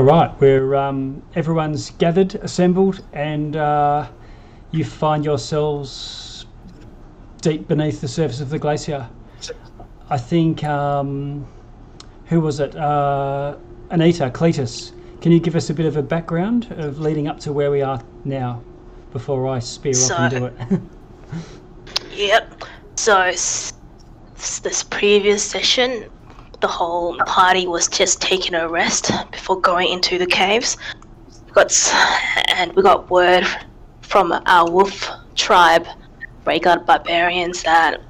All right, we're um, everyone's gathered, assembled, and uh, you find yourselves deep beneath the surface of the glacier. I think um, who was it? Uh, Anita, Cletus. Can you give us a bit of a background of leading up to where we are now, before I spear off and do it? Yep. So this previous session, the whole party was just taking a rest before going into the caves. We got and we got word from our wolf tribe, Reghed barbarians, that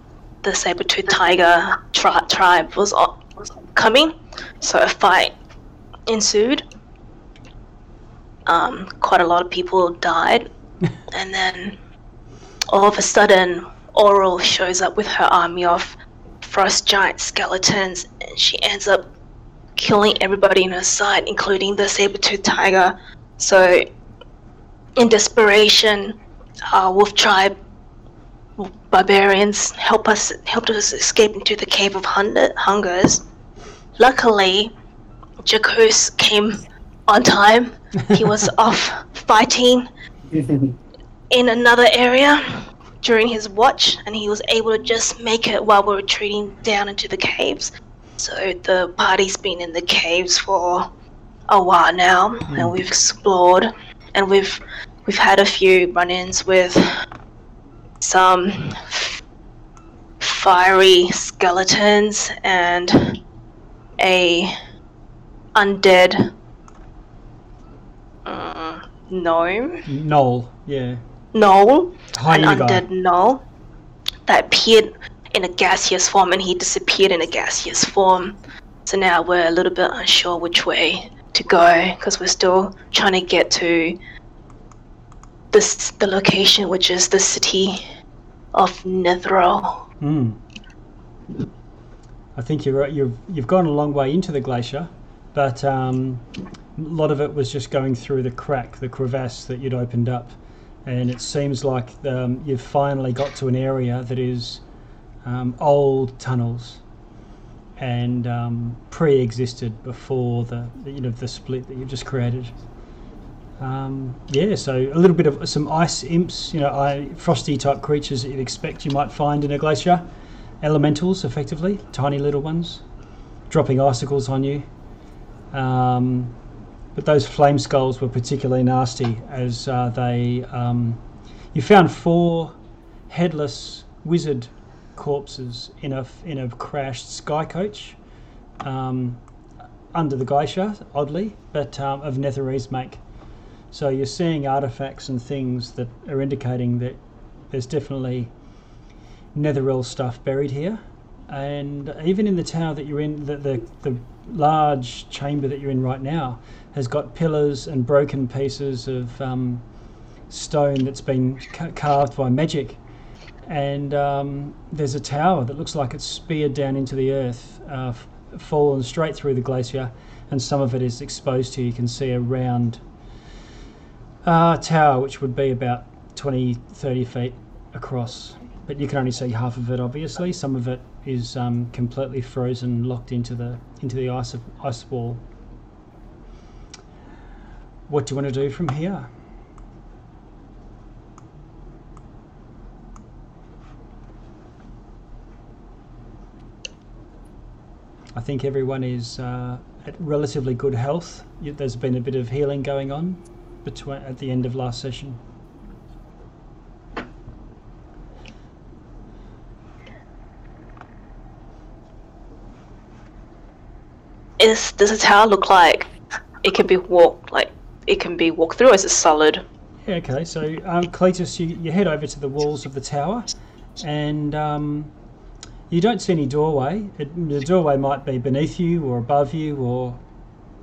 the saber-tooth tiger tri- tribe was, o- was coming. So a fight ensued. Um, quite a lot of people died, and then all of a sudden, Auril shows up with her army of frost giant skeletons, and she ends up killing everybody in her sight, including the saber-toothed tiger. So, in desperation, our wolf tribe barbarians help us helped us escape into the cave of Hunger- hungers. Luckily, Jacuz came on time. He was off fighting in another area during his watch, and he was able to just make it while we're retreating down into the caves. So the party's been in the caves for a while now, and we've explored, and we've we've had a few run-ins with some fiery skeletons and a undead uh, gnome Noel, yeah. Knoll, Tiny an undead gnoll that appeared in a gaseous form and he disappeared in a gaseous form. So now we're a little bit unsure which way to go because we're still trying to get to this the location which is the city of Netheril. Mm. I think you're right. You've you've gone a long way into the glacier, but um, a lot of it was just going through the crack, the crevasse that you'd opened up, and it seems like um, you've finally got to an area that is um, old tunnels and um, pre-existed before the, you know the split that you've just created. Um, yeah, so a little bit of some ice imps, you know, I, frosty type creatures that you'd expect you might find in a glacier. Elementals, effectively, tiny little ones, dropping icicles on you. Um, but those flame skulls were particularly nasty as uh, they. Um, you found four headless wizard corpses in a in a crashed sky coach um, under the glacier, oddly, but um, of Netherese make. So you're seeing artifacts and things that are indicating that there's definitely Netheril stuff buried here. And even in the tower that you're in, the, the, the large chamber that you're in right now has got pillars and broken pieces of um, stone that's been ca- carved by magic. And um, there's a tower that looks like it's speared down into the earth, uh, fallen straight through the glacier, and some of it is exposed to you. You can see a round uh, tower, which would be about 20, 30 feet across. But you can only see half of it, obviously. Some of it is um, completely frozen, locked into the into the ice ice wall. What do you want to do from here? I think everyone is uh, at relatively good health. There's been a bit of healing going on between at the end of last session. Is does a tower look like it can be walked like it can be walked through as a solid? Okay. So, um, Cletus, you, you head over to the walls of the tower, and um, you don't see any doorway. It, the doorway might be beneath you or above you, or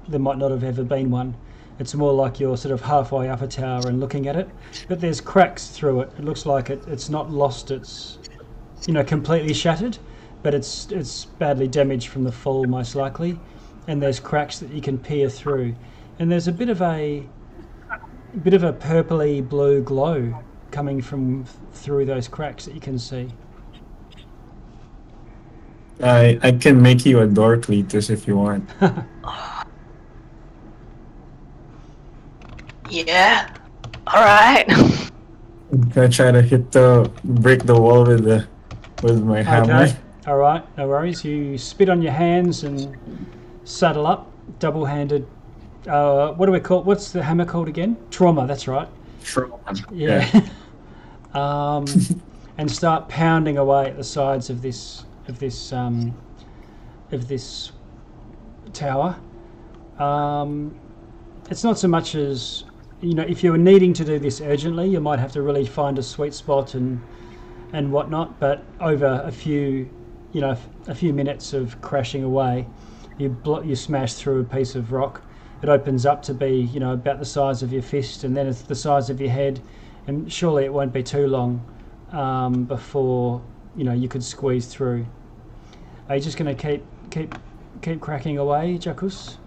there might not have ever been one. It's more like you're sort of halfway up a tower and looking at it, but there's cracks through it. It looks like it, it's not lost its, you know, completely shattered. but it's it's badly damaged from the fall most likely, and there's cracks that you can peer through, and there's a bit of a bit of a purpley blue glow coming from through those cracks that you can see. I I can make you a door, Cletus, if you want. Yeah. All right. I'm gonna try to hit the break the wall with the with my hammer. Okay. All right. No worries. You spit on your hands and saddle up, double-handed. Uh, what do we call? What's the hammer called again? Trauma. That's right. Sure. Yeah. um, and start pounding away at the sides of this of this um, of this tower. Um, it's not so much as you know, if you were needing to do this urgently, you might have to really find a sweet spot and and whatnot. But over a few, you know, a few minutes of crashing away, you blo- you smash through a piece of rock. It opens up to be, you know, about the size of your fist, and then it's the size of your head. And surely it won't be too long um, before you know you could squeeze through. Are you just going to keep keep keep cracking away, Jacus?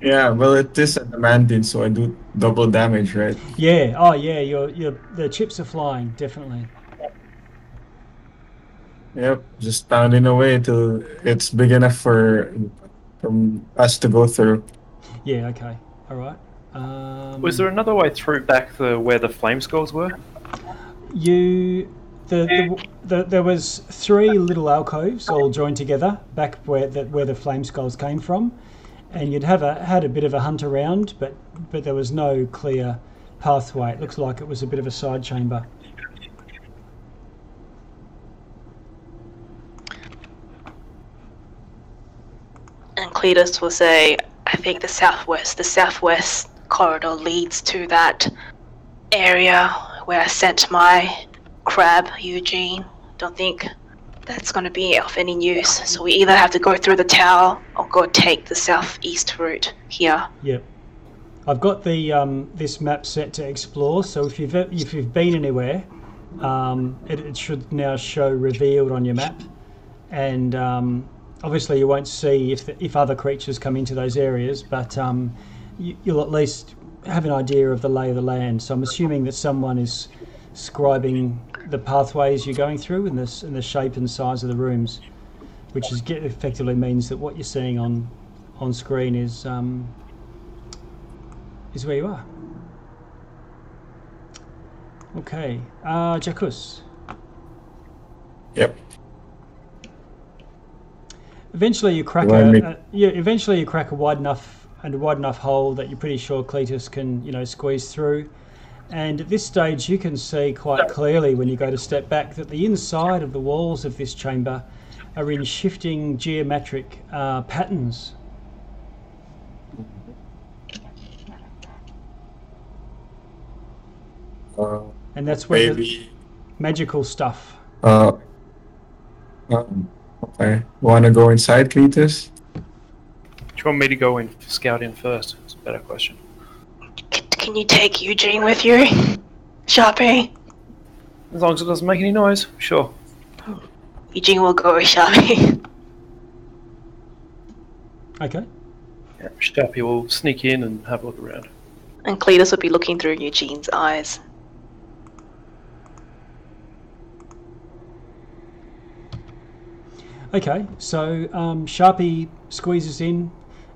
Yeah, well, it is adamantine, so I do double damage, right? Yeah. Oh, yeah. Your your the chips are flying. Definitely. Yep, just pounding away till it's big enough for from us to go through. Yeah. Okay. All right. Um, Was there another way through back the where the flame skulls were? you? The, the, the there was three little alcoves all joined together back where the, where the flame skulls came from, and you'd have a had a bit of a hunt around, but but there was no clear pathway. It looks like it was a bit of a side chamber. And Cletus will say, I think the southwest, the southwest corridor leads to that area where I sent my crab, Eugene. Don't think that's going to be of any use. So we either have to go through the tower or go take the southeast route here. Yep. I've got the um, this map set to explore. So if you've if you've been anywhere, um, it, it should now show revealed on your map, and um, obviously you won't see if the, if other creatures come into those areas, but um, you, you'll at least have an idea of the lay of the land. So I'm assuming that someone is scribing the pathways you're going through and the and the shape and size of the rooms, which is effectively means that what you're seeing on on screen is um, is where you are. Okay, uh. Yep. Eventually, you crack a, a yeah. Eventually, you crack a wide enough and a wide enough hole that you're pretty sure Cletus can you know squeeze through. And at this stage, you can see quite clearly when you go to step back that the inside of the walls of this chamber are in shifting geometric uh, patterns. Uh, And that's where the magical stuff. Uh, um, okay. Want to go inside, Cletus? Do you want me to go in, scout in first? It's a better question. C- can you take Eugene with you? Sharpie? As long as it doesn't make any noise, sure. Eugene will go with Sharpie. Okay. Yeah, Sharpie will sneak in and have a look around. And Cletus will be looking through Eugene's eyes. Okay, so um, Sharpie squeezes in.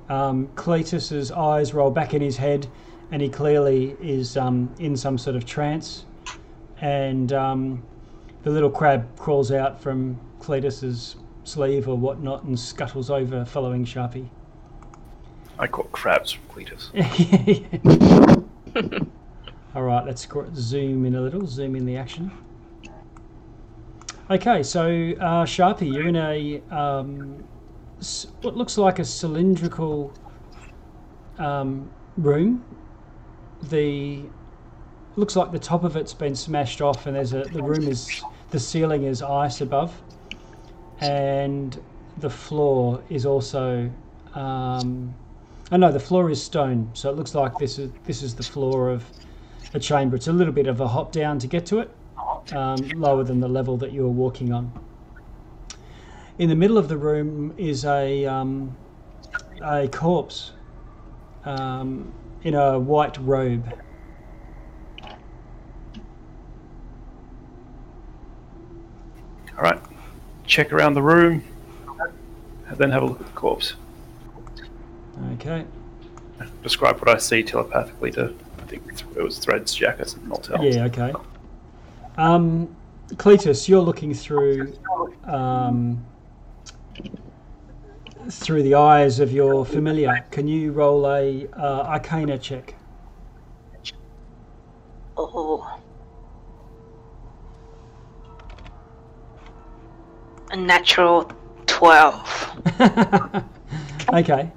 Um, Cletus's eyes roll back in his head, and he clearly is um, in some sort of trance. And um, the little crab crawls out from Cletus's sleeve or whatnot and scuttles over, following Sharpie. I caught crabs from Cletus. All right, let's zoom in a little. Zoom in the action. Okay, so uh, Sharpie, you're in a um, what looks like a cylindrical um, room. The looks like the top of it's been smashed off, and there's a the room is the ceiling is ice above, and the floor is also. Um, oh no, the floor is stone, so it looks like this is this is the floor of a chamber. It's a little bit of a hop down to get to it, um, lower than the level that you were walking on. in the middle of the room is a um, a corpse um, in a white robe. All right. Check around the room, and then have a look at the corpse. Okay. Describe what I see telepathically to. I think it was Thread's jacket, and not tell. Yeah. Okay. Um, Cletus, you're looking through um, through the eyes of your familiar. Can you roll a uh, Arcana check? Oh. A natural 12. okay.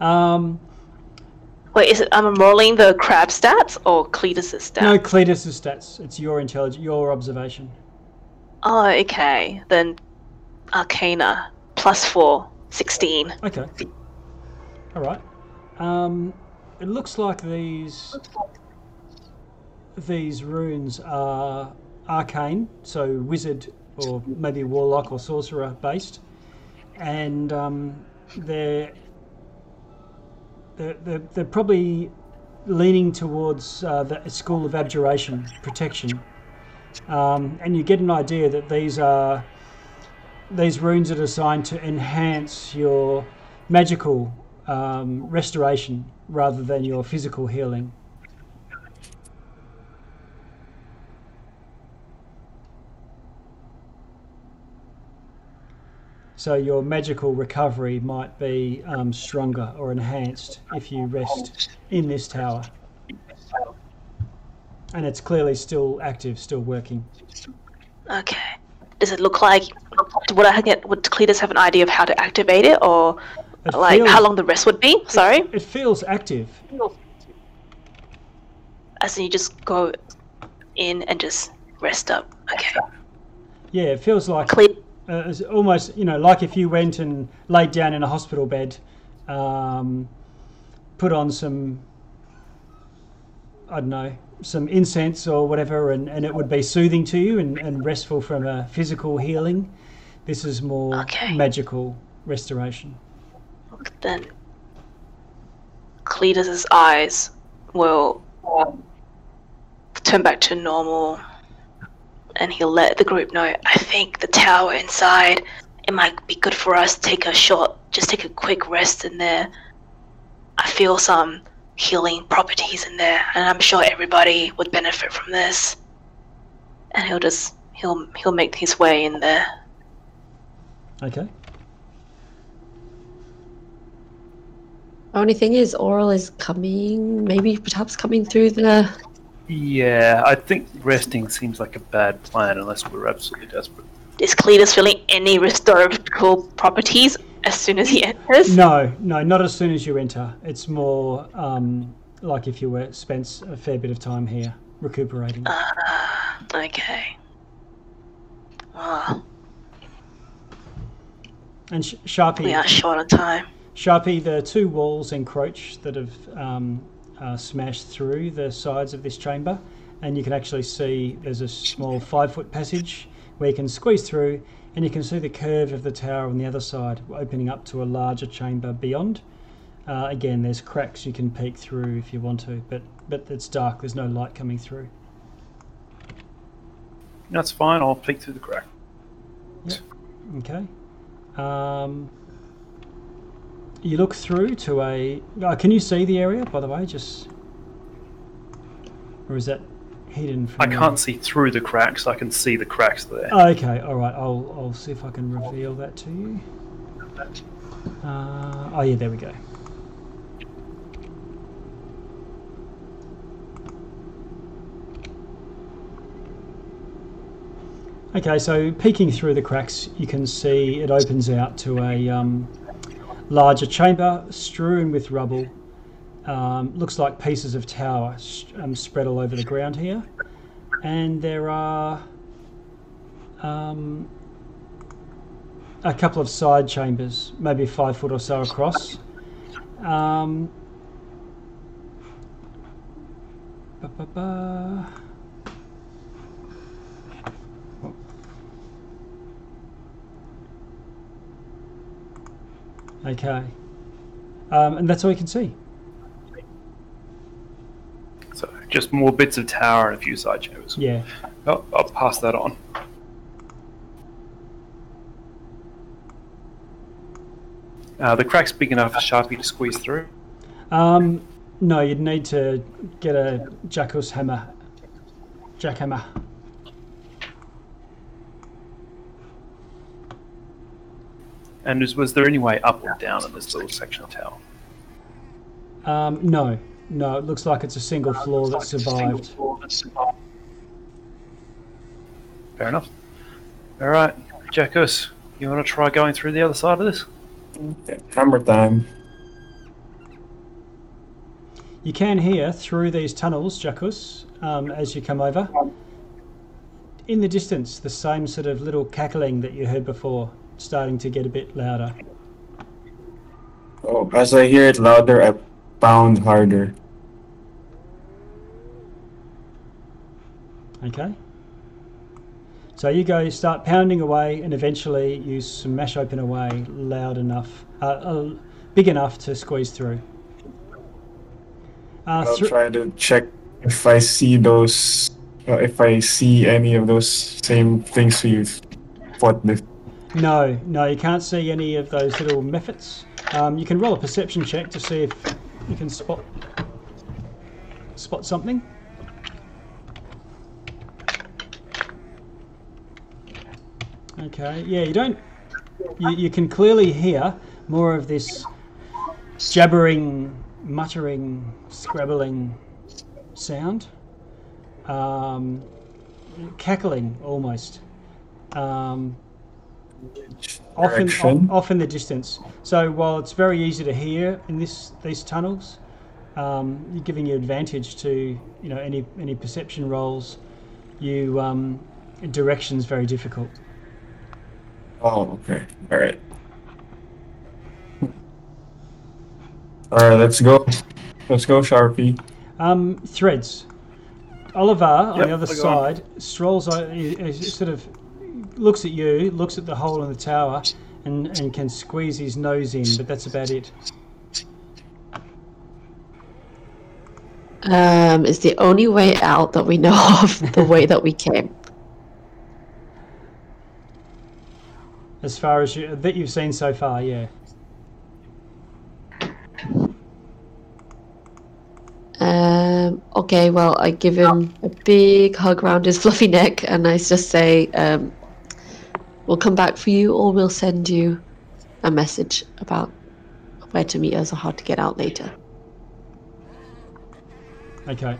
Um, Wait, is it I'm rolling the crab stats or Cletus's stats? no, Cletus's stats. It's your intelligence, your observation. Oh, okay. Then Arcana plus 4, 16. Okay. All right. Um, it looks like these these runes are arcane, so wizard or maybe warlock or sorcerer based, and um, they're, they're they're they're probably leaning towards uh, the school of abjuration protection, um, and you get an idea that these are these runes are designed to enhance your magical um, restoration rather than your physical healing. So your magical recovery might be um, stronger or enhanced if you rest in this tower. And it's clearly still active, still working. Okay. Does it look like would I get would Cletus have an idea of how to activate it or It like feels- how long the rest would be? Sorry. It feels active. As in you just go in and just rest up. Okay. Yeah, it feels like Cle- uh, it's almost you know like if you went and laid down in a hospital bed, um, put on some I don't know some incense or whatever, and, and it would be soothing to you and, and restful from a physical healing. This is more Okay. magical restoration. then Cletus's eyes will turn back to normal and he'll let the group know I think the tower inside it might be good for us to take a short just take a quick rest in there. I feel some healing properties in there and I'm sure everybody would benefit from this. And he'll just he'll he'll make his way in there. Okay. Only thing is, Auril is coming, maybe perhaps coming through the. Yeah, I think resting seems like a bad plan unless we're absolutely desperate. Is Cletus feeling any restorative properties as soon as he enters? No, no, not as soon as you enter. It's more um, like if you were spent a fair bit of time here recuperating. Okay. Well, and Sh- Sharpie, we are short on time. Sharpie, the two walls encroach that have um, uh, smashed through the sides of this chamber, and you can actually see there's a small five foot passage where you can squeeze through, and you can see the curve of the tower on the other side, opening up to a larger chamber beyond. Uh, again, there's cracks you can peek through if you want to, but but it's dark. There's no light coming through. That's fine. I'll peek through the crack. Okay. Um, you look through to a. Uh, can you see the area, by the way? Just. Or is that hidden from I can't see through the cracks. I can see the cracks there. Oh, okay, all right. I'll I'll see if I can reveal that to you. Uh, oh yeah, there we go. Okay, so peeking through the cracks, you can see it opens out to a um, larger chamber strewn with rubble. Um, looks like pieces of tower um, spread all over the ground here, and there are um, a couple of side chambers, maybe five foot or so across. Um. Okay. Um, and that's all you can see. So just more bits of tower and a few side chambers. Yeah. Oh, I'll pass that on. Uh, the crack's big enough for Sharpie to squeeze through. Um, no, you'd need to get a Jackus hammer. Jackhammer. And was, was there any way up or down in this little section of tower? Um, no, no. It looks like it's a single floor that survived. Fair enough. All right, Jackus, you want to try going through the other side of this? Hammer time. You can hear through these tunnels, Jackus, um, as you come over. In the distance, the same sort of little cackling that you heard before, starting to get a bit louder. Oh, as I hear it louder, I pound harder. Okay. So you go, start pounding away, and eventually you smash open a way loud enough, uh, uh, big enough to squeeze through. Uh, I'll try to check if I see those, uh, if I see any of those same things we've fought with. No, no, you can't see any of those little mephits. Um, you can roll a perception check to see if you can spot spot something. Okay, yeah, you don't. You, you can clearly hear more of this jabbering, muttering, scrabbling sound, um, cackling almost. Um, off in, Direction. off in the distance. So while it's very easy to hear in this these tunnels, um, you're giving you advantage to you know any any perception rolls. You um, direction's very difficult. Oh, okay. All right. All right, let's go. Let's go, Sharpie. Um, threads. Oliver on Yep, the other I got side strolls. o- he- he sort of looks at you, looks at the hole in the tower, and, and can squeeze his nose in. But that's about it. Um, it's the only way out that we know of the way that we came. As far as you, that you've seen so far, yeah. Um, okay, well, I give him a big hug around his fluffy neck and I just say, um, we'll come back for you or we'll send you a message about where to meet us or how to get out later. Okay.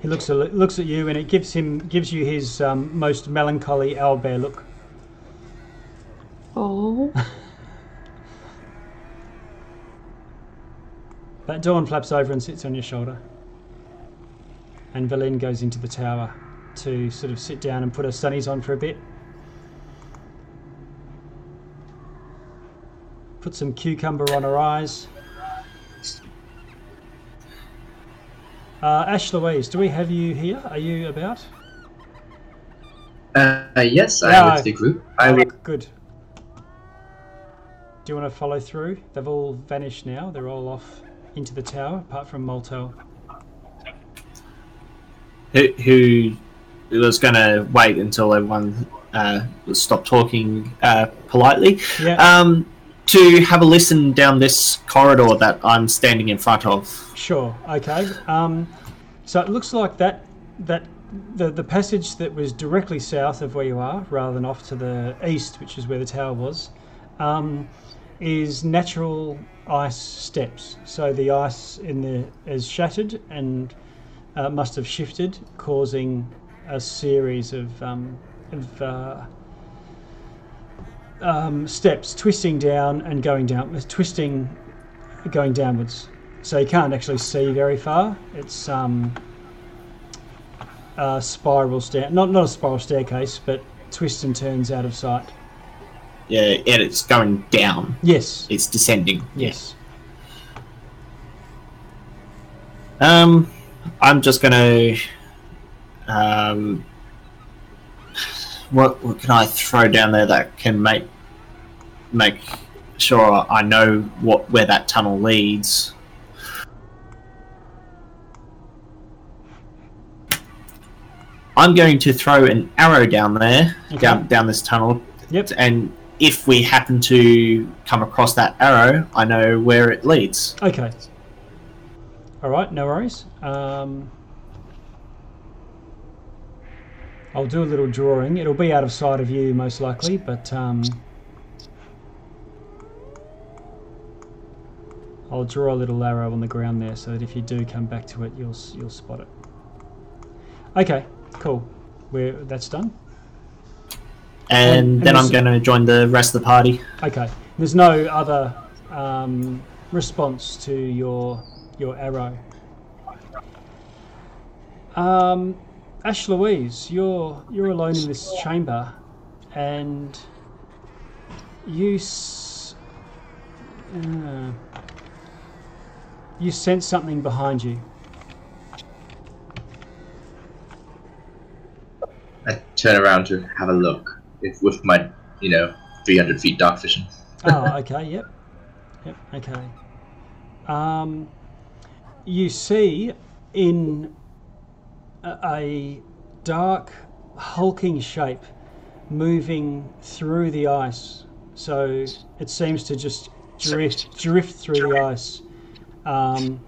He looks at looks at you, and it gives him gives you his um, most melancholy owlbear look. Oh, But Dawn flaps over and sits on your shoulder. And Valin goes into the tower to sort of sit down and put her sunnies on for a bit. Put some cucumber on her eyes. Uh, Ash Louise, do we have you here? Are you about? Uh, yes, I'm I- with the group. I will. Good. Do you want to follow through? They've all vanished now. They're all off into the tower, apart from Moltel. Who, who was going to wait until everyone uh, stopped talking uh, politely Yeah. um, to have a listen down this corridor that I'm standing in front of. Sure. Okay. Um, so it looks like that that the the passage that was directly south of where you are, rather than off to the east, which is where the tower was, um, is natural ice steps. So the ice in the is shattered and uh, must have shifted, causing a series of um, of uh, um, steps twisting down and going down, twisting, going downwards so you can't actually see very far. It's um, a spiral stair, not not a spiral staircase, but twists and turns out of sight. Yeah, and it's going down. Yes, It's descending. yes. Um, I'm just gonna. Um, what what can I throw down there that can make make sure I know what where that tunnel leads. I'm going to throw an arrow down there, Okay. down down this tunnel, Yep. and if we happen to come across that arrow, I know where it leads. Okay. All right, no worries. Um, I'll do a little drawing. It'll be out of sight of you, most likely, but um, I'll draw a little arrow on the ground there, so that if you do come back to it, you'll you'll spot it. Okay, cool. We're that's done. And, And- and then I'm going to join the rest of the party. Okay. There's no other um, response to your your arrow. Um, Ash Louise, you're you're alone in this chamber, and you uh, you sense something behind you. I turn around to have a look if, with my, you know, 300 feet dark vision. oh, okay. Yep. Yep. Okay. Um, you see in a, dark, hulking shape moving through the ice. So it seems to just drift, drift through the ice. Um,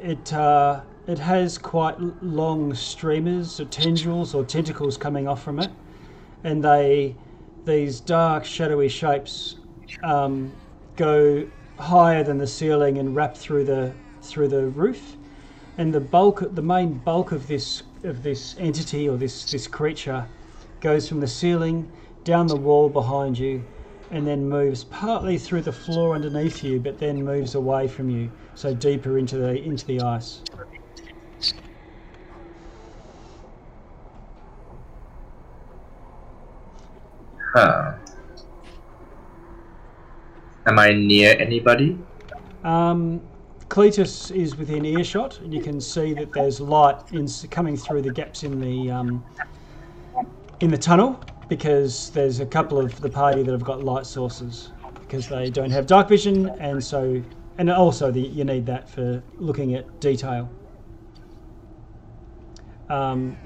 it uh, it has quite long streamers or tendrils or tentacles coming off from it, and they these dark, shadowy shapes um, go higher than the ceiling and wrap through the through the roof. And the bulk, the main bulk of this of this entity or this this creature, goes from the ceiling down the wall behind you, and then moves partly through the floor underneath you, but then moves away from you, so deeper into the into the ice. Huh. Am I near anybody? Um, Cletus is within earshot, and you can see that there's light in, coming through the gaps in the um, in the tunnel because there's a couple of the party that have got light sources because they don't have dark vision, and so and also the, you need that for looking at detail. Um,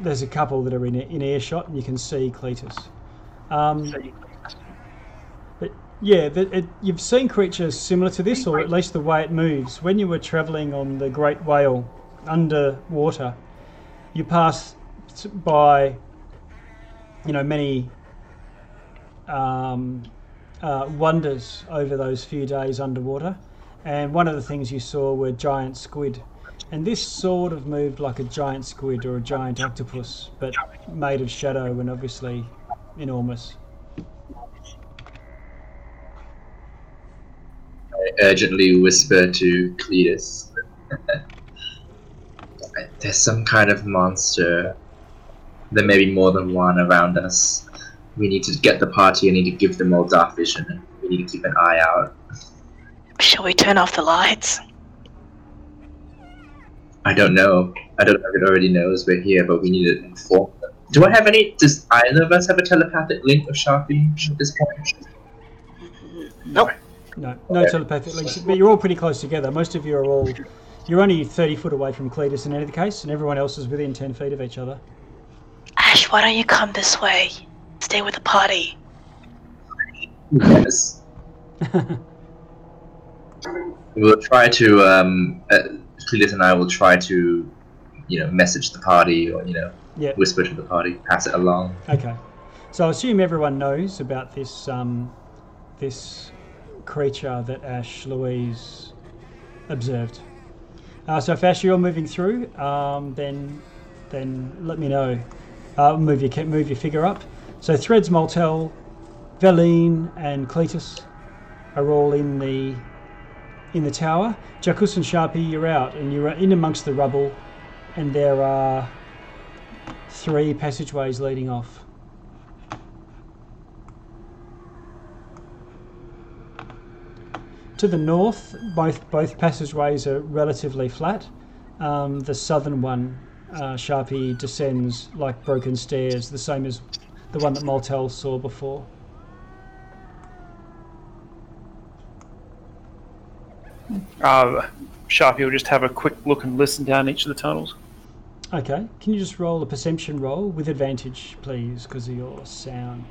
there's a couple that are in, in earshot, and you can see Cletus. Um, yeah, the, it, you've seen creatures similar to this, or at least the way it moves. When you were travelling on the Great Whale underwater, you passed by, you know, many um, uh, wonders over those few days underwater, and one of the things you saw were giant squid. And this sort of moved like a giant squid or a giant octopus, but made of shadow and obviously enormous. Urgently whisper to Cletus. There's some kind of monster. There may be more than one around us. We need to get the party. I need to give them all dark vision. and We need to keep an eye out. Shall we turn off the lights? I don't know. I don't know if it already knows we're here, but we need to inform them. Do I have any? Does either of us have a telepathic link with Sharpie at this point? Nope. No, no telepathic links, but you're all pretty close together. Most of you are all. You're only 30 foot away from Cletus in any case, and everyone else is within 10 feet of each other. Ash, why don't you come this way? Stay with the party. Yes. We'll try to. Um, uh, Cletus and I will try to, you know, message the party or you know, Yeah. whisper to the party, pass it along. Okay. So I assume everyone knows about this um, this creature that Ash Louise observed. Uh, so if Ash you're moving through, um, then then let me know. Uh, move your move your figure up. So Threads, Moltel, Veline, and Cletus are all in the in the tower. Jacus and Sharpie, you're out, and you're in amongst the rubble, and there are three passageways leading off. To the north, both both passageways are relatively flat. Um, the southern one, uh, Sharpie descends like broken stairs, the same as the one that Moltel saw before. Uh, Sharpie will just have a quick look and listen down each of the tunnels. Okay. Can you just roll a perception roll with advantage, please, because of your sound?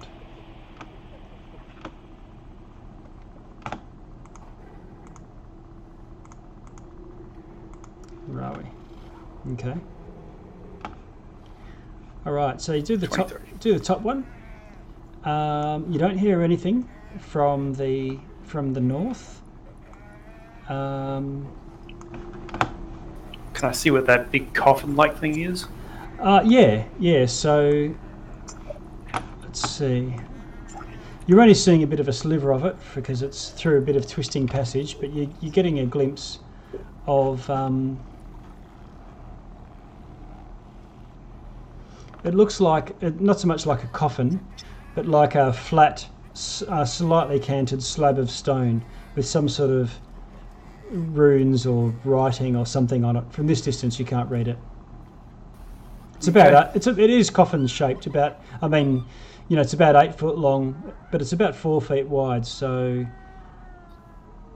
Where are we? Okay. All right. So you do the top. Do the top one. Um, you don't hear anything from the from the north. Um, Can I see what that big coffin-like thing is? Uh, yeah, yeah. So let's see. You're only seeing a bit of a sliver of it because it's through a bit of twisting passage, but you, you're getting a glimpse of. Um, it looks like not so much like a coffin, but like a flat, uh, slightly canted slab of stone with some sort of runes or writing or something on it. From this distance, you can't read it. It's about uh, it's a, it is coffin shaped. About I mean, you know, it's about eight foot long, but it's about four feet wide. So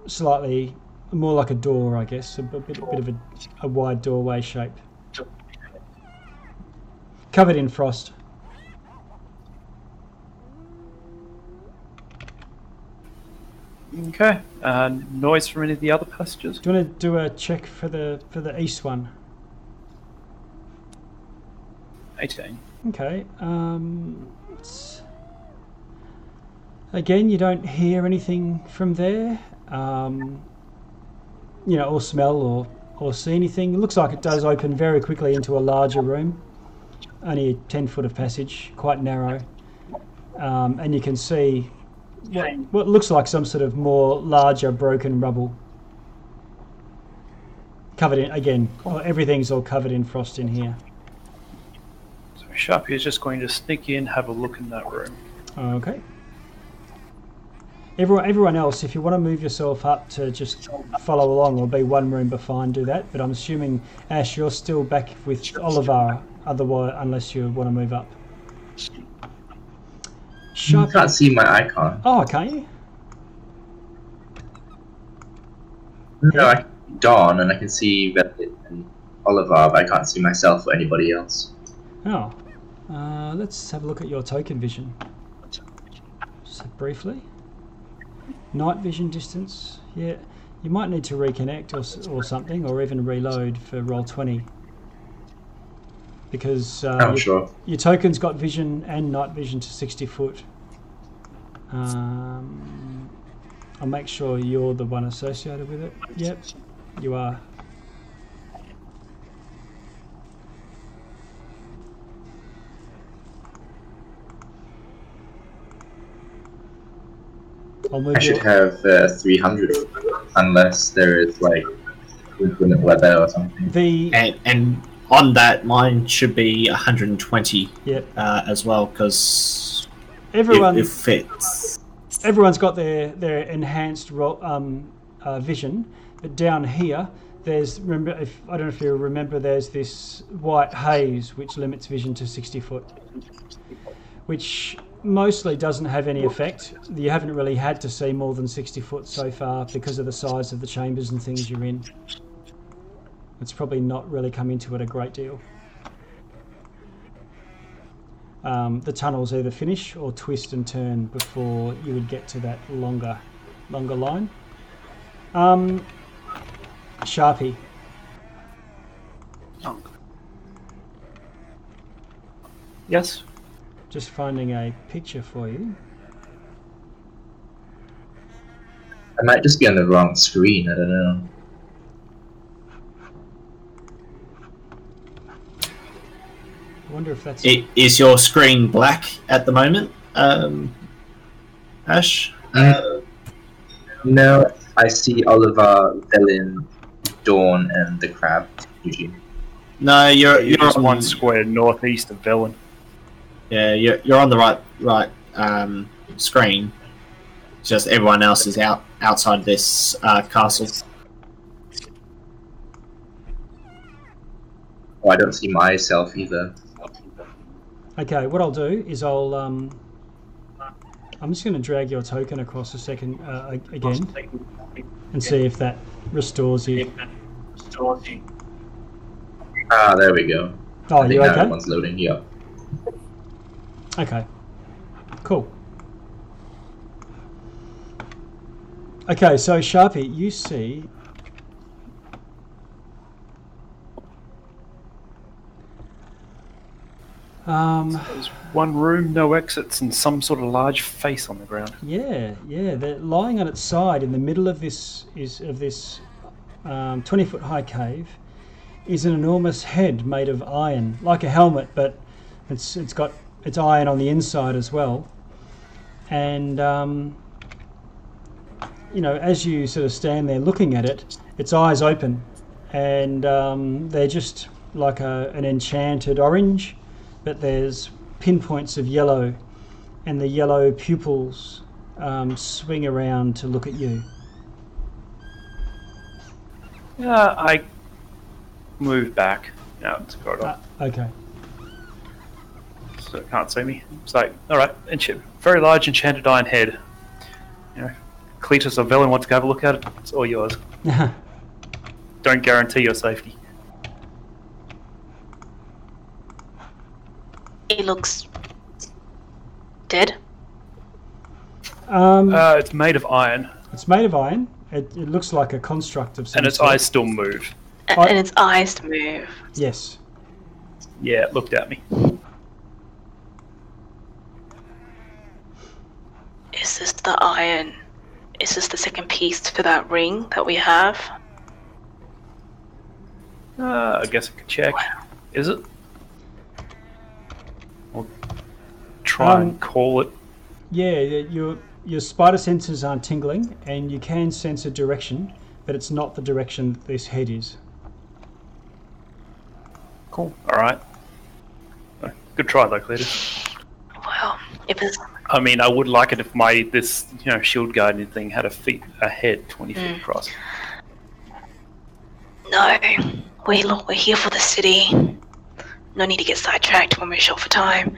slightly more like a door, I guess, a, bit, bit of a, a wide doorway shape, covered in frost. Okay. Uh, noise from any of the other passages? Do you want to do a check for the for the east one? 18. Okay. Um, again, you don't hear anything from there. Um, you know, or smell or or see anything. It looks like it does open very quickly into a larger room. Only a ten foot of passage, quite narrow, um, and you can see what, what looks like some sort of more larger broken rubble. Covered in again, everything's all covered in frost in here. So Sharpie is just going to sneak in, have a look in that room. Okay. Everyone, everyone else, if you want to move yourself up to just follow along or be one room behind, do that. But I'm assuming, Ash, you're still back with Oliver, otherwise, unless you want to move up. You can't see my icon. Oh, can't you? No, I can Dawn and I can see Velvet and Oliver, but I can't see myself or anybody else. Oh. Uh, let's have a look at your token vision. So briefly. Night vision distance. Yeah. You might need to reconnect or, or something, or even reload for Roll20. Because uh, I'm your, sure. your token's got vision and night vision to 60 foot. Um, I'll make sure you're the one associated with it. Yep, you are. I'll move I should your- have uh, 300 unless there is like infinite weather or something. the And, and on that, mine should be 120 Yep. uh, as well, because everyone it, it fits. everyone's got their their enhanced ro- um, uh, vision, but down here there's remember if I don't know if you remember there's this white haze which limits vision to 60 foot, which mostly doesn't have any effect. You haven't really had to see more than 60 foot so far because of the size of the chambers and things you're in. It's probably not really come into it a great deal. um, the tunnels either finish or twist and turn before you would get to that longer, longer line. Um, Sharpie. Yes. just finding a picture for you. I might just be on the wrong screen. I don't know. I wonder if that's I- Is your screen black at the moment, um, Ash? Mm. No, I see Oliver, Velen, Dawn, and the crab. Usually. No, you're You're you're just on one square northeast of Velen. Yeah, you're, you're on the right right um, screen. It's just everyone else is out outside this uh, castle. Oh, I don't see myself either. Okay. What I'll do is I'll um, I'm just going to drag your token across a second uh, again and see if that restores you. Ah, there we go. Oh, I you think that okay? one's loading. Yep. Okay. Cool. Okay, so Sharpie, you see. Um, There's one room, no exits, and some sort of large face on the ground. yeah, yeah. They're lying on its side in the middle of this is of this um, twenty foot high cave is an enormous head made of iron, like a helmet, but it's it's got it's iron on the inside as well. And um, you know, as you sort of stand there looking at it, its eyes open, and um, they're just like a, an enchanted orange, but there's pinpoints of yellow, and the yellow pupils um, swing around to look at you. Yeah, I move back out the corridor, Uh, okay. so it can't see me. It's like, all right, encha- very large enchanted iron head. You know, Cletus or Velen want to go have a look at it. It's all yours. Don't guarantee your safety. He looks dead. um, Uh, it's made of iron, it's made of iron. It, it looks like a construct of some and its sort. eyes still move. a- I- and its eyes move. Yes. Yeah, it looked at me. Is this the iron? Is this the second piece for that ring that we have? Uh, I guess I could check. Is it? I'll try Um, and call it. Yeah, your your spider senses aren't tingling, and you can sense a direction, but it's not the direction that this head is. Cool. All right. Good try, though, Cletus. Well, if it's I mean, I would like it if my this you know shield guardian thing had a feet a head twenty feet Mm. across. no, we look, we're here for the city. No need to get sidetracked when we're short for time.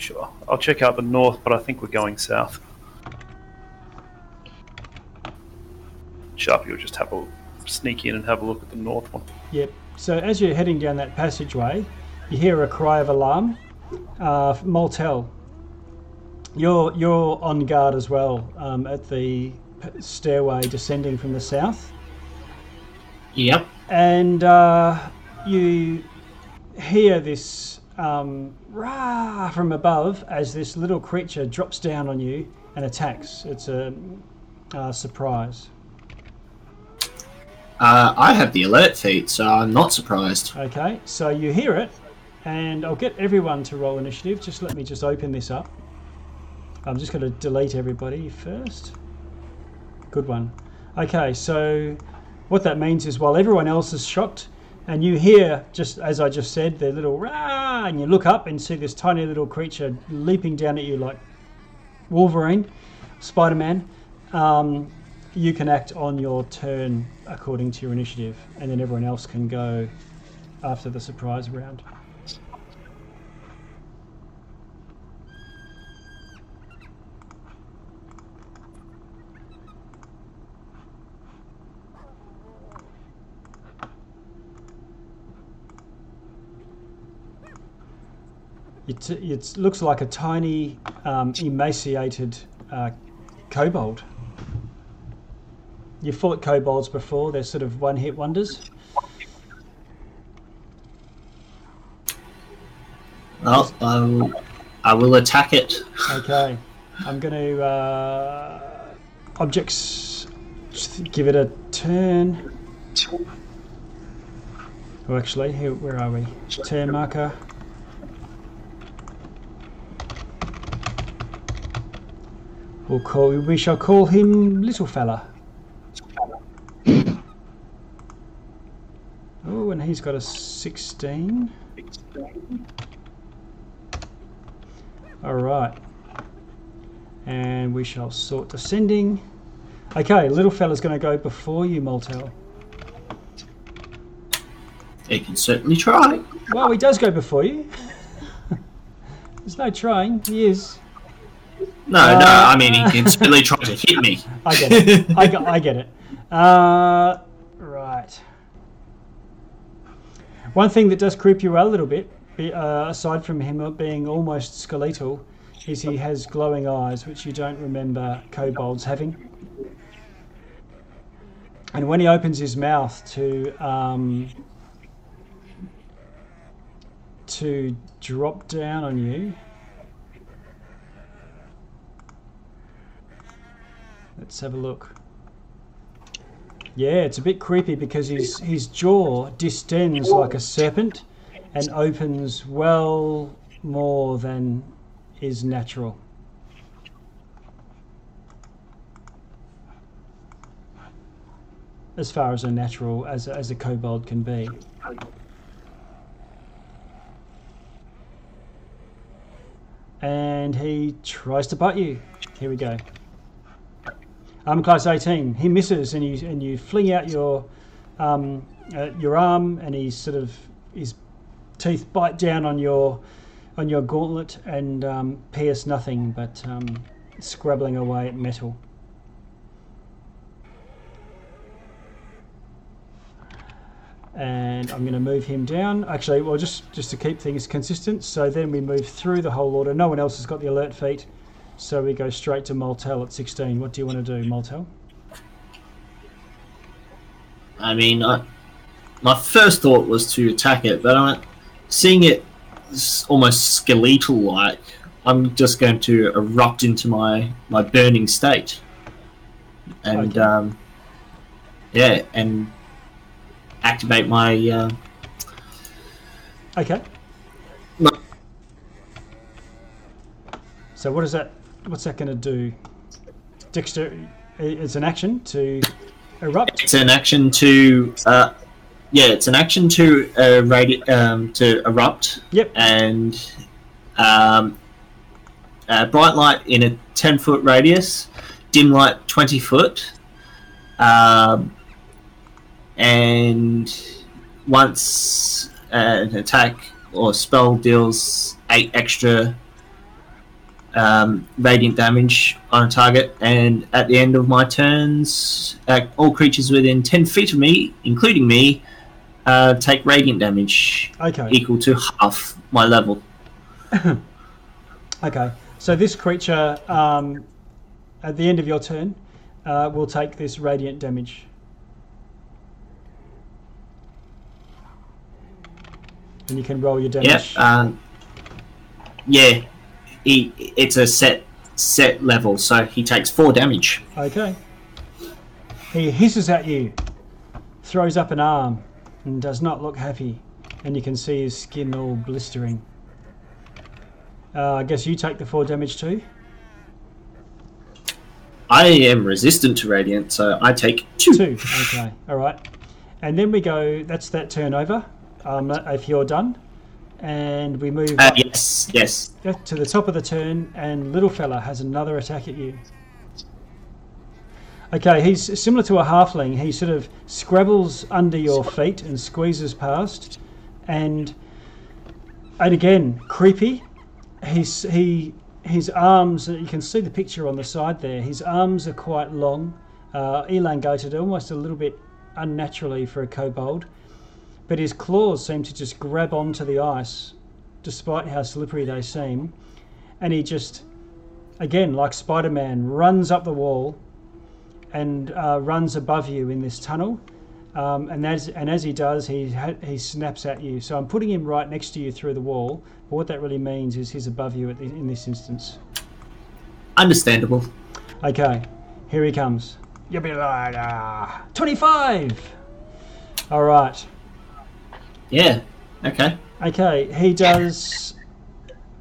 Sure, I'll check out the north, but I think we're going south. Sharpie will just have a sneak in and have a look at the north one. Yep. So as you're heading down that passageway, you hear a cry of alarm. Uh, Moltel, you're you're on guard as well um, at the stairway descending from the south. Yep. and uh, you hear this um, rah from above as this little creature drops down on you and attacks. It's a uh, surprise. Uh, I have the alert feat, so I'm not surprised. Okay, so you hear it, and I'll get everyone to roll initiative. Just let me just open this up. I'm just going to delete everybody first. Good one. Okay, so what that means is while everyone else is shocked, and you hear, just as I just said, the little rah, and you look up and see this tiny little creature leaping down at you like Wolverine, Spider Man. Um, you can act on your turn according to your initiative, and then everyone else can go after the surprise round. It, it looks like a tiny, um, emaciated uh, kobold. You've fought kobolds before, they're sort of one hit wonders. Well, I will, I will attack it. Okay, I'm going to uh, objects. Just give it a turn. Oh, actually, here, where are we? Turn marker. We'll call. We shall call him Little Fella. Oh, and he's got a 16. All right. And we shall sort descending. Okay, little fella's going to go before you, Moltel. He can certainly try. Well, he does go before you. There's no trying. He is. No, no. Uh, I mean, he really try to hit me. I get it. I, got, I get it. Uh, right. One thing that does creep you out a little bit, uh, aside from him being almost skeletal, is he has glowing eyes, which you don't remember kobolds having. And when he opens his mouth to um, to drop down on you, let's have a look. Yeah, it's a bit creepy because his his jaw distends like a serpent and opens well more than is natural. As far as a natural as as a kobold can be. And he tries to bite you. Here we go. Armor class 18. He misses, and you and you fling out your um, uh, your arm, and he sort of his teeth bite down on your on your gauntlet and um, pierce nothing, but um, scrabbling away at metal. And I'm going to move him down. Actually, well, just just to keep things consistent. So then we move through the whole order. No one else has got the alert feat. So we go straight to Moltel at 16. What do you want to do, Moltel? I mean, I, my first thought was to attack it, but I, seeing it almost skeletal-like, I'm just going to erupt into my my burning state, and Okay. um, yeah, and activate my. Uh, Okay. No. So what is that? What's that going to do? Dexter, it's an action to erupt. it's an action to. Uh, yeah, it's an action to uh, radi- um, to erupt. Yep. and um, uh, bright light in a 10 foot radius, dim light 20 foot, um, and once uh, an attack or spell deals 8 extra um, radiant damage on a target, and at the end of my turns, uh, all creatures within 10 feet of me, including me, uh, take radiant damage Okay. equal to half my level. Okay. So this creature, um, at the end of your turn, uh, will take this radiant damage. And you can roll your damage. um, yeah. He, it's a set set level, so he takes four damage. Okay. He hisses at you, throws up an arm, and does not look happy. And you can see his skin all blistering. Uh, I guess you take the four damage too. I am resistant to radiant, so I take two. Two. Okay. All right. And then we go. That's that turn over. Um, if you're done, and we move Uh, yes, yes. to the top of the turn, and little fella has another attack at you. Okay, he's similar to a halfling. He sort of scrabbles under your feet and squeezes past, and and again creepy. He's he his arms. You can see the picture on the side there. His arms are quite long, uh, elongated, almost a little bit unnaturally for a kobold. But his claws seem to just grab onto the ice, despite how slippery they seem. And he just, again, like Spider Man, runs up the wall and uh, runs above you in this tunnel. Um, and as and as he does, he he snaps at you. So I'm putting him right next to you through the wall. But what that really means is he's above you at the, in this instance. Understandable. Okay, here he comes. You'll be like, ah, 25. All right. Yeah. Okay. Okay, he does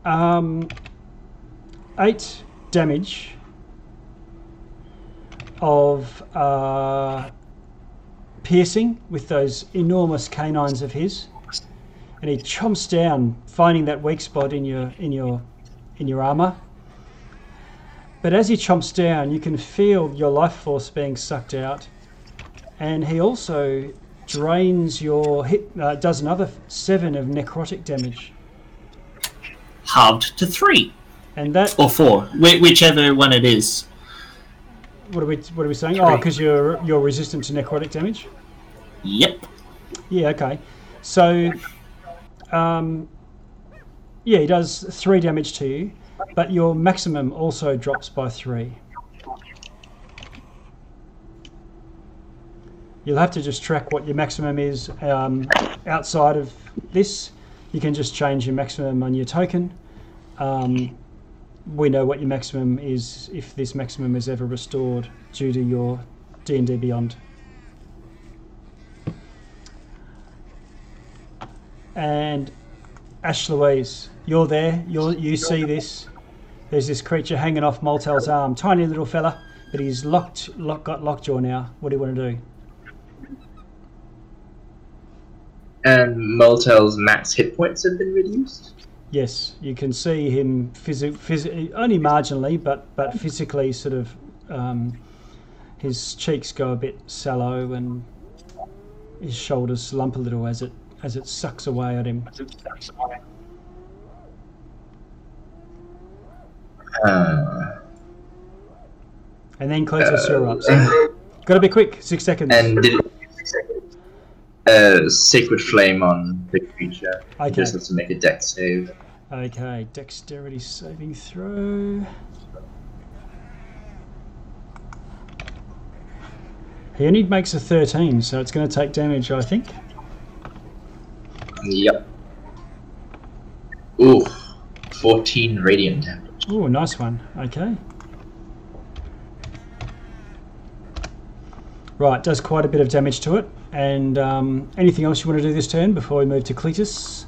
um, eight damage of uh, piercing with those enormous canines of his, and he chomps down, finding that weak spot in your in your in your armor. But as he chomps down, you can feel your life force being sucked out, and he also drains your hit. Uh, does another seven of necrotic damage. Halved to three. And that or four, whi- whichever one it is. what are we what are we saying? Oh, because you're you're resistant to necrotic damage. Yep. Yeah, okay. So, um, yeah, he does three damage to you, but your maximum also drops by three. You'll have to just track what your maximum is um, outside of this. You can just change your maximum on your token. Um, we know what your maximum is if this maximum is ever restored due to your D&D Beyond. and Ash Louise, you're there. You you see this. There's this creature hanging off Moltel's arm, tiny little fella, but he's locked, lock, got lockjaw now. What do you want to do? And Moltel's max hit points have been reduced. Yes, you can see him physi- phys- only marginally, but but physically, sort of, um, his cheeks go a bit sallow and his shoulders slump a little as it as it sucks away at him. Uh, And then Cletus, you're up. So, gotta be quick. Six seconds. and did a sacred flame on the creature. Okay. Just has to make a Dex save. Okay, dexterity saving throw. He only makes a 13, so it's going to take damage, I think. Yep. Ooh, 14 radiant damage. Oh, nice one. Okay. Right, does quite a bit of damage to it. And um, anything else you want to do this turn before we move to Cletus?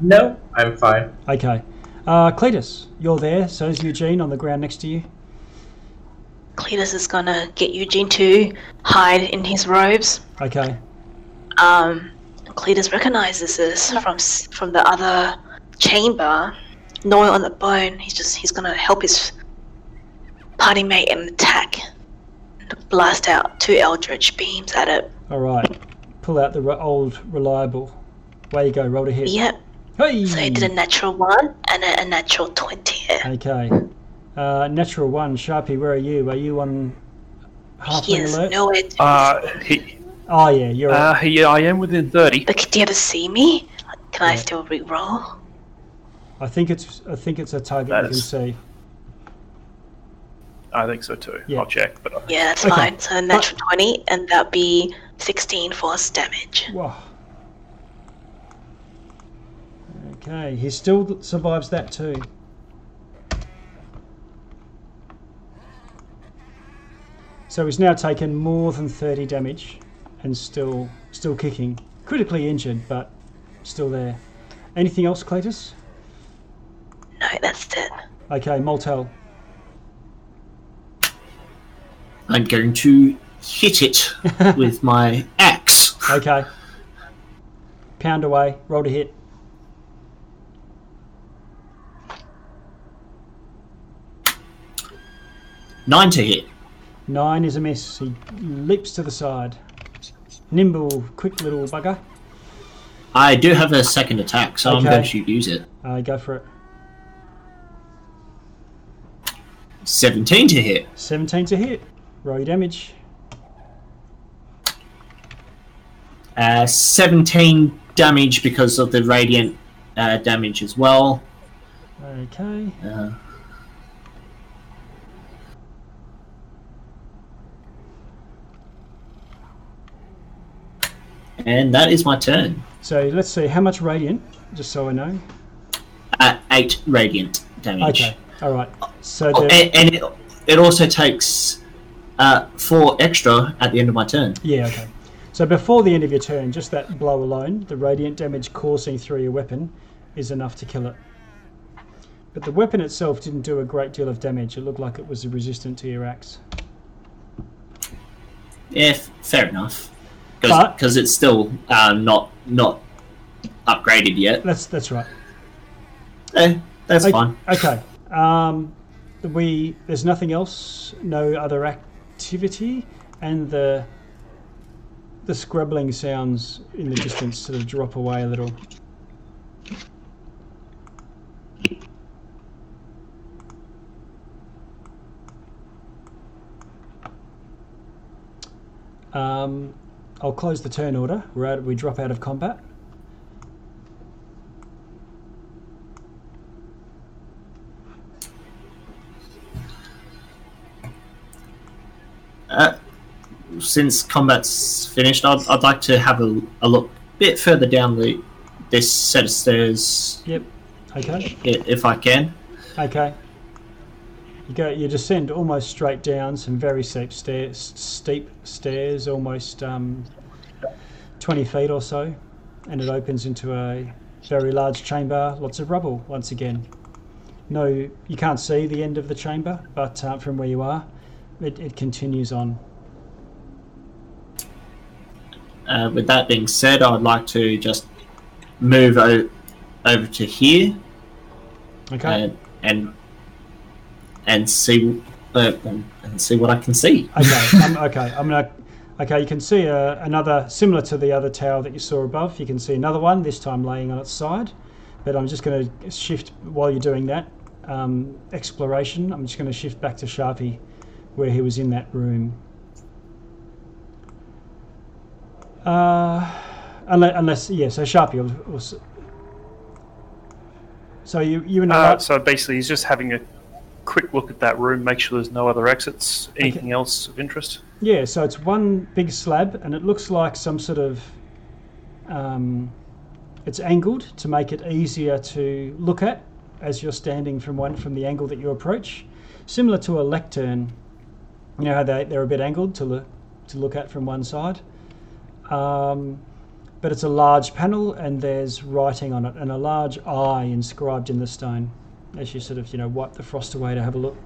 No, I'm fine. Okay. Uh, Cletus, you're there. So is Eugene on the ground next to you. Cletus is gonna get Eugene to hide in his robes. Okay. Um, Cletus recognizes this from from the other chamber. Gnawing on the bone, he's just he's gonna help his party mate and attack. Blast out two eldritch beams at it. All right. Pull out the re- old reliable. Way you go. Roll to hit. Yep. Hey. So he did a natural one and a, a natural twenty. Okay. Uh, natural one, Sharpie, where are you? Are you on half He has alert? nowhere to. Uh, he, Oh yeah, you're. uh, yeah, I am within 30. But can you ever see me? Can I still re-roll? I think it's. I think it's a target That you can see. I think so too. Yeah. I'll check, but Yeah, that's Okay. fine. So natural twenty, and that'd be sixteen force damage. Wow. Okay, he still survives that too. So he's now taken more than 30 damage and still still kicking. Critically injured, but still there. Anything else, Cletus? No, that's it. Okay, Moltel. I'm going to hit it with my axe. Okay. Pound away. Roll to hit. Nine to hit. Nine is a miss. He leaps to the side. Nimble, quick little bugger. I do have a second attack, so I'm going to use it. Uh, go for it. 17 to hit. 17 to hit. Roll your damage. Uh, 17 damage because of the radiant uh, damage as well. Okay. Uh, and that is my turn. So let's see how much radiant, just so I know. At 8 radiant damage. Okay. All right. So Oh, and and it, it also takes uh, 4 extra at the end of my turn. yeah. Okay. So before the end of your turn, just that blow alone, the radiant damage coursing through your weapon, is enough to kill it. But the weapon itself didn't do a great deal of damage. It looked like it was resistant to your axe. Yeah, f- fair enough. Because it's still uh, not not upgraded yet. That's that's right. Eh, that's okay, fine. Okay. Um, we there's nothing else, no other activity and the the scrabbling sounds in the distance sort of drop away a little. Um, I'll close the turn order. We're we drop out of combat. Uh, since combat's finished, I'd, I'd like to have a, a look a bit further down the this set of stairs, Yep. Okay. if I can. Okay. You go. You descend almost straight down some very steep stairs. Steep stairs, almost um, twenty feet or so, and it opens into a very large chamber. Lots of rubble once again. No, you can't see the end of the chamber, but uh, from where you are, it, it continues on. Uh, with that being said, I'd like to just move o- over to here Okay. and and and see uh, and, see what I can see. Okay, I'm, okay, I'm gonna. Okay, you can see uh, another similar to the other tower that you saw above. You can see another one this time laying on its side, but I'm just going to shift while you're doing that um, exploration. I'm just going to shift back to Sharpie, where he was in that room. Uh, unless, unless yeah, so Sharpie was. was so you you and Uh, so basically, he's just having a quick look at that room, make sure there's no other exits. Anything else of interest? Yeah, so it's one big slab, and it looks like some sort of. Um, it's angled to make it easier to look at as you're standing from one from the angle that you approach, similar to a lectern. You know how they they're a bit angled to look to look at from one side. Um, but it's a large panel, and there's writing on it, and a large eye inscribed in the stone. As you sort of you know wipe the frost away to have a look.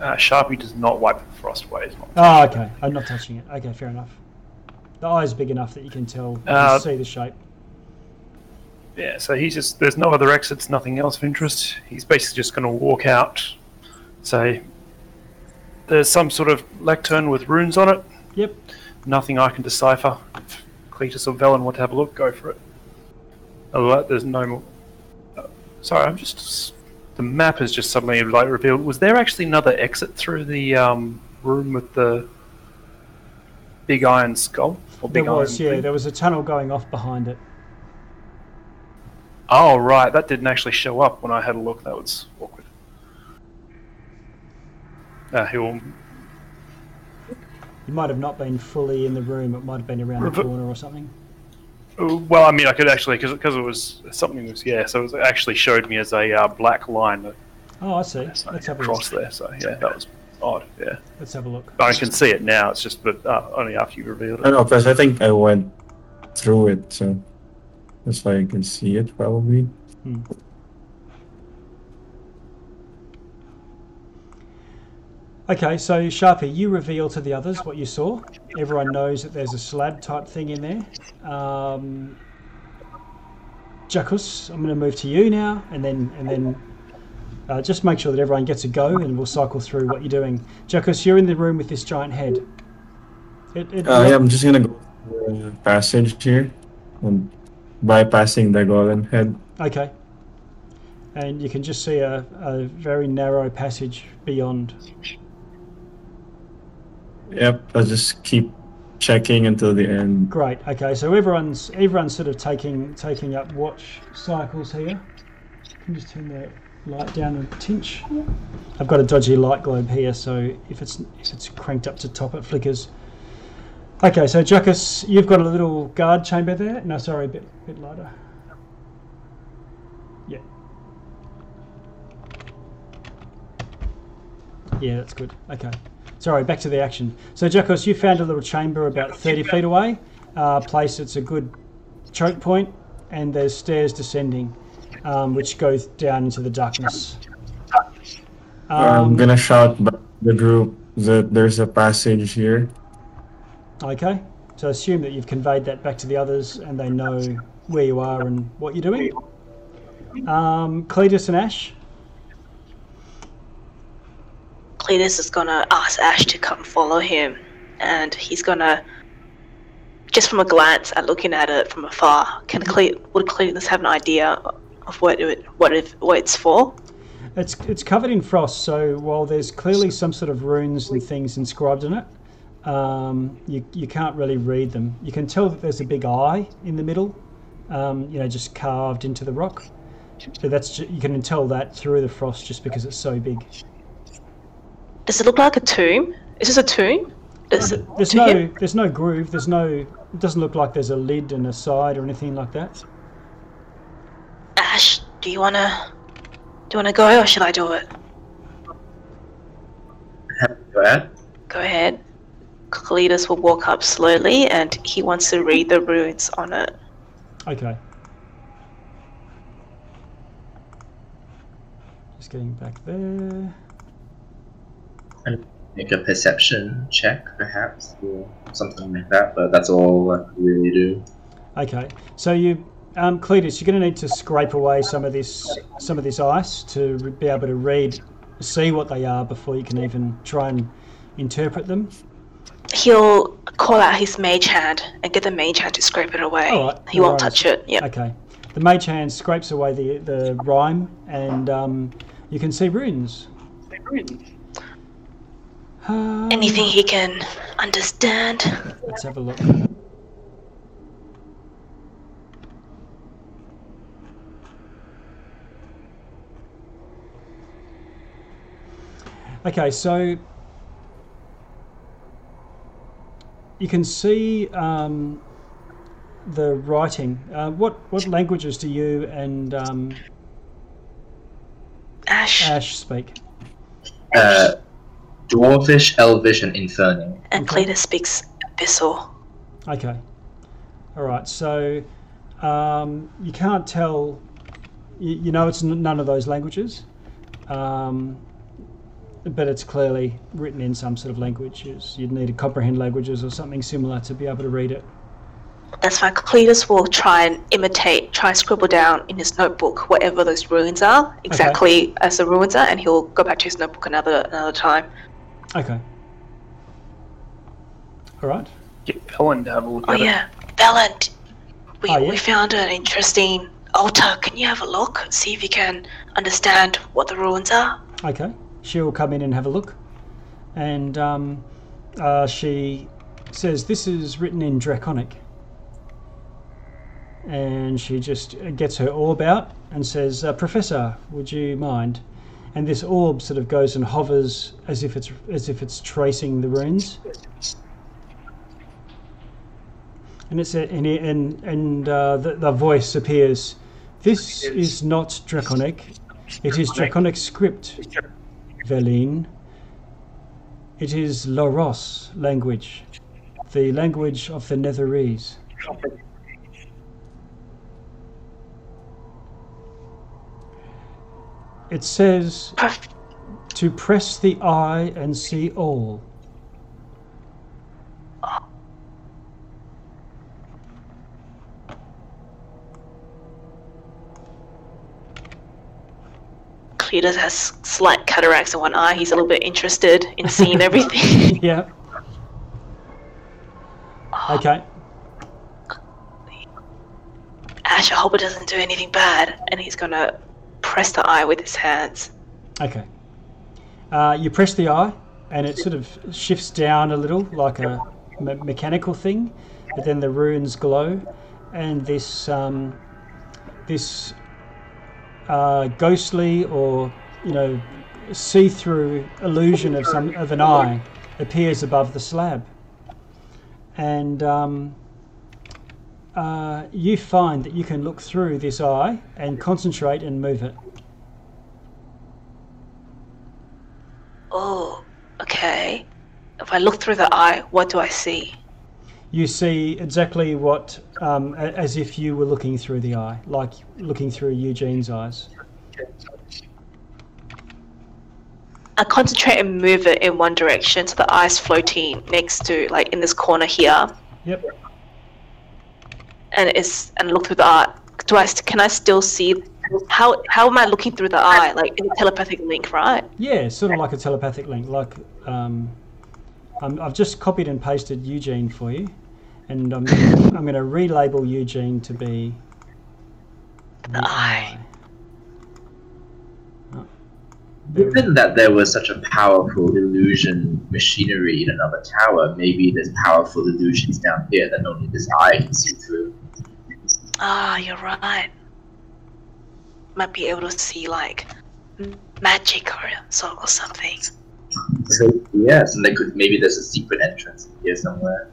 Uh, Sharpie does not wipe the frost away. He's not Oh, okay. I'm not touching it. Okay, fair enough. The eye's big enough that you can tell, you can Uh, see the shape. Yeah, so he's just there's no other exits, nothing else of interest. He's basically just going to walk out, say there's some sort of lectern with runes on it. Yep. Nothing I can decipher. If Cletus or Velen want to have a look, go for it. Otherwise, there's no more. uh, sorry, I'm just. The map has just suddenly like revealed. Was there actually another exit through the um, room with the big iron skull? Or There was, yeah, thing? there was a tunnel going off behind it. Oh right, that didn't actually show up when I had a look. That was awkward. Uh, he will. You might have not been fully in the room. It might have been around the corner or something. uh, Well, I mean, I could actually because it was something was yeah. So it was, actually showed me as a uh, black line that Oh, I see. that's Let's have a across look. there. So yeah, that was odd. Yeah, Let's have a look. I can see it now. It's just but uh, only after you revealed I don't it. know, because I think I went through it, so that's why I can see it probably. Okay, so Sharpie, you reveal to the others what you saw. Everyone knows that there's a slab type thing in there. Um, Jackus, I'm going to move to you now, and then and then uh, just make sure that everyone gets a go, and we'll cycle through what you're doing. Jackus, you're in the room with this giant head. It, it, Uh, yeah, I'm just gonna go through the passage here and bypassing the golden head. Okay. And you can just see a, a very narrow passage beyond. Yep, I'll just keep checking until the end. Great. Okay, so everyone's everyone's sort of taking taking up watch cycles here. Can just turn the light down a tinch? I've got a dodgy light globe here, so if it's if it's cranked up to top, it flickers. Okay, so Jackus, you've got a little guard chamber there. No, sorry, a bit bit lighter. Yeah. Yeah, that's good. Okay. Sorry, back to the action. So, Jacos, you found a little chamber about 30 feet away, uh, place that's a good choke point, and there's stairs descending, um, which goes down into the darkness. I'm Um, gonna shout back to the group that there's a passage here. okay, so assume that you've conveyed that back to the others and they know where you are and what you're doing. Um, Cletus and Ash, Cletus is gonna ask Ash to come follow him, and he's gonna, just from a glance at looking at it from afar, can Cle- would Cletus have an idea of what it what it what it's for? It's it's covered in frost, so while there's clearly some sort of runes and things inscribed in it, um, you, you can't really read them. You can tell that there's a big eye in the middle, um, you know, just carved into the rock. So that's you can tell that through the frost just because it's so big. Does it look like a tomb? Is this a tomb? Does it, There's to no him? there's no groove. There's no. It doesn't look like there's a lid and a side or anything like that. Ash, do you wanna do you wanna go or should I do it? Go ahead. Go ahead. Cletus will walk up slowly and he wants to read the runes on it. Okay. Just getting back there. Make a perception check, perhaps, or something like that. But that's all I can really do. Okay, so you, um, Cletus, you're going to need to scrape away some of this, some of this ice to re- be able to read, see what they are before you can even try and interpret them. He'll call out his mage hand and get the mage hand to scrape it away. All right, he no won't worries. touch it. Yeah. Okay, the mage hand scrapes away the the rime, and um, you can see runes. Um, Anything he can understand. Let's have a look. Okay, so you can see um, the writing. Uh, what what languages do you and um, Ash Ash speak? Uh, Dwarfish, Elvish, and Infernal. and Cletus speaks Abyssal. Okay. All right. So um, you can't tell. You, you know, it's n- none of those languages, um, but it's clearly written in some sort of languages. You'd need to comprehend languages or something similar to be able to read it. That's fine. Cletus will try and imitate, try and scribble down in his notebook whatever those runes are, exactly as the runes are, and he'll go back to his notebook another another time. Okay. All right. Get Ellen to have a look Oh at it. yeah, Valant, we Oh, yeah? we found an interesting altar. Can you have a look? See if you can understand what the runes are. Okay. She'll come in and have a look, and um, uh, she says this is written in Draconic. And she just gets her orb out and says, uh, "Professor, would you mind?" And this orb sort of goes and hovers as if it's as if it's tracing the runes. And it's a, and and and uh, the, the voice appears. This is not Draconic. It is Draconic script. Veline. It is Loross language, the language of the Netherese. It says to press the eye and see all. Cletus has slight cataracts in one eye. He's a little bit interested in seeing everything. Yeah. Okay. Ash, I hope it doesn't do anything bad. And he's gonna press the eye with his hands. Okay. Uh, you press the eye, and it sort of shifts down a little, like a me- mechanical thing. But then the runes glow, and this um, this uh, ghostly or you know see-through illusion of some of an eye appears above the slab, and um, uh, you find that you can look through this eye and concentrate and move it. Oh, okay. If I look through the eye, what do I see? you see exactly what, um, as if you were looking through the eye, like looking through Eugene's eyes. I concentrate and move it in one direction so the eye's floating next to, like, in this corner here. Yep. And it's and look through the eye. Do I? Can I still see? How how am I looking through the eye? Like in a telepathic link, right? Yeah, sort of like a telepathic link. Like um, I'm, I've just copied and pasted Eugene for you, and I'm I'm going to relabel Eugene to be the eye. Oh. Given that there was such a powerful illusion machinery in another tower, maybe there's powerful illusions down here that only this eye can see through. Ah, you're right. Might be able to see like magic or so or something. So, yes, and they could maybe there's a secret entrance here somewhere.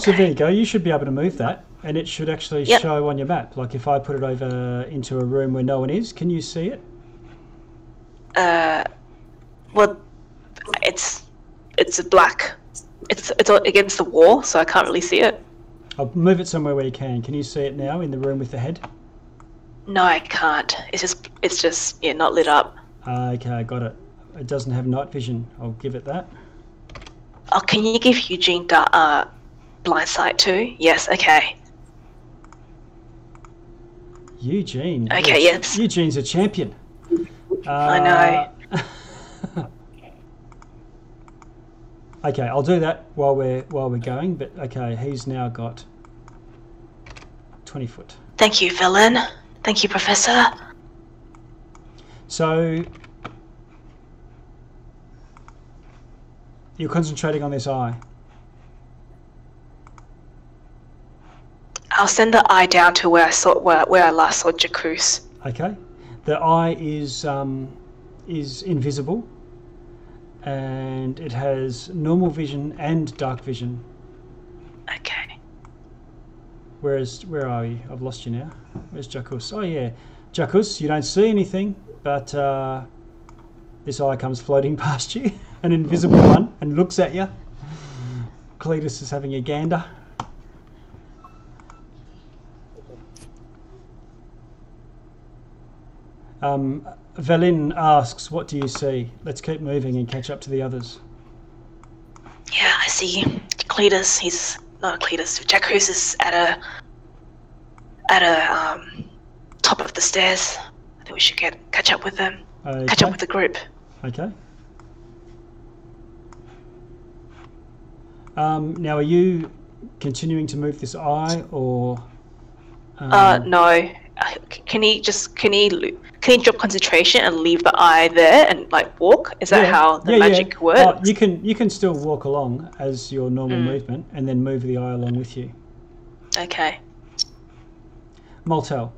So there you go. You should be able to move that, and it should actually Yep. show on your map. Like if I put it over into a room where no one is, can you see it? Uh, well, it's it's a black. It's it's against the wall, so I can't really see it. I'll move it somewhere where you can. Can you see it now in the room with the head? No, I can't. It's just it's just yeah, not lit up. Ah, okay, I got it. It doesn't have night vision. I'll give it that. Oh, can you give Eugene da- uh blind sight too? Yes. Okay. Eugene. Okay, yes. Eugene's a champion. I know. okay, I'll do that while we're while we're going. But okay, he's now got twenty foot. Thank you, villain. Thank you, Professor. So you're concentrating on this eye. I'll send the eye down to where I saw where, where I last saw Jacuz. Okay, the eye is um, is invisible, and it has normal vision and dark vision. Okay. Whereas, where are you? I've lost you now. Where's Jacuz? Oh yeah, Jacuz. You don't see anything, but uh, this eye comes floating past you, an invisible one, and looks at you. Cletus is having a gander. Um, Velin asks, "What do you see?" Let's keep moving and catch up to the others. Yeah, I see. Cletus, he's not Cletus. Jacuz is at a at a um top of the stairs. I think we should get catch up with them. Catch up with the group. Okay. Um, now, are you continuing to move this eye, or? Um, Uh, no. Uh, c- Can he just can he can he drop concentration and leave the eye there and like walk? Is that yeah, how the yeah, yeah. magic works? Oh, you can you can still walk along as your normal Mm. movement, and then move the eye along with you. Okay. Moltel.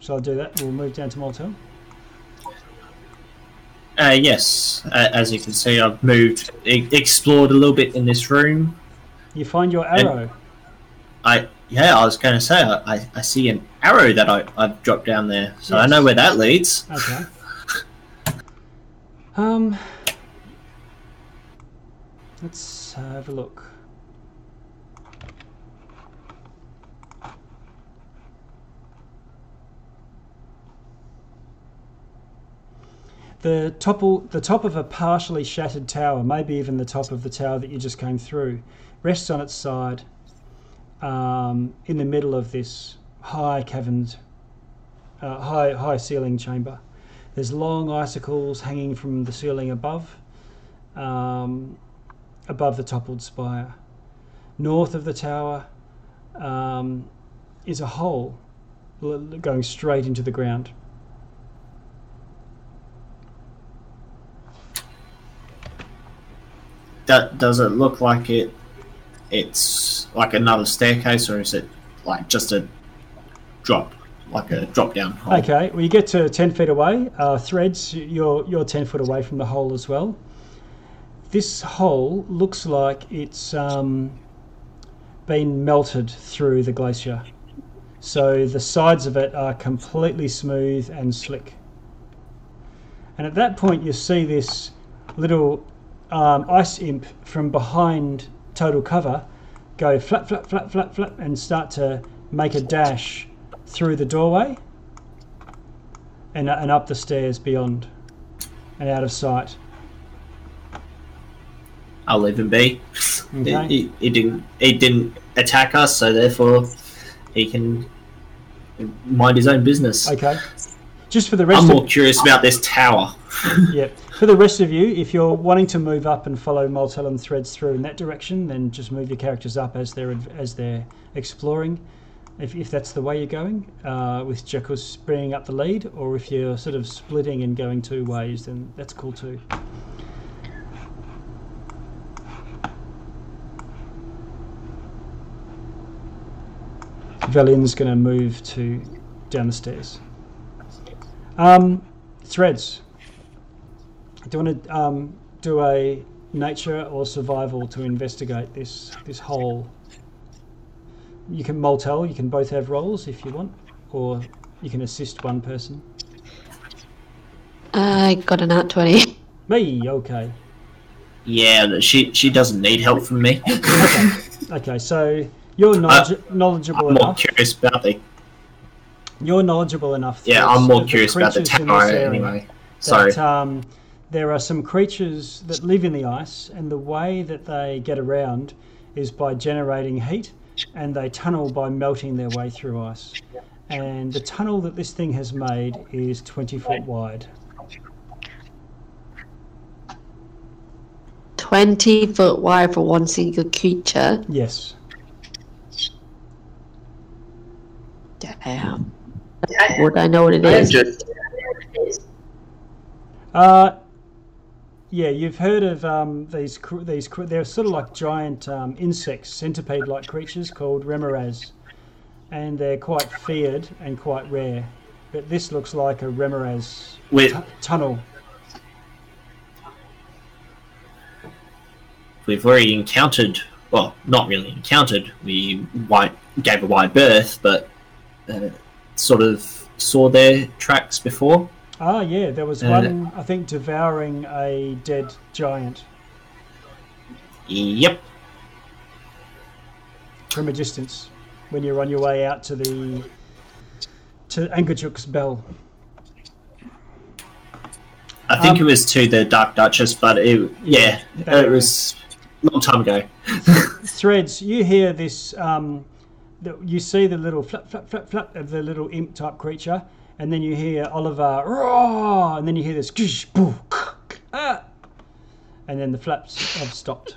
Shall I do that? We'll move down to Moltel. Uh, yes, uh, as you can see, I've moved, e- explored a little bit in this room. You find your arrow. I yeah, I was going to say I, I, see an arrow that I, I've dropped down there, so I know where that leads. Okay. Um. Let's have a look. The topple, the top of a partially shattered tower, maybe even the top of the tower that you just came through, rests on its side um, in the middle of this high caverned, uh, high high ceiling chamber. There's long icicles hanging from the ceiling above, um, above the toppled spire. North of the tower um, is a hole going straight into the ground. That does it look like it? It's like another staircase, or is it like just a drop, like a drop down hole? Okay, well, you get to 10 feet away. Uh, threads, you're, you're 10 foot away from the hole as well. This hole looks like it's um, been melted through the glacier. So the sides of it are completely smooth and slick. And at that point, you see this little um, ice imp from behind total cover go flap, flap, flap, flap, flap, and start to make a dash through the doorway and, and up the stairs beyond and out of sight. I'll leave him be. Okay. He, he, he didn't. He didn't attack us, so therefore he can mind his own business. Okay. Just for the rest I'm of more curious about this tower. yeah, for the rest of you, if you're wanting to move up and follow Moltel and threads through in that direction, then just move your characters up as they're as they're exploring, if, if that's the way you're going, uh, with Jekyll's bringing up the lead, or if you're sort of splitting and going two ways, then that's cool too. Valin's going to move to down the stairs. Um, threads. Do you want to um, do a nature or survival to investigate this this hole? You can Moltel. You can both have roles if you want, or you can assist one person. I got an at 20. Me, okay. Yeah, she she doesn't need help from me. Okay, okay. So you're knowledge- knowledgeable I'm more enough. curious about the. You're knowledgeable enough. Yeah, I'm more of curious about the creatures tower area. anyway. Sorry. that um, there are some creatures that live in the ice, and the way that they get around is by generating heat, and they tunnel by melting their way through ice. And the tunnel that this thing has made is 20 foot wide. 20 foot wide for one single creature. Yes. Damn. Would I know what it is? I Uh, yeah, you've heard of um, these. These they're sort of like giant um, insects, centipede-like creatures called remorhaz, and they're quite feared and quite rare. But this looks like a remorhaz tu- tunnel. we've already encountered, well, not really encountered. We wide, gave a wide berth, but uh, sort of saw their tracks before. Ah, yeah, there was one I think devouring a dead giant Yep. from a distance when you're on your way out to the to Angajuk's bell. I think Um, it was to the Dark Duchess, but it, yeah, that it was a long time ago. threads, you hear this. Um, you see the little flap, flap, flap, flap of the little imp type creature, and then you hear Oliver roar, and then you hear this gish, boo, ah, and then the flaps have stopped.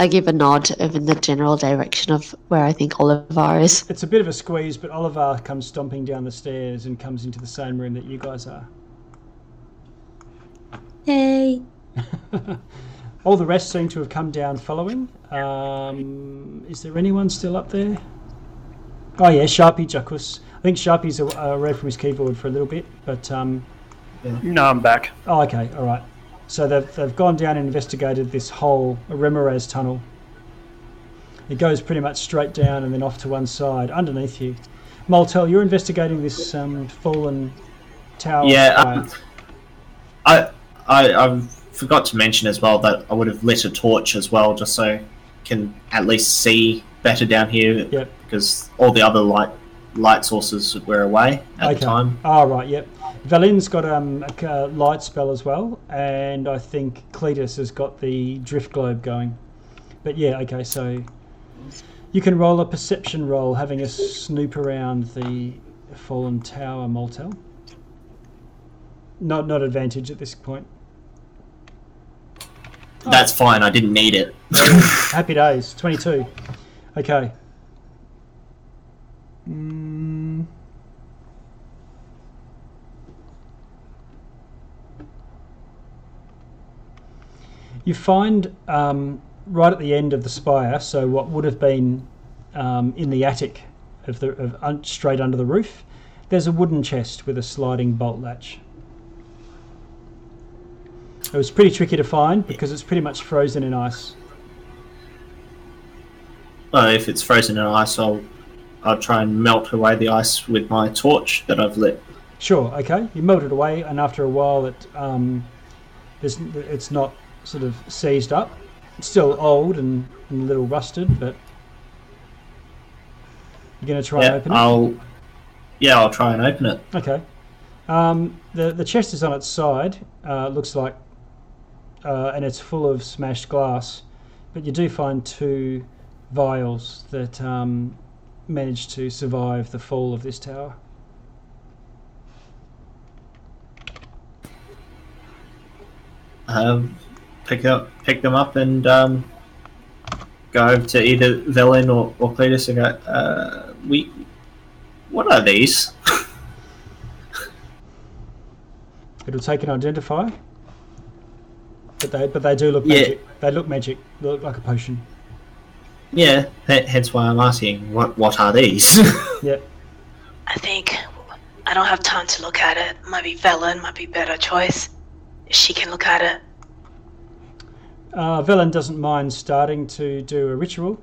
I give a nod of in the general direction of where I think Oliver is. It's a bit of a squeeze, but Oliver comes stomping down the stairs and comes into the same room that you guys are. Hey. All the rest seem to have come down following. Um, is there anyone still up there? Oh yeah, Sharpie Jackus. I think Sharpie's uh, away from his keyboard for a little bit, but um, No, I'm back. oh okay, all right. So they've they've gone down and investigated this whole Remorhaz tunnel. It goes pretty much straight down and then off to one side underneath you. Moltel, you're investigating this um, fallen tower. Yeah, um, I, I I forgot to mention as well that I would have lit a torch as well, just so I can at least see better down here. Yep. Because all the other light light sources were away at the time. Oh, right, yep. Valin's got um, a light spell as well, and I think Cletus has got the drift globe going. But yeah, okay, so you can roll a perception roll having a snoop around the fallen tower, Moltel. Not, not advantage at this point. That's fine. I didn't need it. Happy days, 22. Okay. Mm. You find um, right at the end of the spire, so what would have been um, in the attic of the of, un, straight under the roof, there's a wooden chest with a sliding bolt latch. It was pretty tricky to find because it's pretty much frozen in ice. Uh, if it's frozen in ice, I'll I'll try and melt away the ice with my torch that I've lit. Sure. Okay. You melt it away, and after a while, it um, there's, it's not sort of seized up. It's still old and, and a little rusted, but you're going to try and Yeah, open it. I'll yeah, I'll try and open it. Okay. Um, the the chest is on its side. Uh, looks like, uh, and it's full of smashed glass. But you do find two vials that um, managed to survive the fall of this tower. Um, pick up, pick them up, and um, go to either Velen or, or Cletus and go, uh, we, what are these? It'll take an identifier. But they but they do look Yeah. magic. They look magic. They look like a potion. Yeah, h- hence why I'm asking, what, what are these? Yeah. I think I don't have time to look at it. Might be Velen, might be better choice. She can look at it. Uh, Velen doesn't mind starting to do a ritual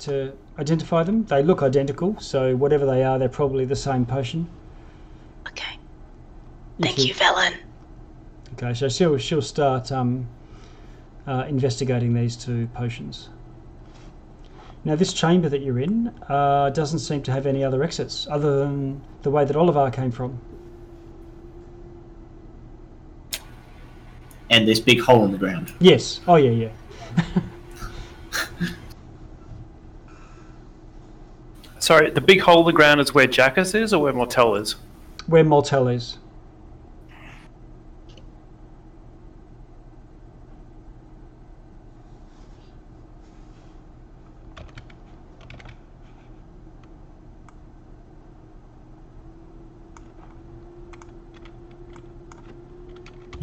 to identify them. They look identical, so whatever they are, they're probably the same potion. Okay. If Thank you, Velen. Okay, so she'll she'll start um, uh, investigating these two potions. Now, this chamber that you're in uh, doesn't seem to have any other exits other than the way that Oliver came from. and this big hole in the ground. Yes. Oh, yeah, yeah. Sorry, the big hole in the ground is where Jackus is or where Mortel is? Where Mortel is.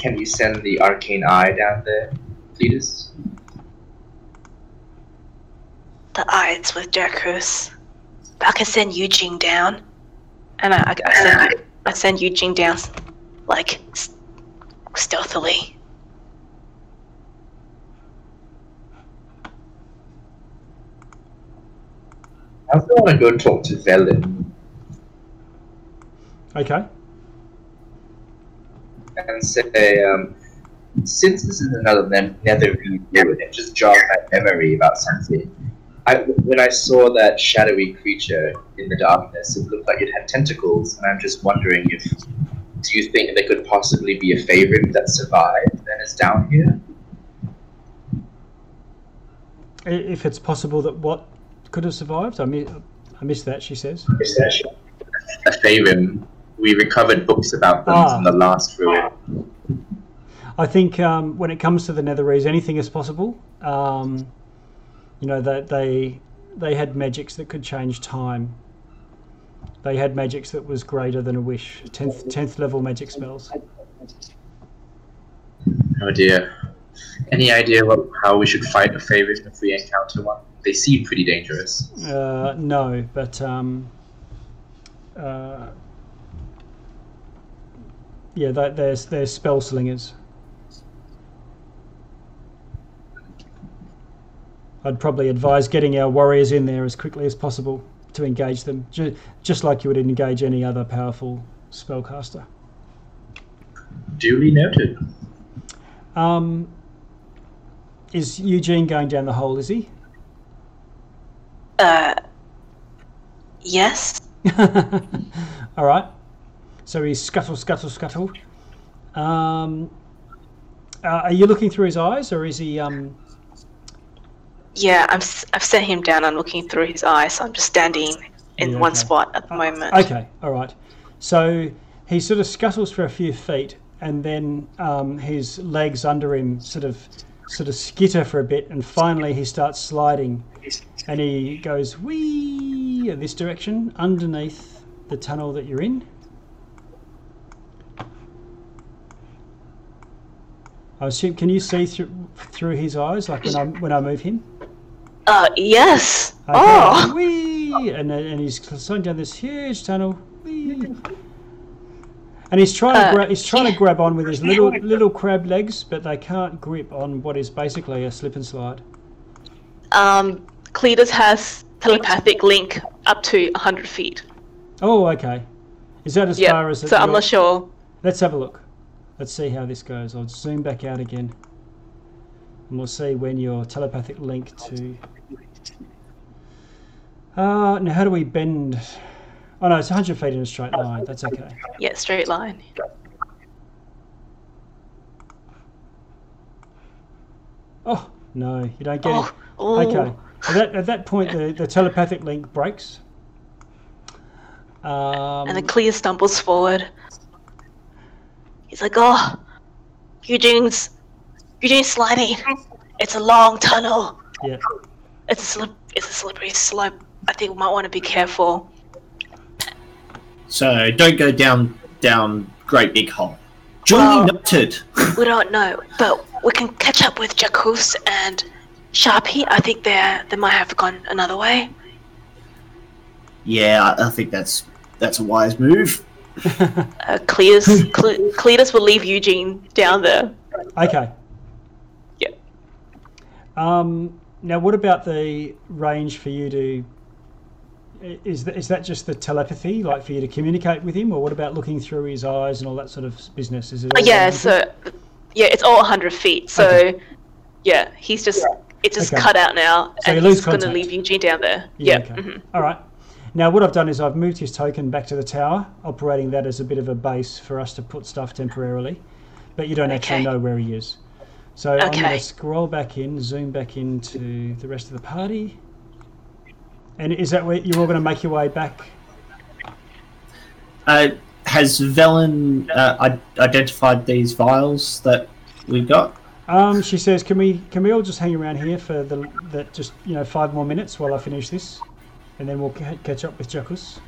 Can you send the arcane eye down there, Cletus? The eyes with Jackus. I can send Eugene down. And I, I, I send I send Eugene down like s- stealthily. I also want to go talk to Velen Okay. And say, um, since this is another ne- nether ruin, it just jogged my memory about something. I, when I saw that shadowy creature in the darkness, it looked like it had tentacles, and I'm just wondering if do you think there could possibly be a favorite that survived and is down here? If it's possible that what could have survived, I, mean, I missed that, she says. A favorite. We recovered books about them Ah. from the last ruin. I think um, when it comes to the Netherese, anything is possible. Um, you know that they they had magics that could change time. They had magics that was greater than a wish. Tenth tenth level magic spells. Oh dear. Any idea what, how we should fight a favorite if we encounter one? They seem pretty dangerous. Uh, no, but um, uh, yeah, that, there's there's spell slingers. I'd probably advise getting our warriors in there as quickly as possible to engage them, ju- just like you would engage any other powerful spellcaster. Duly noted. Um, is Eugene going down the hole? Is he? Uh yes. All right. So he's scuttle, scuttle, scuttle. Um, uh, are you looking through his eyes, or is he? Um, Yeah, I'm I've set him down. I'm looking through his eyes. So I'm just standing in Yeah, one okay. spot at the moment. okay. All right. So he sort of scuttles for a few feet, and then um, his legs under him sort of sort of skitter for a bit, and finally he starts sliding, and he goes wee in this direction underneath the tunnel that you're in. I assume. Can you see through through his eyes, like when I when I move him? Uh yes. Okay. Oh. Whee! And, and he's going down this huge tunnel. Whee! And he's trying to Uh, gra- he's trying to grab on with his little little crab legs, but they can't grip on what is basically a slip and slide. Um, Cletus has telepathic link up to 100 feet. Oh, okay. Is that as Yeah. far as? So I'm not sure. Let's have a look. Let's see how this goes. I'll zoom back out again, and we'll see when your telepathic link to. Uh, now how do we bend? Oh no, it's 100 feet in a straight line. That's okay. Yeah, straight line. Oh no, you don't get Oh, it. oh. Okay. At that, at that point, the, the telepathic link breaks. Um, And the Clea stumbles forward. He's like, "Oh, Eugene's, Eugene's sliding. It's a long tunnel." yeah. It's a slip. It's a slippery slope. I think we might want to be careful. So don't go down down great big hole. Duly Well- noted. We don't know, but we can catch up with Jackus and Sharpie. I think they they might have gone another way. Yeah, I, I think that's that's a wise move. Uh, Cletus, Cle- Cletus will leave Eugene down there. Okay. Yeah. Um, now, what about the range for you to? Is that, is that just the telepathy, like for you to communicate with him, or what about looking through his eyes and all that sort of business? Is it? All yeah, so yeah, it's all 100 feet. So Okay. yeah, he's just it's just Okay. cut out now, So you and lose he's going to leave Eugene down there. Yeah. Yeah. okay. mhm. All right. Now, what I've done is I've moved his token back to the tower, operating that as a bit of a base for us to put stuff temporarily, but you don't actually know where he is. So I'm going to scroll back in, zoom back into the rest of the party. And is that where you're all going to make your way back? Uh, has Velen uh, identified these vials that we've got? Um, she says, "Can we can we all just hang around here for the that just you know five more minutes while I finish this, and then we'll ca- catch up with Jackus."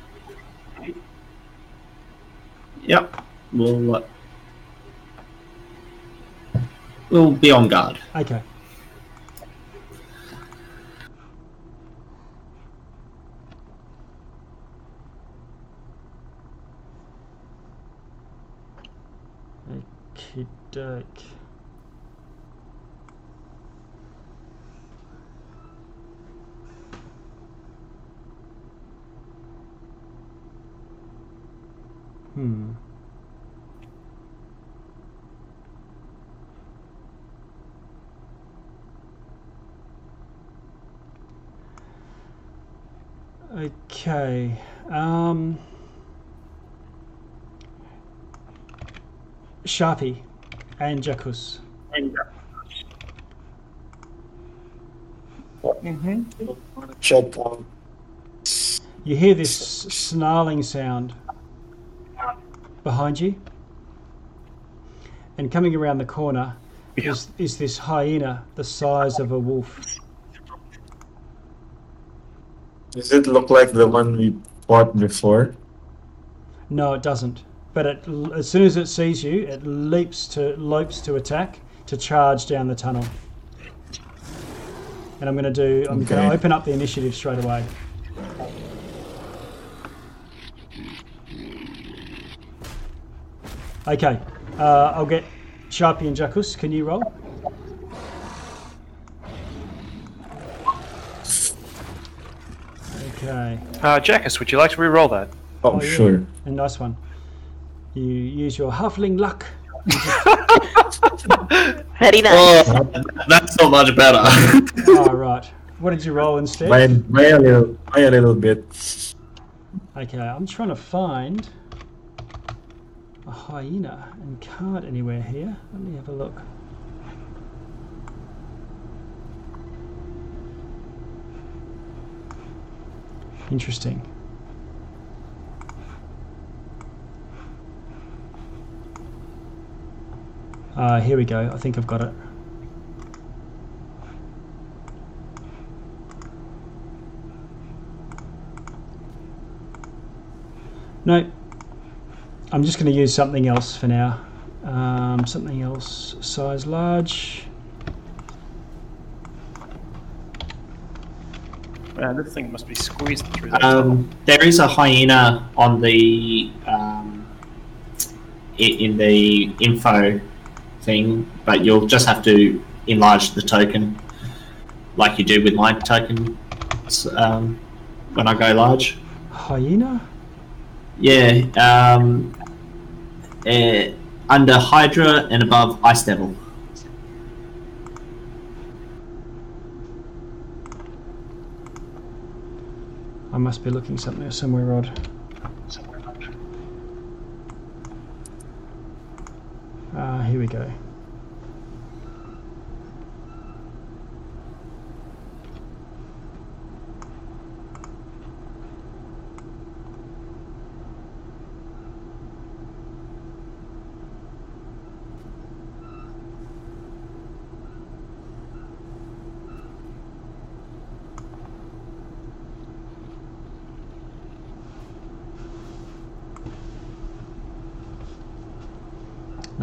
Yep. We'll uh, we'll be on guard. Okay. Okey-doke. Hmm. Okay. Um, Sharpie and Jackus. Check out. You hear this snarling sound behind you, and coming around the corner is, is this hyena the size of a wolf. Does it look like the one we fought before? No, it doesn't. But it, as soon as it sees you, it leaps to lopes to attack to charge down the tunnel. And I'm going to do. I'm going to open up the initiative straight away. Okay, uh, I'll get Sharpie and Jackus. Can you roll? Okay. Uh, Jackus, would you like to re-roll that? Oh, Oh, yeah. sure. A nice one. You use your halfling luck. Very nice. Oh, that's so much better. oh, right. What did you roll instead? By, by a little, by a little bit. Okay, I'm trying to find a hyena and can't anywhere here. Let me have a look. Interesting. Uh, here we go. I think I've got it. No, I'm just going to use something else for now. Um, something else, size large. Man, this thing must be squeezed through that. um, there is a hyena on the um, in the info thing, but you'll just have to enlarge the token, like you do with my token um, when I go large. Hyena? Yeah, um, uh, under Hydra and above Ice Devil. I must be looking something somewhere odd. Ah, here we go.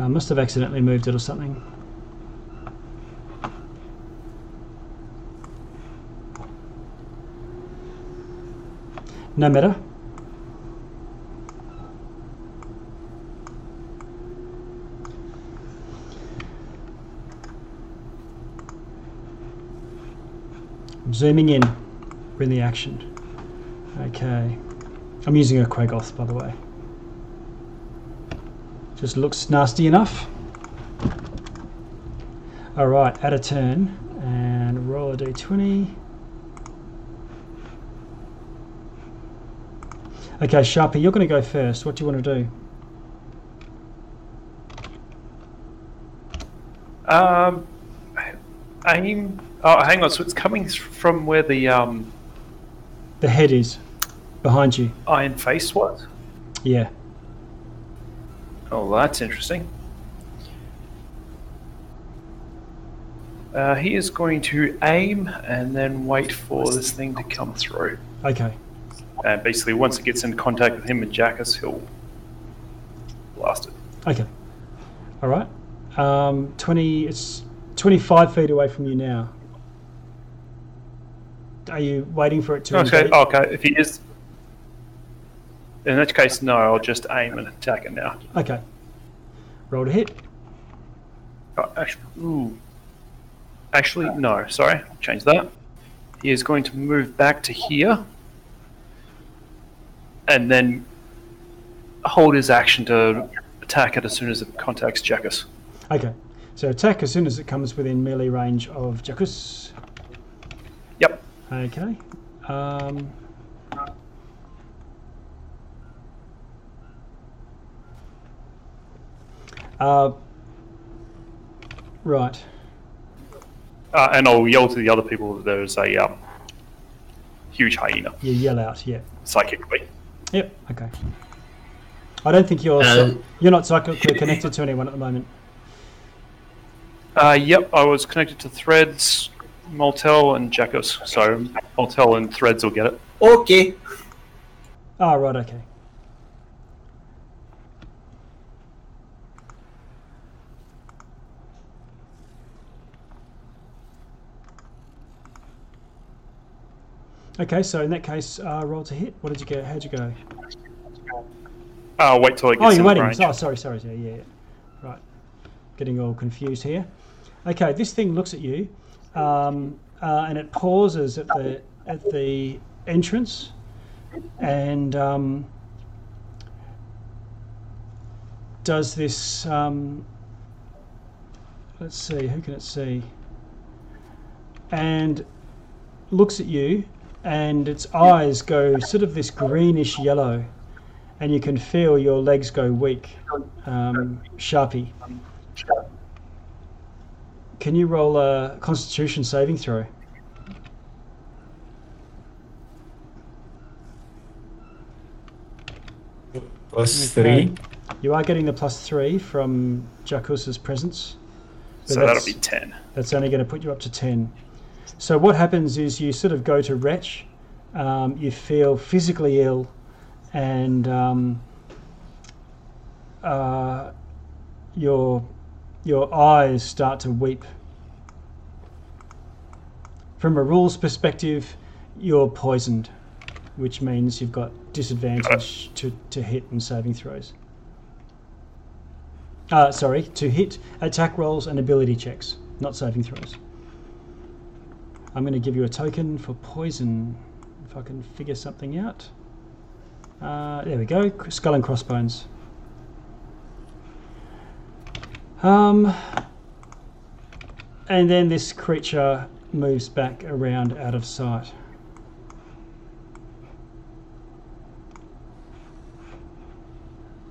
I must have accidentally moved it or something. No matter. I'm zooming in. Bring the action. Okay. I'm using a Quagoth, by the way. Just looks nasty enough. Alright, add a turn and roll a d20. Okay, Sharpie, you're going to go first. What do you want to do? Um, aim. Oh, hang on. So it's coming from where the um, The head is behind you. iron face What? Yeah. Oh, that's interesting. Uh, he is going to aim and then wait for this thing to come through. Okay. And basically, once it gets in contact with him and Jackus, he'll blast it. Okay. All right. Um, 20, it's 25 feet away from you now. Are you waiting for it to Okay, engage? okay. If he is. In that case, no, I'll just aim and attack it now. Okay. Roll to hit. Oh, actually, ooh. Actually, no, sorry, change that. He is going to move back to here and then hold his action to attack it as soon as it contacts Jackus. Okay. So attack as soon as it comes within melee range of Jackus. Yep. Okay. Um, uh, right. Uh, and I'll yell to the other people that there's a um, huge hyena You yell out. Yeah. psychically. Yep. Okay. I don't think you're Uh, you're not psychically connected to anyone at the moment. Uh, yep, I was connected to Threads, Moltel, and Jackus. So Moltel and Threads will get it. Okay. Oh, right. Okay. Okay, so in that case, uh, roll to hit. What did you get? How'd you go? Uh, wait till it Oh, gets you're in waiting. range. Oh, sorry, sorry. Yeah, yeah, yeah. Right. Getting all confused here. Okay, this thing looks at you, um, uh, and it pauses at the at the entrance, and um, does this. Um, let's see. Who can it see? And looks at you, and its eyes go sort of this greenish yellow and you can feel your legs go weak. Um, Sharpie. Can you roll a Constitution saving throw? Three. You are getting the plus three from Jackus's presence. So that'll be 10. That's only going to put you up to 10. So what happens is you sort of go to retch, um, you feel physically ill, and um, uh, your your eyes start to weep. From a rules perspective, you're poisoned, which means you've got disadvantage to, to hit and saving throws. Uh, sorry, to hit attack rolls and ability checks, not saving throws. I'm going to give you a token for poison, if I can figure something out. Uh, there we go, skull and crossbones. Um, and then this creature moves back around out of sight.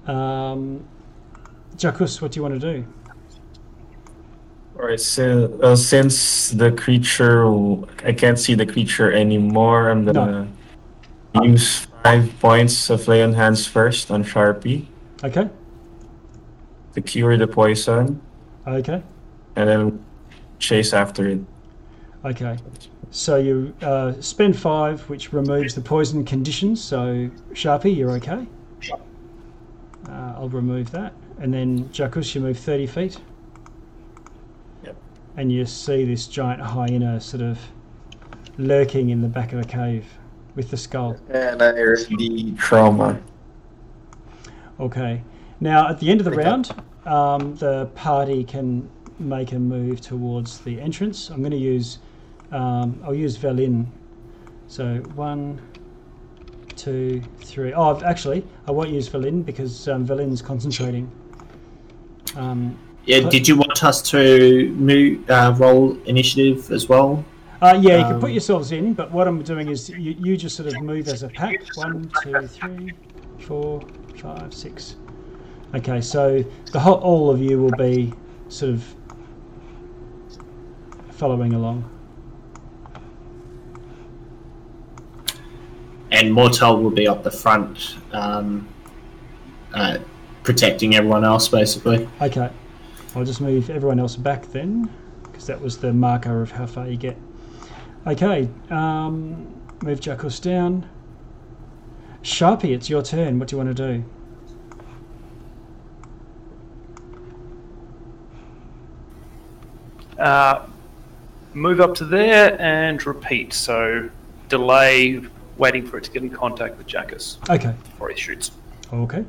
Um, Jackus, what do you want to do? Alright, so uh, since the creature, I can't see the creature anymore, I'm gonna use five points of lay on hands first on Sharpie Okay, to cure the poison, okay, and then chase after it. okay. So you uh, spend five, which removes the poison conditions. So Sharpie, you're okay. Uh, I'll remove that, and then Jackus, you move 30 feet. And you see this giant hyena sort of lurking in the back of the cave with the skull. And I trauma. Okay. Now, at the end of the round, um, the party can make a move towards the entrance. I'm going to use, um, I'll use Velin. So one, two, three. Oh, I've- actually, I won't use Velin because um, Velin's concentrating. Um, Yeah, did you want us to move, uh, roll initiative as well? uh, yeah, you can put Um, yourselves in, but what I'm doing is you, you just sort of move as a pack. One, two, three, four, five, six. Okay, so the whole, all of you will be sort of following along. And Mortel will be up the front, um, uh, protecting everyone else, basically. Okay, I'll just move everyone else back then, because that was the marker of how far you get. Okay, um, move Jackus down. Sharpie, it's your turn. What do you want to do? Uh, move up to there and repeat. So delay, waiting for it to get in contact with Jackus Okay, before he shoots. okay.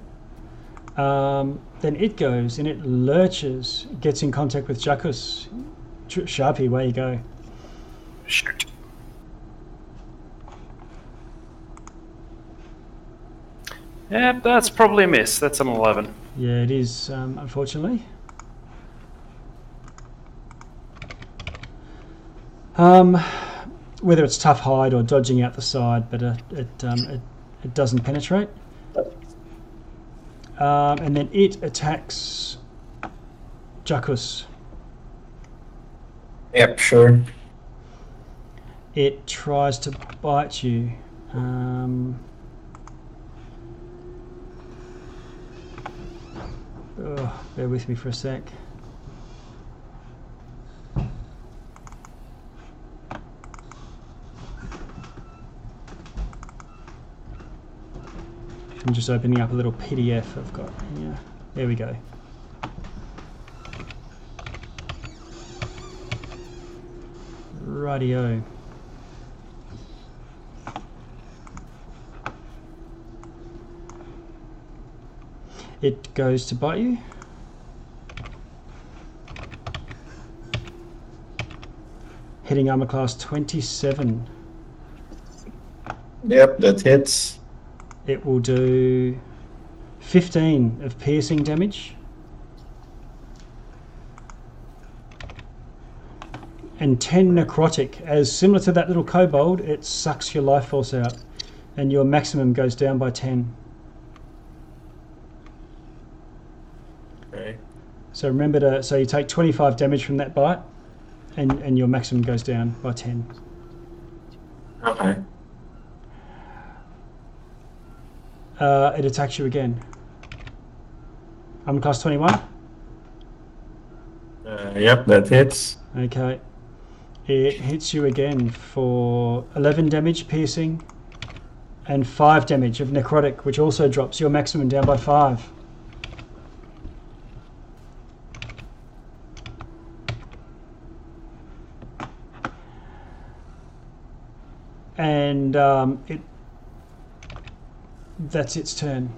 Um, then it goes and it lurches, gets in contact with Jackus. Ch- Sharpie, where you go? Shoot. Yep, that's probably a miss. That's an 11. Yeah, it is, um, unfortunately. Um, whether it's tough hide or dodging out the side, but uh, it, um, it it doesn't penetrate. Um, and then it attacks Jackus. Yep, sure. It tries to bite you. Um, oh, bear with me for a sec. Just opening up a little PDF I've got here. There we go. Rightio. It goes to bite you. Hitting armor class 27. Yep, that hits. It will do 15 of piercing damage. And 10 necrotic. As similar to that little kobold, it sucks your life force out. And your maximum goes down by 10. Okay. So remember to, so you take 25 damage from that bite, and, and your maximum goes down by 10. Okay. Uh, it attacks you again. I'm class 21. Uh, yep, that hits. Okay. It hits you again for 11 damage piercing and 5 damage of necrotic, which also drops your maximum down by 5. And um, it that's its turn.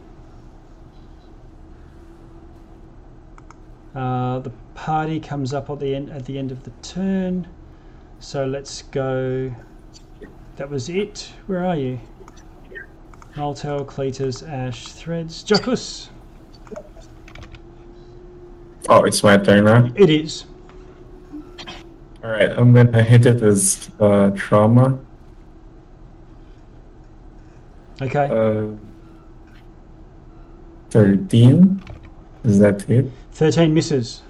Uh, the party comes up at the end at the end of the turn. So let's go. That was it. Where are you? Maltel, Cletus, Ash, Threads, Jackus. Oh, it's my turn now. It is. Alright, I'm gonna hit it as uh, trauma. Okay. Uh, 13. Is that it? Thirteen misses.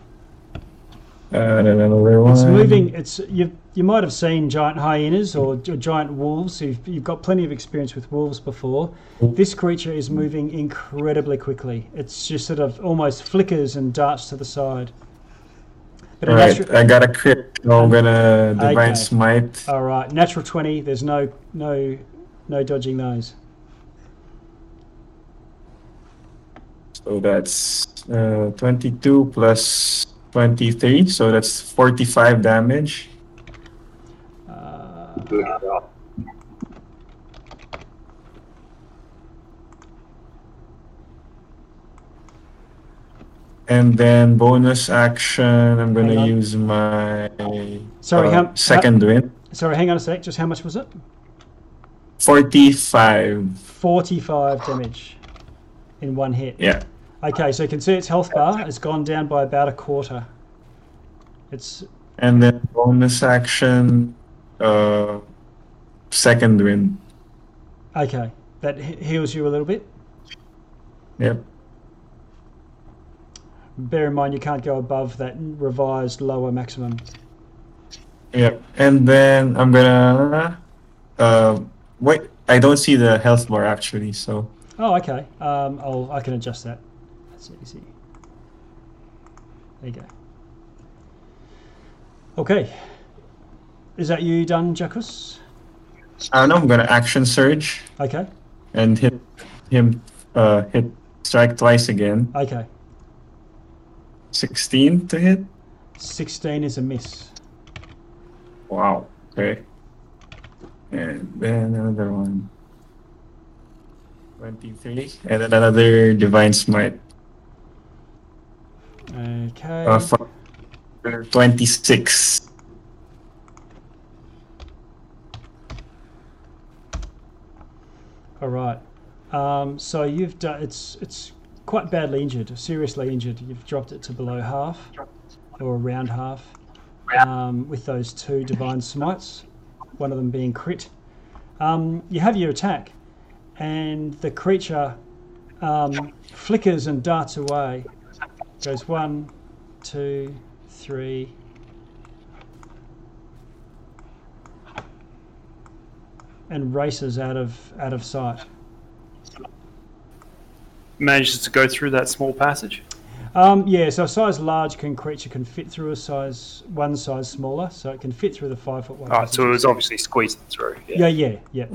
Uh, and another one. It's moving. It's you. You might have seen giant hyenas or, or giant wolves. You've, you've got plenty of experience with wolves before. This creature is moving incredibly quickly. It's just sort of almost flickers and darts to the side. But Alright, natu- I got a crit. So I'm gonna divine Okay. smite. All right, natural twenty. There's no no no dodging those. So that's uh, 22 plus 23, so that's 45 damage. Uh, And then bonus action, I'm gonna use my Sorry, uh, how- second wind. sorry, hang on a sec. Just how much was it? 45. 45 damage in one hit. Yeah. Okay, so you can see its health bar has gone down by about a quarter. It's And then bonus action, uh, second wind. okay. That he- heals you a little bit. Yep. Bear in mind you can't go above that revised lower maximum. Yep. And then I'm gonna, uh, wait. I don't see the health bar actually, so Oh, okay. Um, I'll I can adjust that. That's easy. There you go. Okay. Is that you done, don't know. I'm gonna action surge Okay. and hit him. Uh, hit strike twice again. Okay. 16 to hit. 16 is a miss. Wow. Okay. And then another one. 23. And then another divine smite. Okay. Uh, for 26. All right. Um, so you've done it's it's quite badly injured, seriously injured. You've dropped it to below half or around half um, with those two divine smites, one of them being crit. Um, you have your attack, and the creature um, flickers and darts away. Goes one, two, three. And races out of out of sight. Manages to go through that small passage. Um, yeah, so a size large can creature can fit through a size one size smaller, so it can fit through the five foot one. Oh, so it was obviously squeezing through. yeah, yeah, yeah.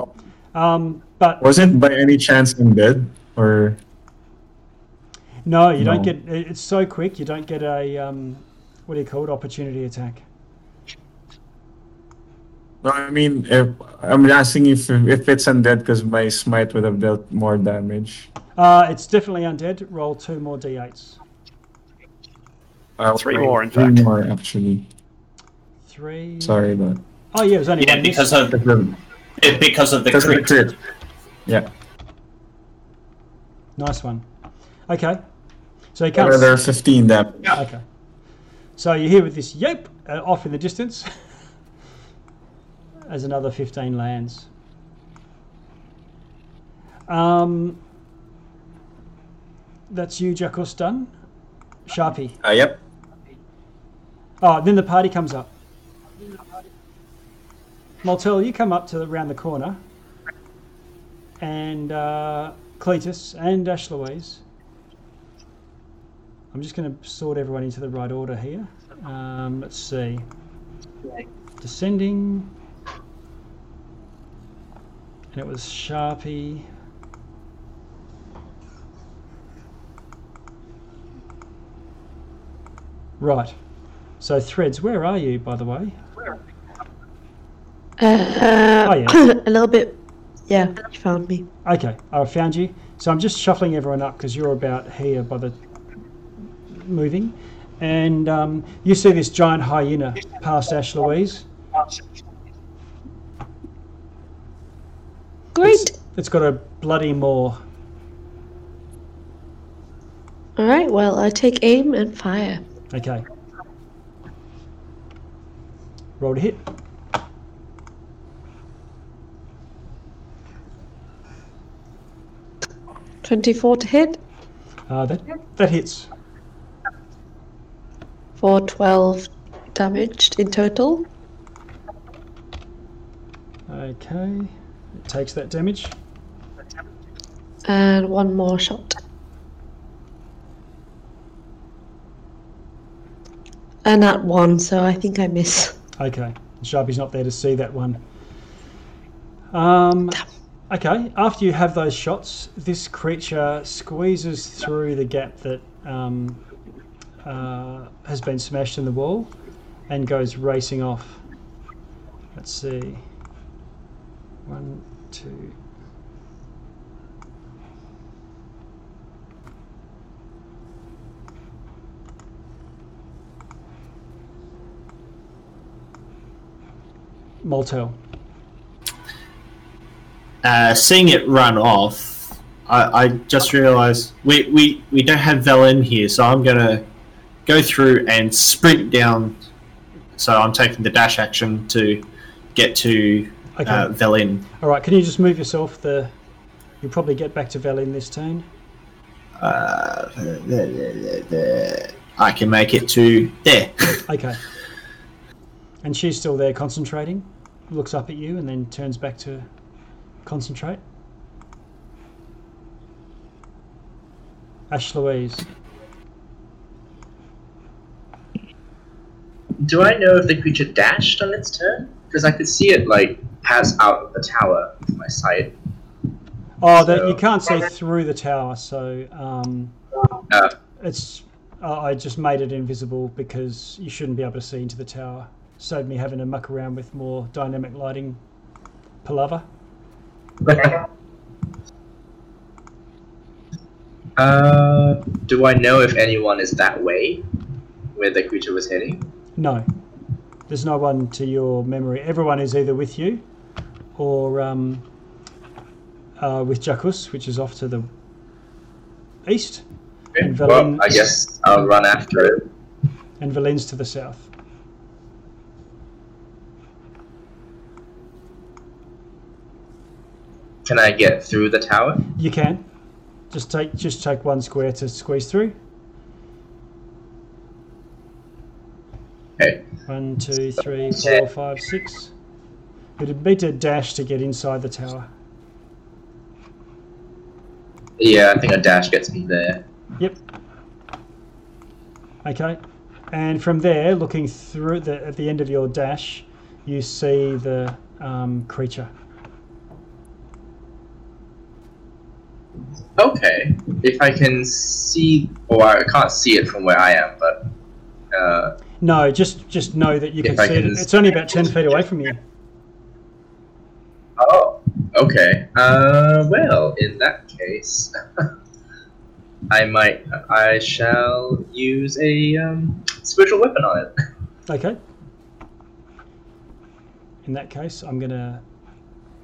Um, but Was it by any chance undead? Or. No, you don't get. It's so quick. You don't get a um, what do you call it? Opportunity attack. No, I mean, if, I'm asking if if it's undead because my smite would have dealt more damage. Uh, it's definitely undead. Roll two more d8s. Uh, Three more, in three fact. more actually. Three. Sorry, but Oh yeah, it was only Yeah, one because of because it- because of the of the crit. crit. Yeah, Nice one. Okay. So you can't. another 15 damage. Okay. So you hear with this yep uh, off in the distance as another 15 lands. Um, that's you, Jackus, done. Sharpie. Uh, yep. Oh, then the party comes up. Maltel, you come up to the, around the corner, and uh, Cletus and Ash Louise. I'm just going to sort everyone into the right order here. Um, let's see. Descending. And it was Sharpie. Right. So threads, where are you, by the way? Uh, Oh, yeah. a little bit. Yeah, you found me. Okay, I found you. So I'm just shuffling everyone up because you're about here by the moving, and um, you see this giant hyena past Ash Louise. Great. It's got a bloody maw. All right. Well, I take aim and fire. Okay. Roll to hit. Twenty-four to hit Uh, that that hits. For twelve damaged in total. Okay. It takes that damage. And one more shot. And at one, so I think I miss. Okay. Sharpie's not there to see that one. Um, Okay, after you have those shots, this creature squeezes through the gap that um, uh, has been smashed in the wall and goes racing off. Let's see. One, two. Moltel. Uh, seeing it run off, I, I just realised we, we, we don't have Velen here, so I'm gonna go through and sprint down. So I'm taking the dash action to get to Okay. uh, Velen. All right, can you just move yourself? The you'll probably get back to Velin this turn. Uh, there, there, there, there. I can make it to there. Okay. And she's still there concentrating. Looks up at you and then turns back to concentrate. Ash Louise. Do I know if the creature dashed on its turn? Because I could see it like pass out of the tower with my sight. Oh, that you can't see through the tower, so um, Uh, it's. Uh, I just made it invisible because you shouldn't be able to see into the tower. Saved me having to muck around with more dynamic lighting palaver. uh, do I know if anyone is that way, where the creature was heading? No, there's no one to your memory. Everyone is either with you or um, uh, with Jackus, which is off to the east, Okay, And Well, I guess I'll run after it. and Valin's to the south. Can I get through the tower? You can just take just take one square to squeeze through. Okay. One, two, three, four, five, six. It'd be to dash to get inside the tower. Yeah, I think a dash gets me there. Yep. Okay. And from there, looking through the at the end of your dash, you see the um, creature. Okay. If I can see, or I can't see it from where I am, but uh, No, just just know that you If can I see it. can- It's only about ten feet away from you. oh, okay. Uh, well, in that case, I might, I shall use a um, spiritual weapon on it. Okay. In that case, I'm gonna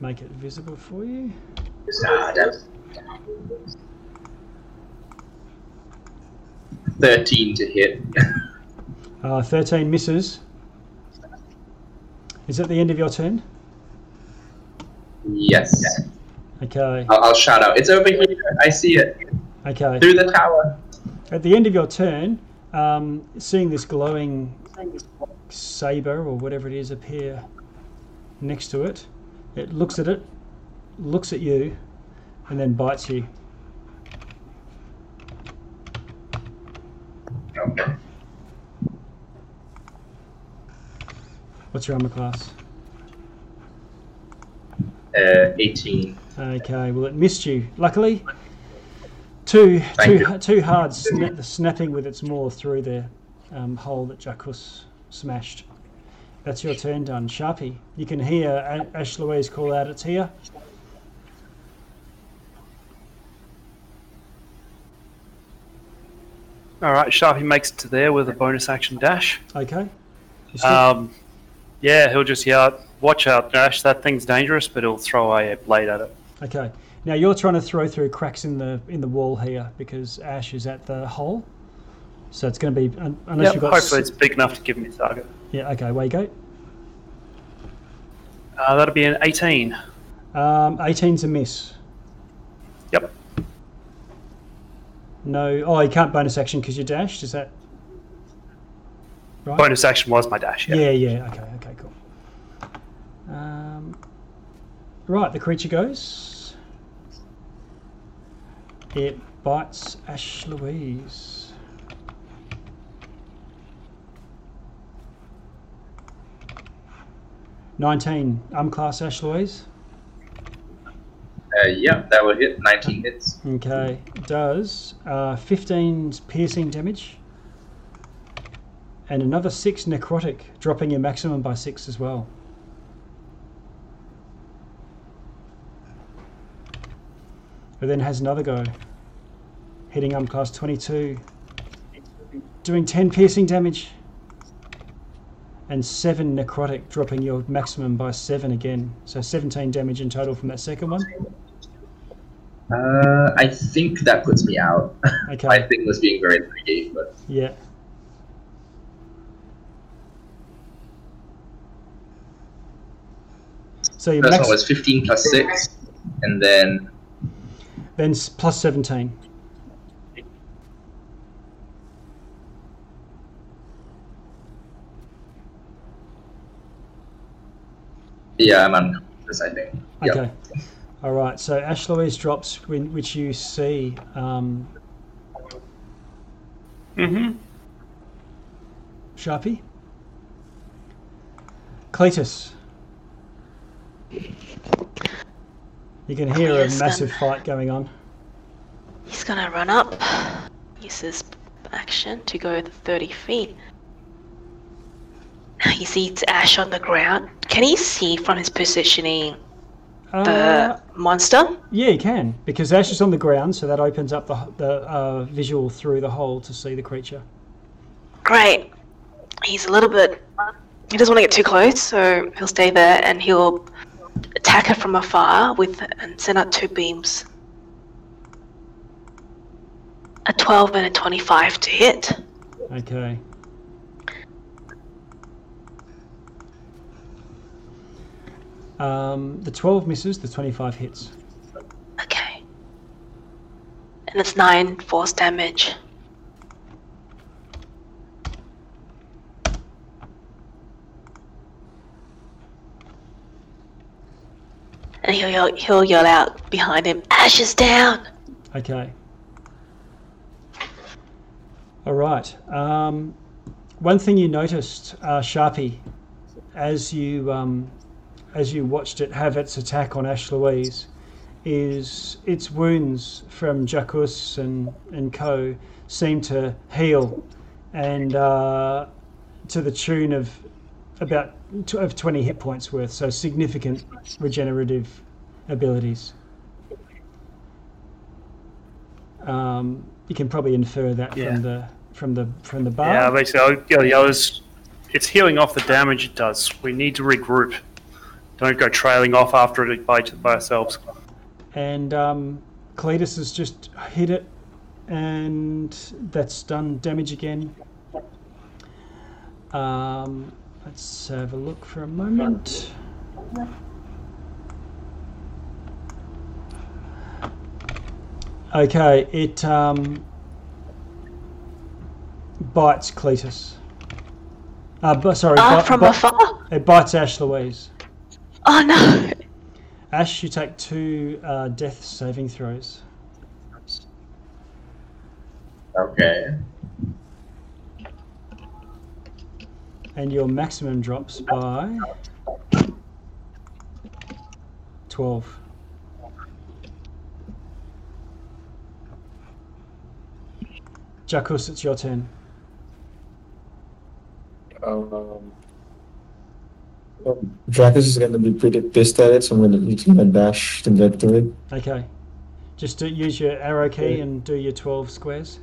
make it visible for you. Thirteen to hit. Uh, Thirteen misses. Is that the end of your turn? yes. Okay. I'll, I'll shout out. It's over here. I see it Okay. through the tower. At the end of your turn, um, seeing this glowing saber or whatever it is appear next to it, it looks at it, looks at you, and then bites you. Okay. What's your armor class? Uh, eighteen. Okay, well it missed you. Luckily, two Thank two two hard sna- snapping with its maw through the um, hole that Jackus smashed. That's your turn done, Sharpie. You can hear A- Ash Louise call out, "It's here!" All right, Sharpie makes it to there with a bonus action dash. Okay. Still- Um, yeah, he'll just yell, "Watch out, Dash! That thing's dangerous!" But he'll throw a blade at it. Okay. Now you're trying to throw through cracks in the in the wall here because Ash is at the hole. So it's going to be un- unless Yep, you've got. hopefully, s- it's big enough to give me a target. Yeah. Okay. Where you go? Uh, that'll be an 18. Um, 18's a miss. Yep. No. Oh, you can't bonus action because you dashed. Is that right? Bonus action was my dash. Yeah. Yeah. Yeah. Okay. Um, right. The creature goes. It bites Ash Louise. Nineteen. Um, class Ash Louise. Uh, yeah, that will hit. 19 hits. Okay, does uh, 15 piercing damage and another 6 necrotic, dropping your maximum by 6 as well. But then has another go, hitting um class 22, doing 10 piercing damage and 7 necrotic, dropping your maximum by 7 again. So 17 damage in total from that second one. Uh, I think that puts me out. Okay. My thing was being very greedy, but Yeah. So your first max was 15 plus 6, and then then plus 17. yeah, I'm unconscious. I think. Yep. Okay. All right. So Ash Louise drops, when, which you see. Um, Mm-hmm. Sharpie. Cletus. You can hear a massive um, fight going on. He's gonna run up. Use his action to go 30 feet. He sees Ash on the ground. Can he see from his positioning Uh, the monster? yeah, he can because Ash is on the ground, so that opens up the the uh, visual through the hole to see the creature. Great. He's a little bit. He doesn't want to get too close, so he'll stay there and he'll attack it from afar with and send out two beams. A 12 and a 25 to hit. Okay. Um, the 12 misses, the 25 hits. Okay. And it's 9 force damage. And he'll yell, he'll yell out behind him, "Ashes down! Okay. All right. Um, one thing you noticed, uh, Sharpie, as you um, as you watched it have its attack on Ash Louise, is its wounds from Jackus and and Co. seem to heal, and uh, to the tune of about of twenty hit points worth. So significant regenerative abilities. Um, you can probably infer that Yeah. from the from the from the bar. Yeah, basically, I'll, yeah, the others. It's healing off the damage it does. We need to regroup. Don't go trailing off after it by, by ourselves. and um, Cletus has just hit it, and that's done damage again. Um, let's have a look for a moment. Okay, it um, bites Cletus. Uh, bu- sorry, Ah, bi- from bi- afar? it bites Ash Louise. Oh no! Ash, you take two uh, death saving throws. Okay. And your maximum drops by 12. Jackus, it's your turn. Um, Dracus is gonna be pretty pissed at it, so I'm gonna use my dash to get to it. Okay. Just do, use your arrow key Okay. and do your 12 squares.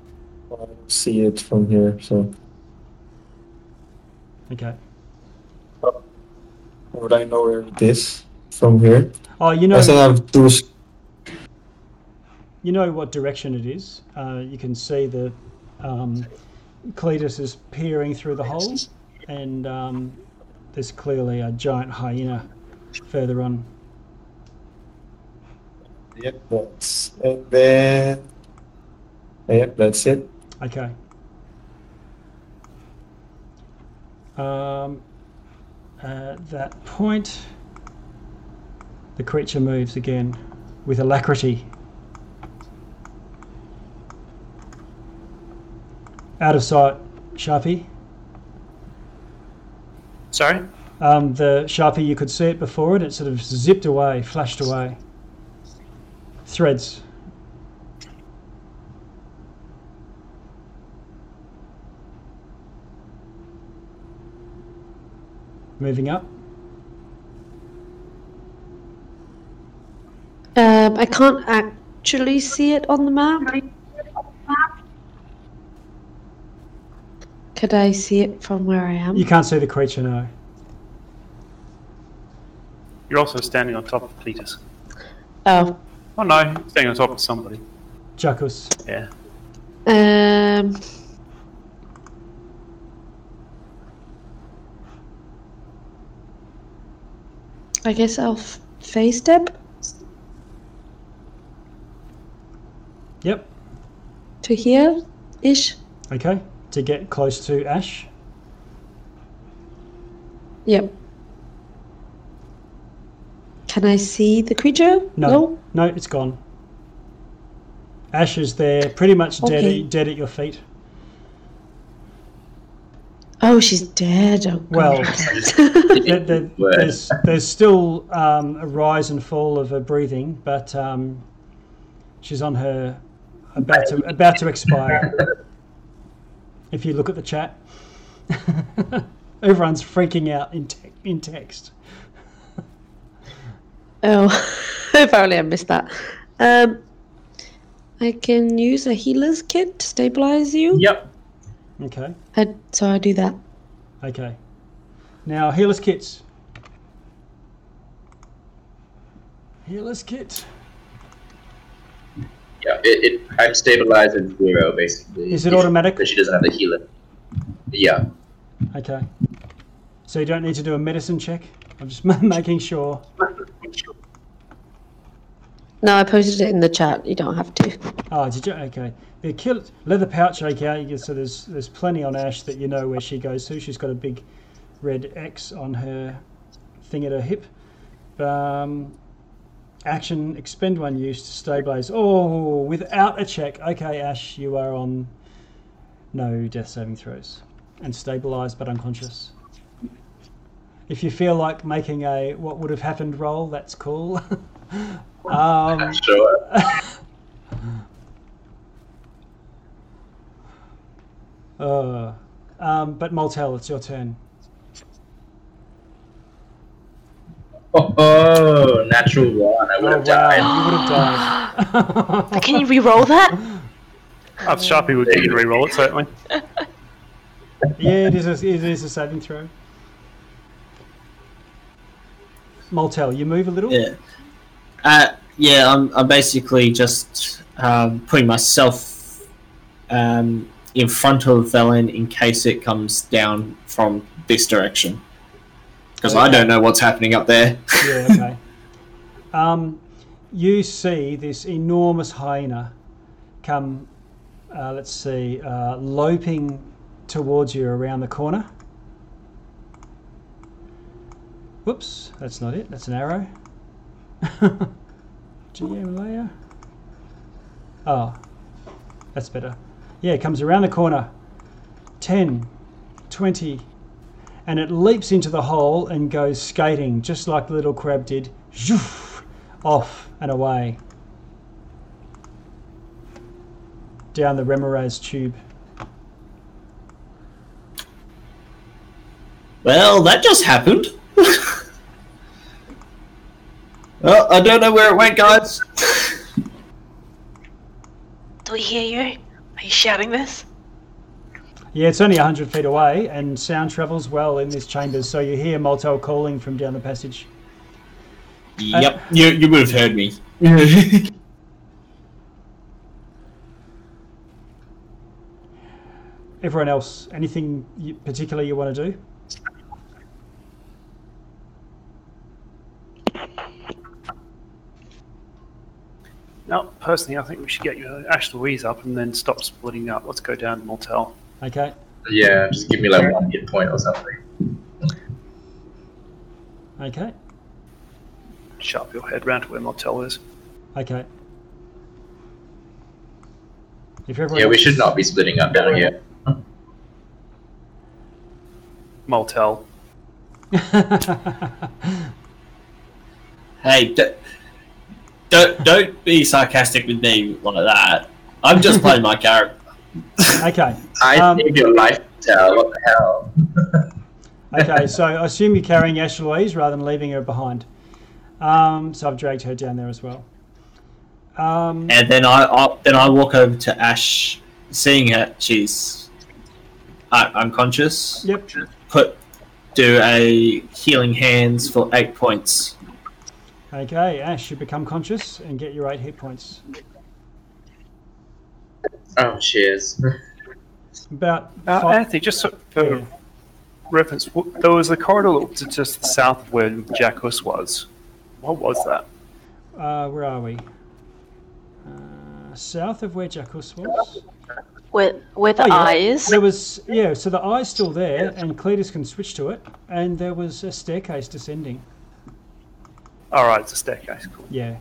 I don't see it from here, so Okay. would I know where it is from here? Oh, you know. I know, still have two. you know what direction it is. Uh, you can see the um, Cletus is peering through the hole, and um, there's clearly a giant hyena further on. Yep, that's and then. Yep, that's it. Okay. Um, at that point, the creature moves again with alacrity. Out of sight, Sharpie. Sorry? Um, the sharpie you could see it before, and it sort of zipped away, flashed away. Threads. Moving up. Um, I can't actually see it on the map. Could I see it from where I am? You can't see the creature now. You're also standing on top of Cletus. Oh. Oh no, standing on top of somebody. Jackus. Yeah. Um. I guess I'll face step Yep. to here ish. Okay. To get close to Ash. Yep. Can I see the creature? No. No, it's gone. Ash is there, pretty much dead, Okay. at, dead at your feet. Oh, she's dead. Oh, Well, God. There, there- Word. there's, there's still um, a rise and fall of her breathing, but um, she's on her about to about to expire. If you look at the chat, everyone's freaking out in te- in text. oh, if only I missed that. Um, I can use a healer's kit to stabilize you. Yep. Okay, I, so I do that. okay. Now healers kits. Healers kit. Yeah. It, it I'm stabilized at zero basically. Is it automatic? Because she doesn't have the healer. Yeah. Okay. So you don't need to do a medicine check. I'm just making sure. No, I posted it in the chat. You don't have to. Oh, did you? Okay. The leather pouch. You- so there's there's plenty on Ash that you know where she goes to. She's got a big red X on her thing at her hip. Um, action expend one use to stabilize. Oh, without a check. Okay, Ash, you are on no death saving throws and stabilized but unconscious. If you feel like making a what would have happened roll, that's cool. um, Sure. Uh, um, but Moltel, it's your turn. Oh, natural one. I would have died. You would have died. Can you re-roll that? Uh, Sharpie would get you to re-roll it, certainly. yeah, it is. A, it is a saving throw. Moltel, you move a little. Yeah. Uh, yeah, I'm, I'm basically just um, putting myself um, in front of Velen in case it comes down from this direction. Because I don't know what's happening up there. Yeah. Okay. um, you see this enormous hyena come. Uh, let's see, uh, loping towards you around the corner. Whoops, that's not it. That's an arrow. GM layer. Oh, that's better. Yeah, it comes around the corner. 10, 20, and it leaps into the hole and goes skating, just like the little crab did. Off and away. Down the Remorhaz tube. Well, that just happened. well, I don't know where it went, guys. Do we hear you? Are you shouting this? Yeah, it's only 100 feet away, and sound travels well in this chambers, so you hear Moltel calling from down the passage. Yep, uh, you, you would have heard me. Everyone else, anything you, particular you want to do? No, personally, I think we should get you uh, Ash Louise up and then stop splitting up. Let's go down to Mortel. Okay. Yeah, just give me like one hit point or something. Okay. Sharp your head round to where Mortel is. Okay. If everyone Yeah, we should not be splitting up down here. Mortel. Hey, d- don't don't be sarcastic with me like that. I'm just playing my character. okay. I Um, saved your life, Tell. What the hell? Okay, so I assume you're carrying Ash Louise rather than leaving her behind. Um, so I've dragged her down there as well. Um, And then I, I then I walk over to Ash, seeing her. She's uh, unconscious. yep. Put do a healing hands for eight points. Okay, Ash, you become conscious and get your eight hit points. Oh, cheers. About Uh, five, Anthony, just for Yeah. reference, there was a corridor to just south of where Jackus was. What was that? uh, where are we? Uh, south of where Jackus was. Where, where the Oh, yeah. eye is? There was yeah, so the eye's still there, and Cletus can switch to it, and there was a staircase descending. All right, it's a staircase. Cool. Yeah.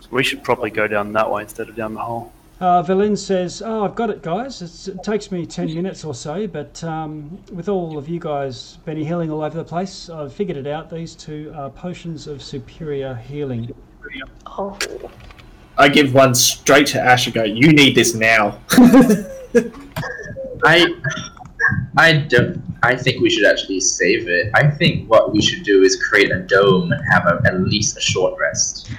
So we should probably go down that way instead of down the hole. Uh, Valin says, "Oh, I've got it, guys. It's, it takes me ten minutes or so, but um, with all of you guys Benny healing all over the place, I've figured it out. These two are potions of superior healing. Oh, I give one straight to Ash and go, "You need this now." I, I don't. I think we should actually save it. I think what we should do is create a dome and have a, at least a short rest.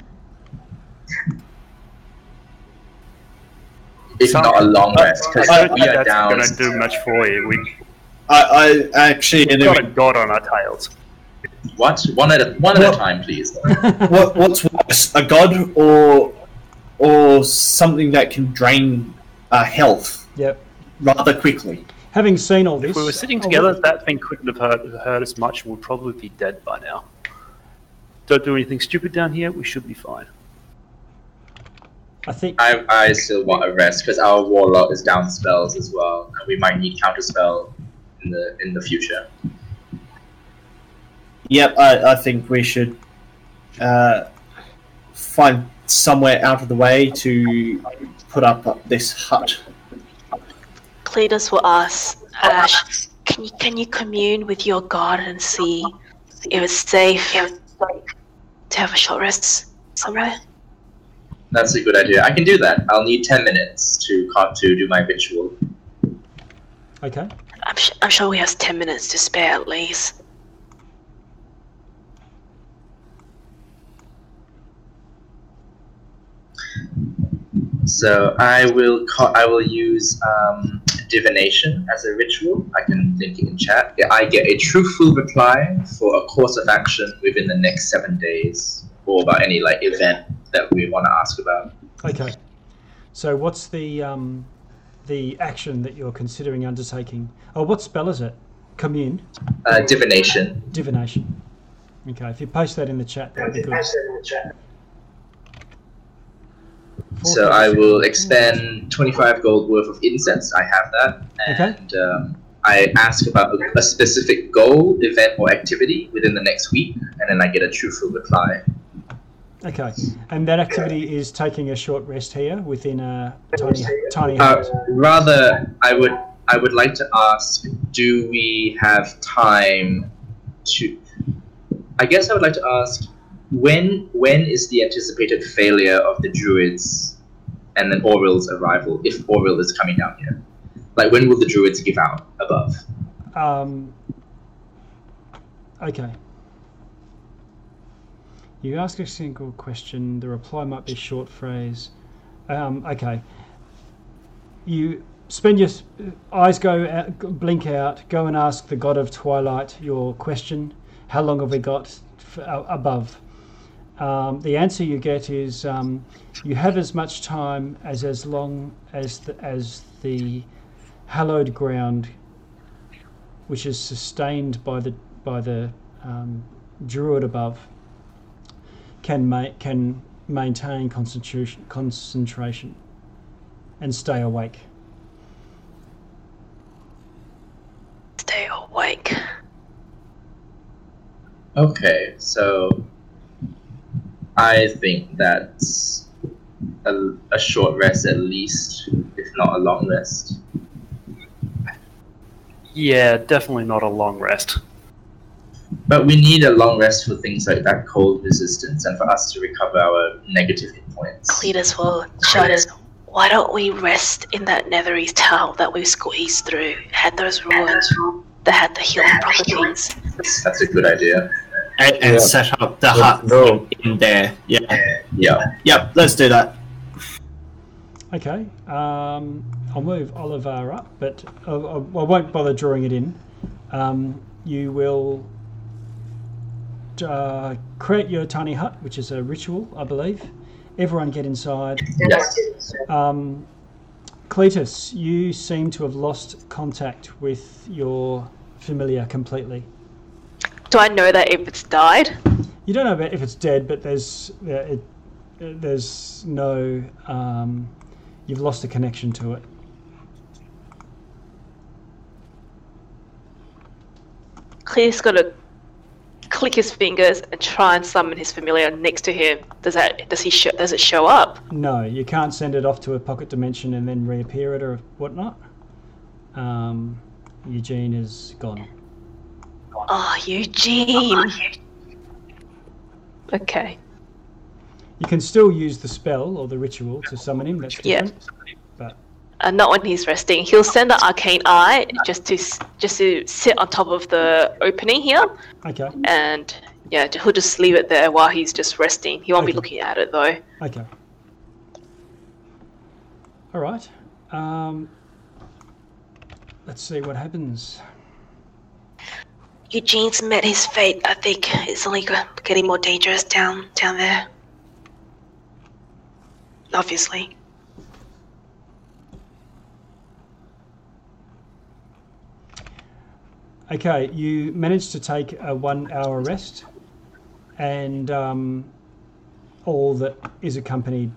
If Sounds- not a long rest, because we think are that's down. going to do much for you. We've I, I actually got a god on our tails. What? One at a one at a time, please. what what's worse, a god or or something that can drain uh, health Yep. rather quickly? Having seen all this, If we were sitting oh, together, that thing couldn't have hurt, hurt us much we'd probably be dead by now. Don't do anything stupid down here, we should be fine. I think I, I still want a rest because our warlock is down spells as well, and we might need counterspell in the in the future. Yep, I, I think we should uh, find somewhere out of the way to put up this hut. Cletus will ask Ash, can you, can you commune with your god and see if it's safe to have a short rest somewhere? That's a good idea. I can do that. I'll need ten minutes to to do my ritual. okay. I'm, sh- I'm sure we have 10 minutes to spare at least. So I will co- I will use um, divination as a ritual. I can link it in chat. I get a truthful reply for a course of action within the next seven days, or about any like event that we want to ask about. Okay. So what's the um, the action that you're considering undertaking? Oh, what spell is it? Commune, Uh, divination. divination. Okay, if you post that in the chat, that'd be good. So I will expend 25 gold worth of incense. I have that. Okay. And um, I ask about a, a specific goal, event, or activity within the next week, and then I get a truthful reply. Okay, and that activity is taking a short rest here within a tiny tiny Uh, rather, I would I would like to ask: Do we have time to? I guess I would like to ask when when is the anticipated failure of the druids, and then Auril's arrival? If Auril is coming down here, like when will the druids give out above? Um, okay. You ask a single question, the reply might be a short phrase. Um, okay. You spend your eyes go out, blink out, go and ask the god of twilight your question. How long have we got f- above? Um, the answer you get is um, you have as much time as as long as the, as the hallowed ground which is sustained by the by the um, druid above, can ma- can maintain concentration concentration and stay awake. Stay awake. Okay, so I think that's a, a short rest at least, if not a long rest. Yeah, definitely not a long rest. But we need a long rest for things like that cold resistance and for us to recover our negative hit points. Cletus will shout us, why don't we rest in that nethery tower that we squeezed through? Had those ruins that had the healing properties. That's a good idea. And, and Yeah. set up the hut go. in there. Yeah. Yeah. Yep. Let's do that. Okay, um, I'll move Oliver up, but I, I, I won't bother drawing it in. Um, you will uh, create your tiny hut, which is a ritual, I believe. Everyone get inside. Yes. Um, Cletus, you seem to have lost contact with your familiar completely. Do I know that if it's died? You don't know about if it's dead, but there's uh, it, there's no um, you've lost a connection to it. Clear's got to click his fingers and try and summon his familiar next to him. Does that? Does he? Show, does it show up? No, you can't send it off to a pocket dimension and then reappear it or whatnot. Um, Eugene is gone. Oh, Eugene. Okay. You can still use the spell or the ritual to summon him. That's Yeah. different. But Uh, not when he's resting. He'll send the arcane eye just to just to sit on top of the opening here, okay, and yeah, he'll just leave it there while he's just resting. He won't be looking at it though. okay. All right. Um, let's see what happens. Eugene's met his fate. I think it's only getting more dangerous down down there. Obviously. Okay, you managed to take a one-hour rest, and um, all that is accompanied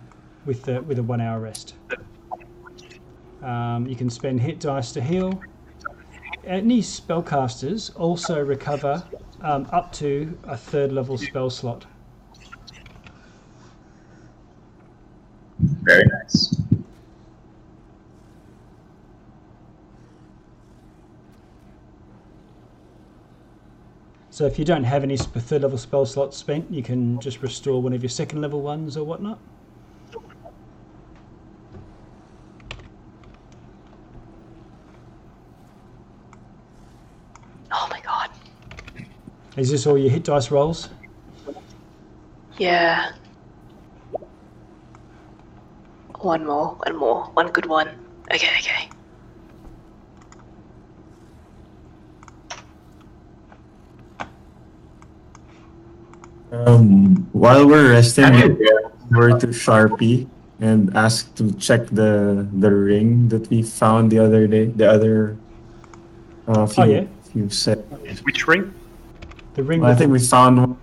with the with a one-hour rest. Um, you can spend hit dice to heal. Any spellcasters also recover um, up to a third level spell slot. Very nice. So if you don't have any third level spell slots spent, you can just restore one of your second level ones or whatnot. Oh my god. Is this all your hit dice rolls? Yeah. One more, one more, one good one. Okay, okay. Um, while we're resting, we're to Sharpie and ask to check the the ring that we found the other day. The other. Uh, few, Oh, yeah. few set. Which ring? The ring I think the, we found one.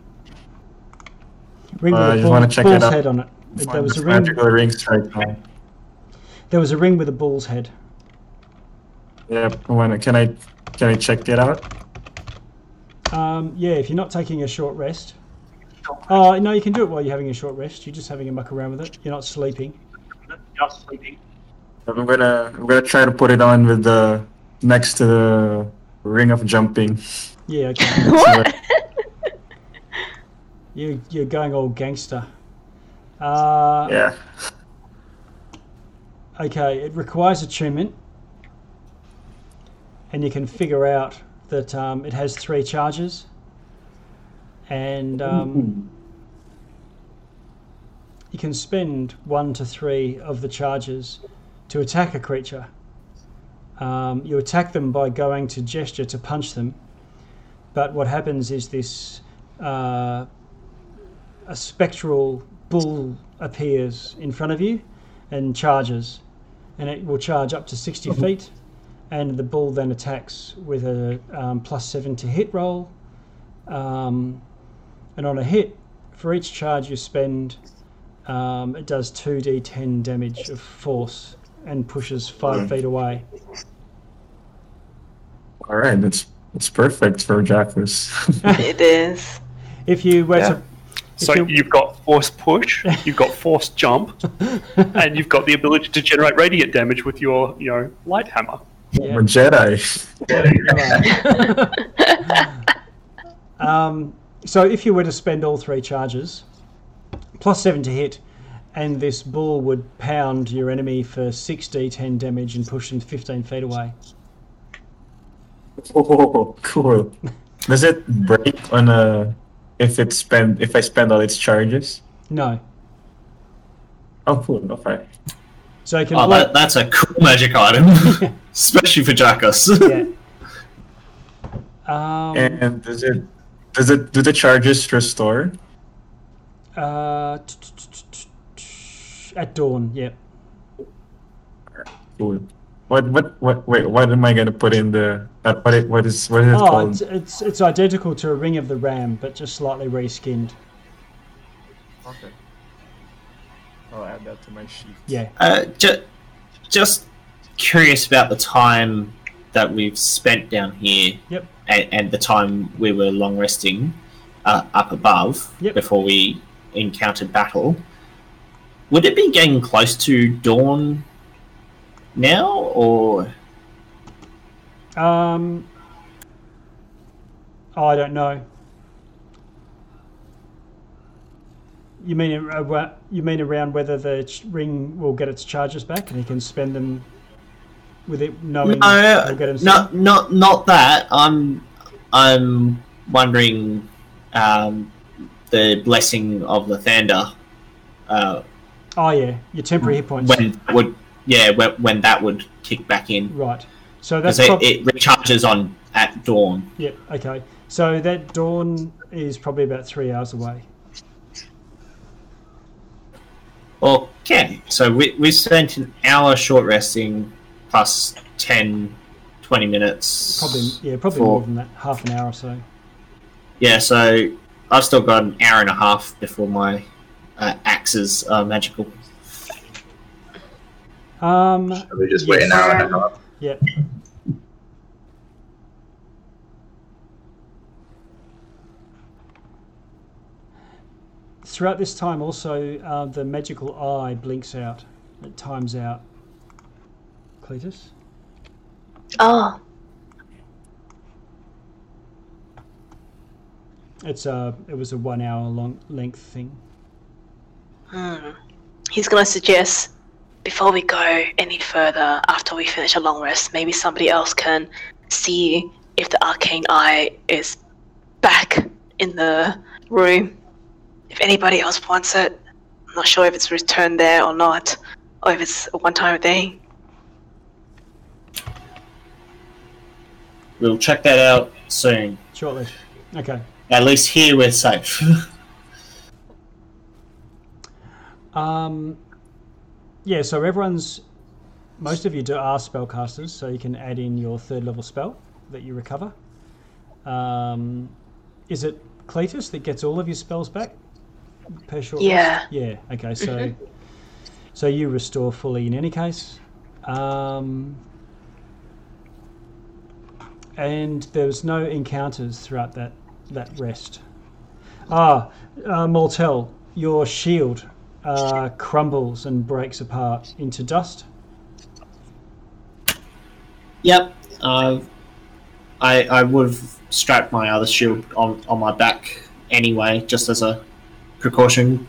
ring uh, with I a just bull, wanna check it bull's out. head on it. There was a ring. magical rings right now. There was a ring with a bull's head. Yep. When can I can I check it out? Um, yeah, if you're not taking a short rest. Uh, no, you can do it while you're having a short rest. You're just having a muck around with it. You're not sleeping. I'm gonna I'm gonna try to put it on with the next to the ring of jumping. Yeah, okay. What? you, you're going all gangster. Uh, Yeah. Okay, it requires attunement, and you can figure out that um, it has three charges, and um, you can spend one to three of the charges to attack a creature. Um, you attack them by going to gesture to punch them, but what happens is this uh, a spectral bull appears in front of you and charges, and it will charge up to 60 feet. And the bull then attacks with a um, plus seven to hit roll. Um, and on a hit, for each charge you spend, um, it does 2d10 damage of force and pushes five Right. feet away. All right. That's that's perfect for Jackus. it is. If you were Yeah. to. So you- you've got force push, you've got force jump, and you've got the ability to generate radiant damage with your, you know, light hammer. yeah. We're Jedi. Um, so if you were to spend all three charges, plus seven to hit, and this bull would pound your enemy for 6d10 damage and push them 15 feet away. Oh, cool. Does it break on a if it spend if I spend all its charges? No. Oh, cool. Okay. So I can Oh, that, that's a cool magic item, especially for Jackus. yeah. Um, And does it does it do the charges restore? uh, at dawn, yeah. Cool. What what what? Wait, what am I gonna put in the? Uh, what it what is what is it Oh, called? it's, it's it's identical to a Ring of the Ram, but just slightly reskinned. Okay. I'll add that to my sheet. Yeah. Uh, ju- just curious about the time that we've spent down here Yep. and, and the time we were long resting uh, up above Yep. before we encountered battle. Would it be getting close to dawn now, or Um. Oh, I don't know. You mean ar- you mean around whether the ring will get its charges back and he can spend them with it knowing no, he'll get him not not not that. I'm I'm wondering um, the blessing of Lathander. Uh, Oh yeah, your temporary hit points. when would yeah when, when that would kick back in Right. So that's it, prob- it recharges on at dawn. Yep. Okay. So that dawn is probably about three hours away. Okay, so we we spent an hour short resting plus 10, 20 minutes. Probably yeah, probably for- more than that. Half an hour or so. Yeah, so I've still got an hour and a half before my uh, axes are magical. Um. We just wait an hour and a half. Yep. Throughout this time, also uh, the magical eye blinks out. It times out. Cletus. Oh, It's a. It was a one-hour long length thing. hmm. He's gonna suggest before we go any further, after we finish a long rest, maybe somebody else can see if the arcane eye is back in the room. If anybody else wants it, I'm not sure if it's returned there or not, or if it's a one-time thing. We'll check that out soon. Shortly. Okay. At least here we're safe. Um, yeah, so everyone's. Most of you do are spellcasters, so you can add in your third level spell that you recover. Um, is it Cletus that gets all of your spells back per short rest? Yeah. Yeah. Okay. So, so you restore fully in any case. Um, and there was no encounters throughout that that rest. Ah, uh, Mortel, your shield uh, crumbles and breaks apart into dust. Yep. Uh, I I would have strapped my other shield on, on my back anyway, just as a precaution,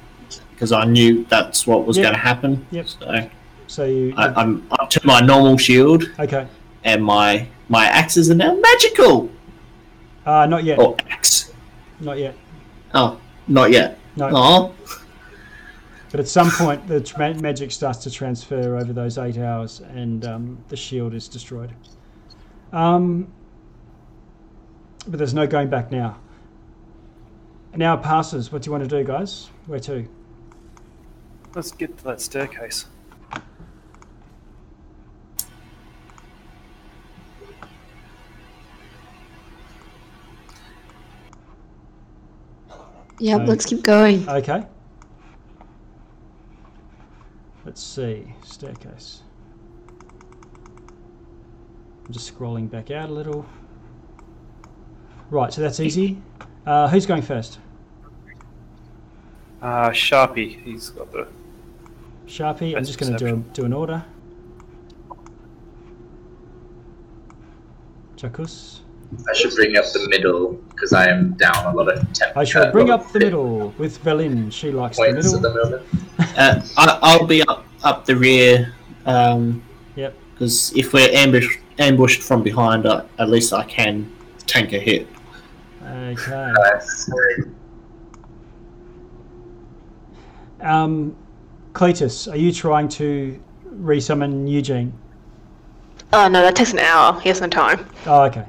because I knew that's what was Yep. going to happen. Yep. So So you. I, I'm up to my normal shield, okay. and my my axes are now magical. Uh, not yet. Or axe. Not yet. Oh, not yet. No. Oh, But at some point, the tra- magic starts to transfer over those eight hours, and um, the shield is destroyed. Um, but there's no going back now. An hour passes. What do you want to do, guys? Where to? Let's get to that staircase. Yep, So- let's keep going. Okay. Let's see. Staircase. I'm just scrolling back out a little. Right, so that's easy. Uh, who's going first? Uh, Sharpie, he's got the. Sharpie. I'm just going to do, do an order. Jackus. I should bring up the middle because I am down a lot of temp. I shall uh, bring up the middle with Velin. She likes the points middle. at the moment. Uh, I, I'll be up up the rear. Um, Yep. Because if we're ambushed ambushed from behind, uh, at least I can tank a hit. Okay. Nice. Um, Cletus, are you trying to resummon Eugene? Oh no, that takes an hour. He has no time. Oh, okay.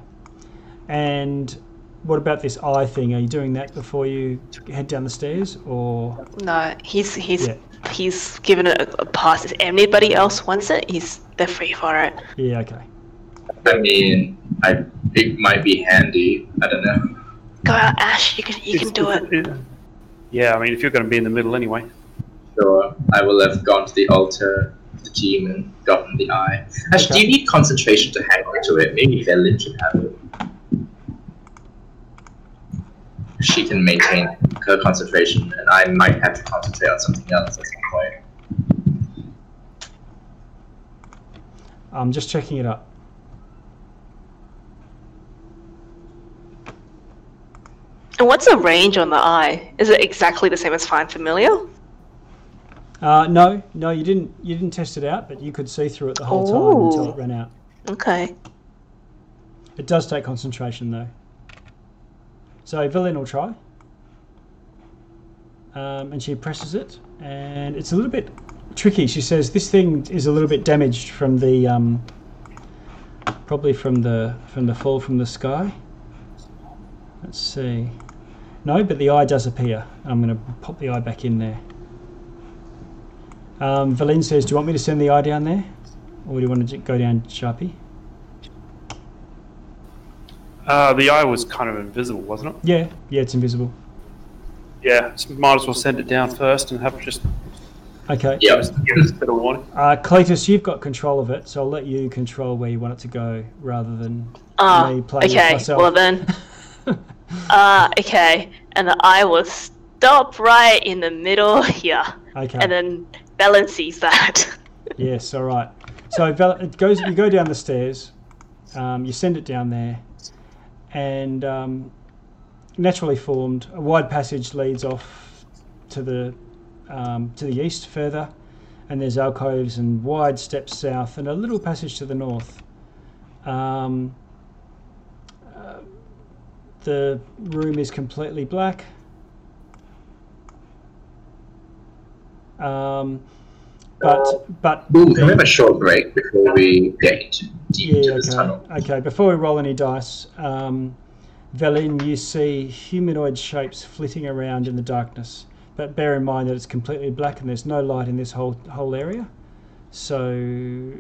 And what about this eye thing? Are you doing that before you head down the stairs, or No, he's he's Yeah. he's given it a, a pass. If anybody else wants it, he's they're free for it. yeah? Okay. I mean, I it might be handy. I don't know. Go out, Ash. You can you can do it. it- Yeah, I mean, if you're going to be in the middle anyway. Sure, I will have gone to the altar, the team, and gotten the eye. Actually, do you need concentration to hang on to it? Maybe Velin should have it. She can maintain her concentration, and I might have to concentrate on something else at some point. I'm just checking it up. And what's the range on the eye? Is it exactly the same as Find Familiar? Uh, no, no, you didn't. You didn't test it out, but you could see through it the whole time until it ran out. Okay. It does take concentration though. So Velin will try. Um, and she presses it, and it's a little bit tricky. She says this thing is a little bit damaged from the um, probably from the from the fall from the sky. Let's see. No, but the eye does appear. I'm going to pop the eye back in there. Um, Velin says, "Do you want me to send the eye down there, or do you want to go down Sharpie?" Uh, the eye was kind of invisible, wasn't it? Yeah, yeah, it's invisible. Yeah, so might as well send it down first and have just Okay. Yeah, give us a bit of warning. Uh, Cletus, you've got control of it, so I'll let you control where you want it to go rather than Ah, me playing with okay. myself. Well then. Uh, okay. And the eye will stop right in the middle here, okay. and then Velin sees that. Yes, all right. So Val- it goes. You go down the stairs. Um, you send it down there, and um, naturally formed, a wide passage leads off to the um, to the east further, and there's alcoves and wide steps south, and a little passage to the north. Um, uh, the room is completely black. Um, but but Ooh, the- can we have a short break before we get into, deep into yeah, this okay. tunnel? Okay, before we roll any dice, um, Velin, you see humanoid shapes flitting around in the darkness. But bear in mind that it's completely black and there's no light in this whole whole area. So,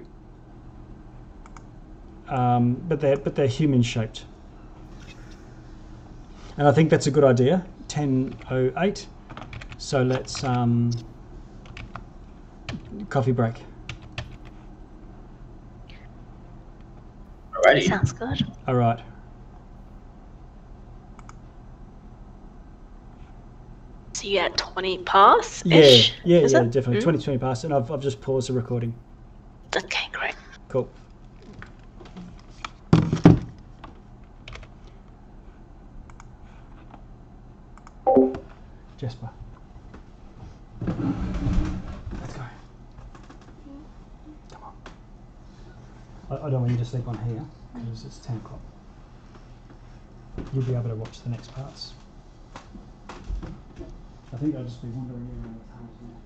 um, but they're but they're human shaped. And I think that's a good idea. Ten oh eight. So let's um, coffee break. Alrighty. Sounds good. All right. So you get 20 pass Yeah, yeah, is yeah, it? definitely. Mm? 20 20 past, and I've, I've just paused the recording. Okay, great. Cool. Jasper. Let's go. Come on. I, I don't want you to sleep on here because it's 10 o'clock. You'll be able to watch the next parts. I think I'll just be wandering around Hans and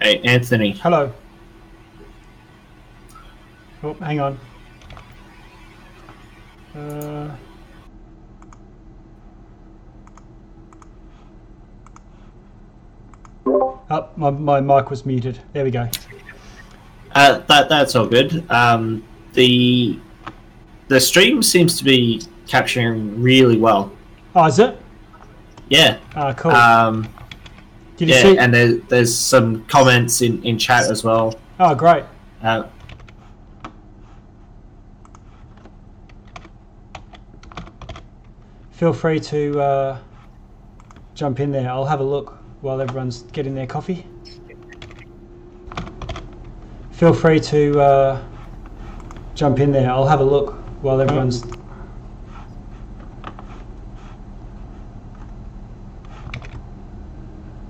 Hey, Anthony. Hello. Oh, hang on. Uh, oh, my, my mic was muted. There we go. Uh, that that's all good. Um, the the stream seems to be capturing really well. Oh, is it? Yeah. Ah, cool. Um, Did you yeah, see? and there, there's some comments in, in chat as well. oh, great. Uh, Feel free to uh, jump in there. I'll have a look while everyone's getting their coffee. Feel free to uh, jump in there. I'll have a look while everyone's.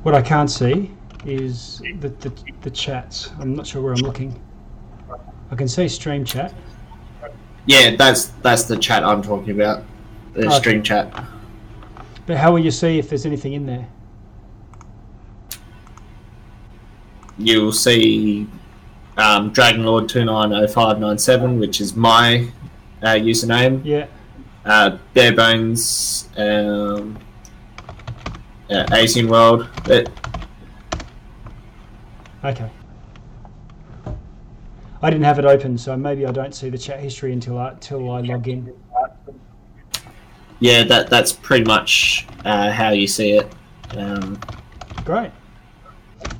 What I can't see is the, the, the chats. I'm not sure where I'm looking. I can see stream chat. yeah, that's that's the chat I'm talking about. The Okay. stream chat. But how will you see if there's anything in there? You'll see um, Dragon Lord two nine oh five nine seven, which is my uh, username. Yeah. uh, Bare Bones, um, uh, Asian World. It, Okay. I didn't have it open, so maybe I don't see the chat history until I, until I log in. yeah, that that's pretty much uh, how you see it. Um, Great.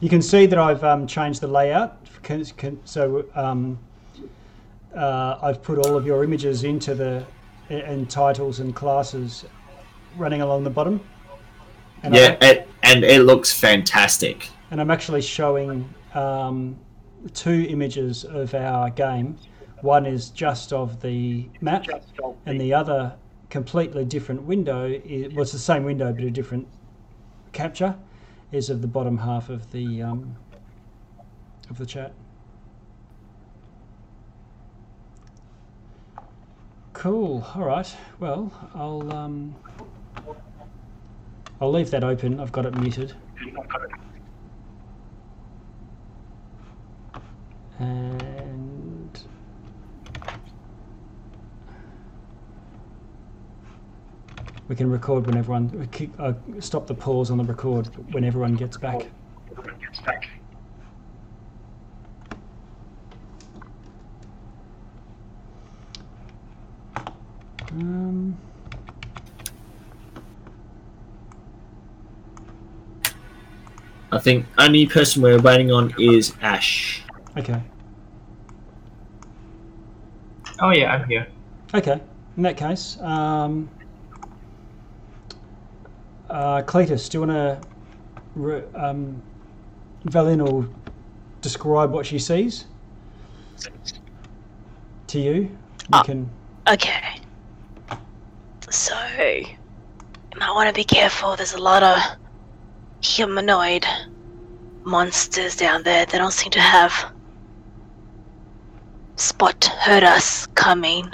You can see that I've um, changed the layout. Can, can, so um, uh, I've put all of your images into the and titles and classes running along the bottom. And yeah, I, it, and it looks fantastic. and I'm actually showing um, two images of our game. One is just of the map, and the other completely different window. Is, well, it's the same window but a different capture. Is of the bottom half of the um, of the chat. Cool. All right. Well, I'll um, I'll leave that open. I've got it muted. and we can record when everyone uh, stop the pause on the record when everyone gets back. Um, I think only person we're waiting on is Ash. okay, Oh yeah, I'm here. okay. In that case, um, uh, Cletus, do you want to re- um, Valin will describe what she sees to you? You Ah. can. Okay. So, you might want to be careful. There's a lot of humanoid monsters down there. They don't seem to have spot heard us coming,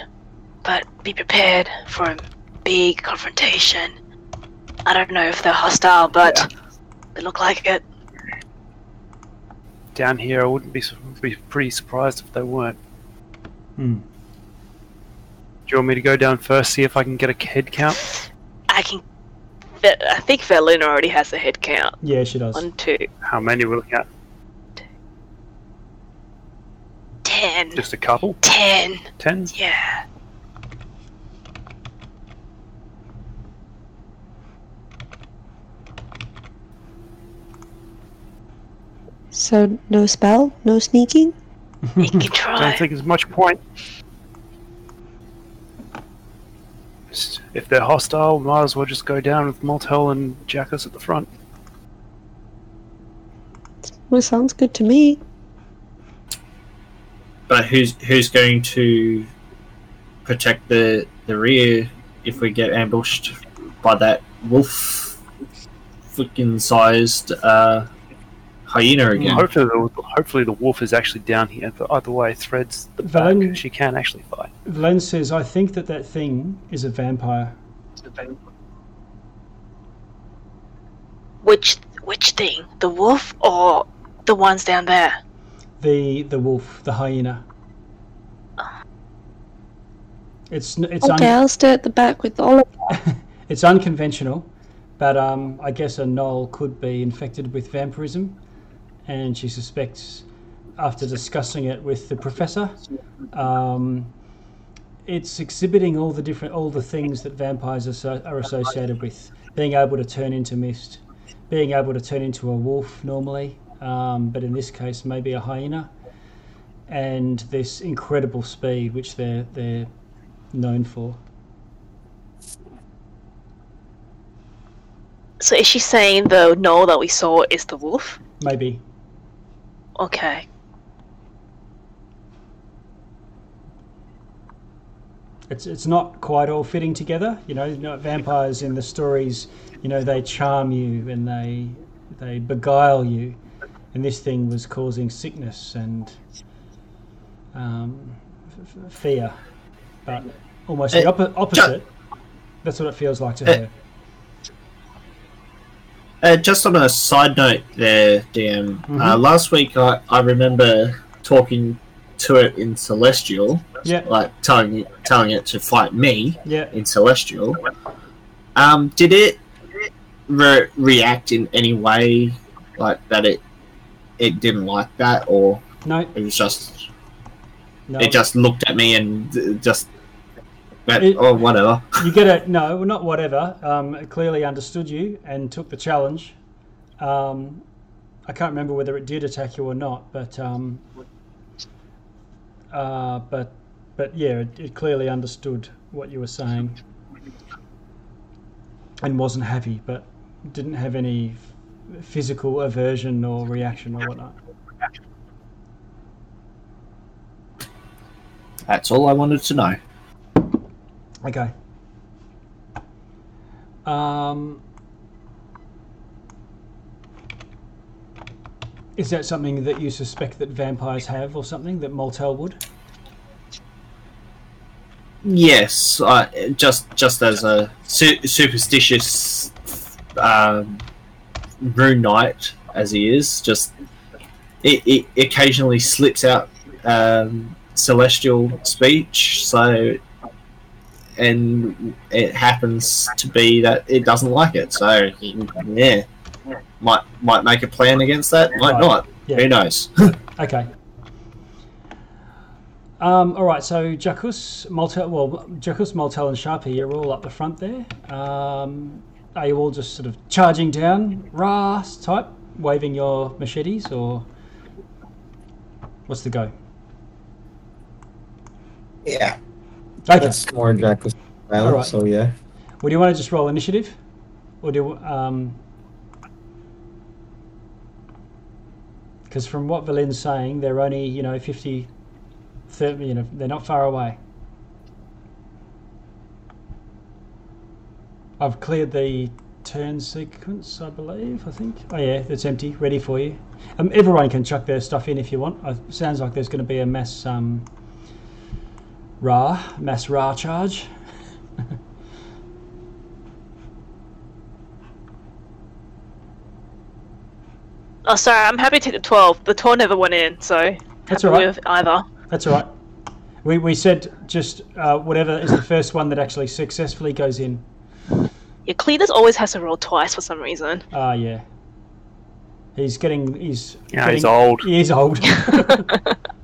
but be prepared for a big confrontation. I don't know if they're hostile, but they look like it. Down here, I wouldn't be be pretty surprised if they weren't. Hmm. Do you want me to go down first, see if I can get a head count? I can. Ve- I think Velin already has a head count. Yeah, she does. One, two, How many we're looking at? ten. Just a couple? Ten. Ten? Yeah. So no spell, no sneaking. You can I don't think there's much point. Just- If they're hostile, might as well just go down with Moltel and Jackus at the front. Well, sounds good to me. But who's who's going to protect the the rear if we get ambushed by that wolf freaking sized uh, hyena again? Hopefully, the, hopefully the wolf is actually down here. But either way, threads the back. She can actually fight. Len says, I think that that thing is a vampire. Which which thing? The wolf or The ones down there. The the wolf, the hyena. It's it's Okay, un- I'll stay at the back with Oliver. it's unconventional, but um, I guess a gnoll could be infected with vampirism, and she suspects, after discussing it with the professor, um, it's exhibiting all the different all the things that vampires are, so, are associated with, being able to turn into mist, being able to turn into a wolf normally, um, but in this case maybe a hyena, and this incredible speed which they're they're known for. So is she saying the gnoll that we saw is the wolf? Maybe Okay. it's it's not quite all fitting together. You know, not vampires in the stories. You know, they charm you and they they beguile you, and this thing was causing sickness and um, f- f- fear, but almost the Uh, oppo- opposite. That's what it feels like to Uh, her. Uh, just on a side note there, DM. Uh, Mhm. last week I, I remember talking to it in Celestial, Yeah, like telling it, telling it to fight me yeah. in Celestial. Um, did it re- react in any way like that? It it didn't like that, or No, it was just no. it just looked at me and uh, just went, It- oh whatever. You get it? No, well, not whatever. Um, it clearly understood you and took the challenge. Um, I can't remember whether it did attack you or not, but um, uh, but but yeah, it, it clearly understood what you were saying and wasn't happy, but didn't have any physical aversion or reaction or whatnot. That's all I wanted to know. Okay. Um, is that something that you suspect that vampires have, or something that Moltel would? Yes, I, just just as a su- superstitious um, rune knight as he is, just it, it occasionally slips out um, celestial speech. So, and it happens to be that it doesn't like it. So, yeah, might might make a plan against that. Might Right. not. Yeah. Who knows? Okay. Um, all right, so Jackus, Moltel, well, Jackus, Moltel, and Sharpie, you're all up the front there. Um, are you all just sort of charging down, rah type, waving your machetes, or what's the go? Yeah, Okay. that's more Draco's style. Alright. So yeah. Well, do you want to just roll initiative, or do um? Because from what Valin's saying, they're only you know 50, 30, you know they're not far away. I've cleared the turn sequence, I believe. I think. Oh yeah, it's empty, ready for you. Um, everyone can chuck their stuff in if you want. Uh, sounds like there's going to be a mass um. Ra, mass Ra charge. Oh, sorry. I'm happy to take the twelve. The twelve never went in, so That's happy all right. with either. That's all right. We, we said just uh, whatever is the first one that actually successfully goes in. Yeah, Cletus always has to roll twice for some reason. Ah, yeah. He's getting. He's. Yeah, getting, he's old. He is old.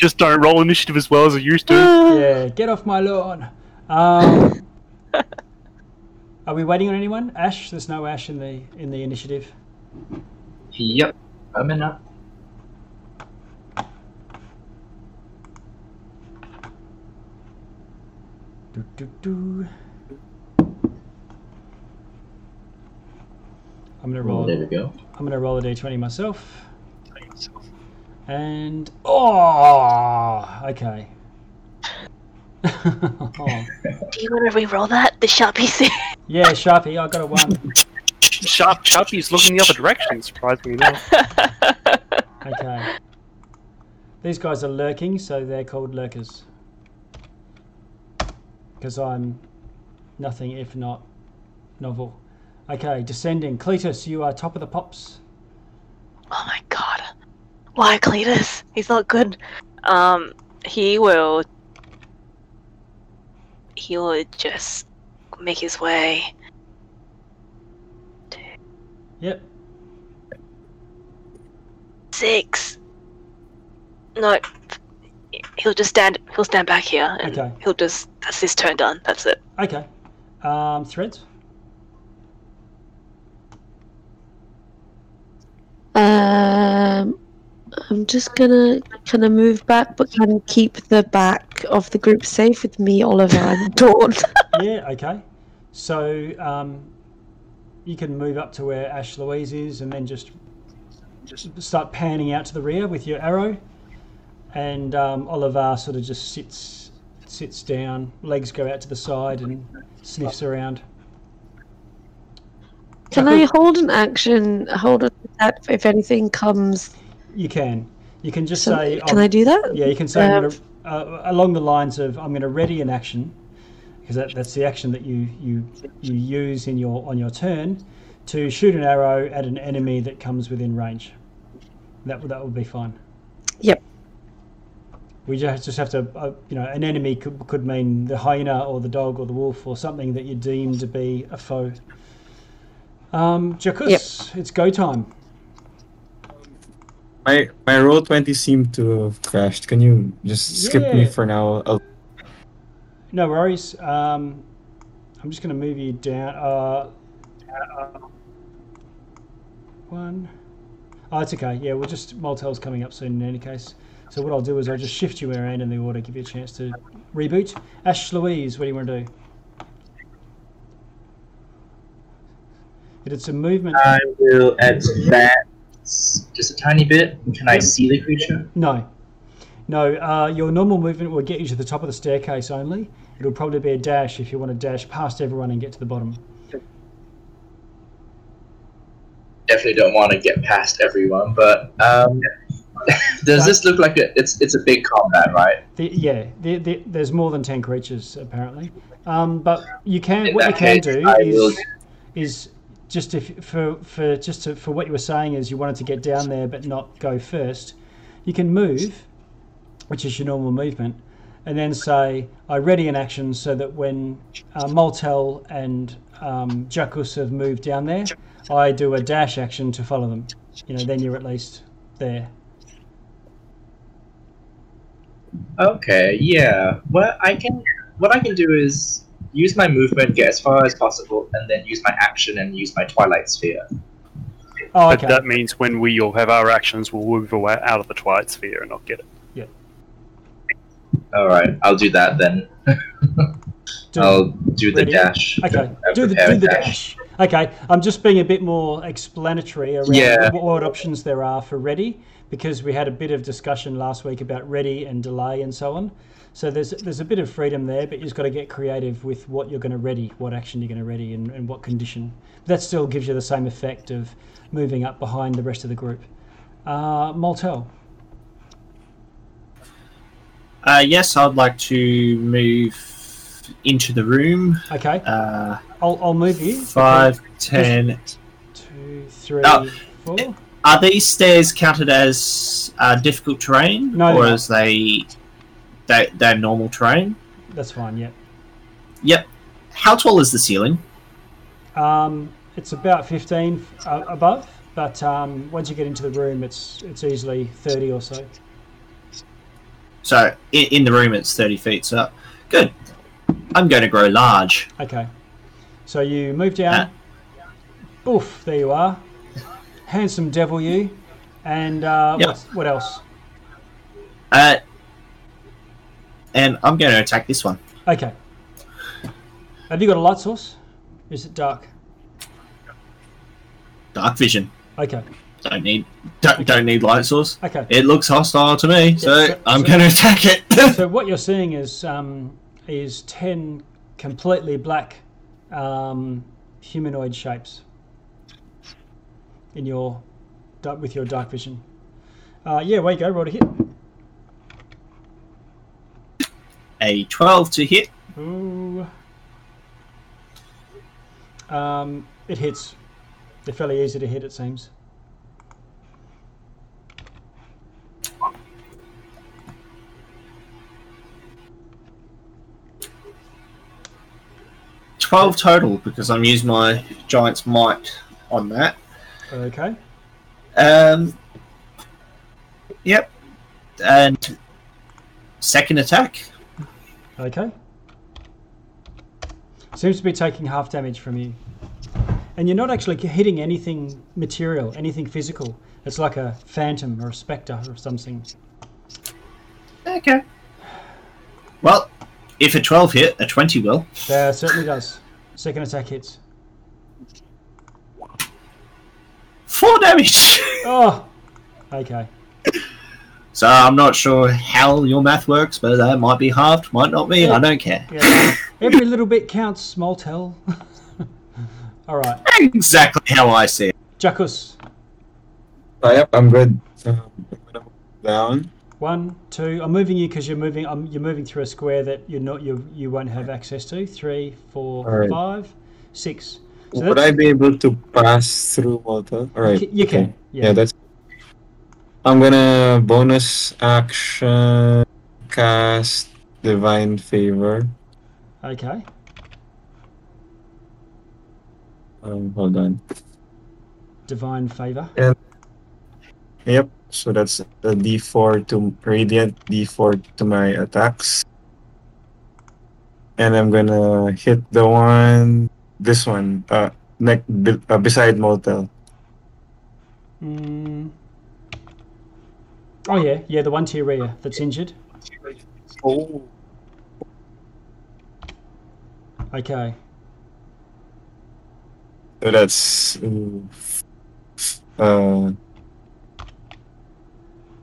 You just don't roll initiative as well as it used to. yeah, get off my lawn. Um, are we waiting on anyone? Ash, there's no Ash in the in the initiative. Yep, I'm in up. Do, do, do. I'm gonna roll. Oh, there we go. I'm gonna roll a d20 myself. And oh, okay. Oh, Do you want to re-roll that? The sharpie thing. yeah, Sharpie, I got a one. Sharp Sharpie's looking the other direction, surprisingly enough. Okay. These guys are lurking, so they're called lurkers. Because I'm nothing if not novel. Okay, descending. Cletus, you are top of the pops. Oh my god. Why Cletus? He's not good. Um, he will. He will just make his way. Yep. Six. No. He'll just stand. He'll stand back here, and Okay. he'll just. That's his turn done. That's it. Okay. Um, threads. Um, I'm just gonna kind of move back, but kind of keep the back of the group safe with me, Oliver, and Dawn. yeah. Okay. So um, you can move up to where Ash Louise is, and then just just start panning out to the rear with your arrow, and um, Oliver sort of just sits sits down, legs go out to the side, and sniffs around. Can I hold an action? Hold an attack if anything comes. You can. You can just So, say. can oh, I do that? Yeah, you can say Um, gonna, uh, along the lines of I'm going to ready an action because that, that's the action that you, you you use in your on your turn to shoot an arrow at an enemy that comes within range. That would that would be fine. Yep. We just just have to uh, you know an enemy could could mean the hyena or the dog or the wolf or something that you deem to be a foe. Um, Jackus, it's go time. My my Roll20 seemed to have crashed. Can you just skip me for now? I'll, No worries. Um, I'm just going to move you down. Uh, one. Oh, it's okay. Yeah, we'll just Moltel's coming up soon in any case. So what I'll do is I'll just shift you around in the order, give you a chance to reboot. Ash Louise, what do you want to do? It did some movement. I will advance just a tiny bit. Can I see the creature? No. No, uh, your normal movement will get you to the top of the staircase only. It'll probably be a dash if you want to dash past everyone and get to the bottom. Definitely don't want to get past everyone, but um, does this look like a? It's it's a big combat, right? The, yeah, the, the, there's more than ten creatures apparently. Um, but you can In what you can case, do I is will- is just if for for just to, for what you were saying is you wanted to get down there but not go first. You can move, which is your normal movement, and then say I ready an action so that when uh, Moltel and um, Jackus have moved down there, I do a dash action to follow them. You know, then you're at least there. Okay, yeah. What I can. What I can do is use my movement, get as far as possible, and then use my action and use my Twilight Sphere. Oh, okay. But that means when we all have our actions, we'll move away out of the Twilight Sphere and not get it. Yeah. All right, I'll do that then. Do- I'll do the Ready? dash. Okay, do the, do a the dash. Okay, I'm just being a bit more explanatory around Yeah. what, what options there are for ready because we had a bit of discussion last week about ready and delay and so on. So there's there's a bit of freedom there, but you've just got to get creative with what you're going to ready, what action you're going to ready, and, and what condition. That still gives you the same effect of moving up behind the rest of the group. Uh, Moltel. Uh, yes, I'd like to move into the room. Okay, Uh, I'll, I'll move you. five, ten. Two, three, Oh. four. Are these stairs counted as uh, difficult terrain, No, or as they, they they're normal terrain? That's fine. Yep. Yep. How tall is the ceiling? Um, it's about 15 uh, above, but um, once you get into the room, it's it's easily 30 or so. So in, in the room, it's thirty feet. So good. I'm going to grow large. Okay. So you move down. Oof, there you are. Handsome devil, you. And uh, Yep. what's, what else? Uh, and I'm going to attack this one. Okay. Have you got a light source? Is it dark? Dark vision. Okay. Don't need don't, don't need light source. Okay. It looks hostile to me, so, so- I'm so- going to attack it. so what you're seeing is um, is ten completely black um, humanoid shapes in your with your dark vision. Uh, yeah, way you go, roll a hit. a 12 to hit. Ooh. Um, it hits. They're fairly easy to hit, it seems. Twelve total because I'm using my giant's might on that. Okay. Um. Yep. And second attack. Okay. Seems to be taking half damage from you. And you're not actually hitting anything material, anything physical. It's like a phantom or a spectre or something. Okay. Well, if a 12 hit, a 20 will. There certainly does. Second attack hits. Four damage! Oh! Okay. So I'm not sure how your math works, but that might be halved, might not be. I don't care. Yeah. Every little bit counts, small tell. Alright. Exactly how I see it. Jackus. Uh, yep, I'm good. Um, I'm gonna move down. One, two. I'm moving you because you're moving. Um, you're moving through a square that you're not. You you won't have access to. Three, four, Alright. five, six. So Would I be able to pass through water? Alright. You can. okay. Yeah. Yeah, that's. I'm gonna bonus action cast divine favor. Okay. Um, hold on. Divine favor. And, Yep. So that's the D4 to radiant, D4 to my attacks, and I'm gonna hit the one, this one, uh, neck uh, beside Moltel. Mm. Oh yeah, yeah. The one to your rear that's injured. Oh. Okay. So that's uh,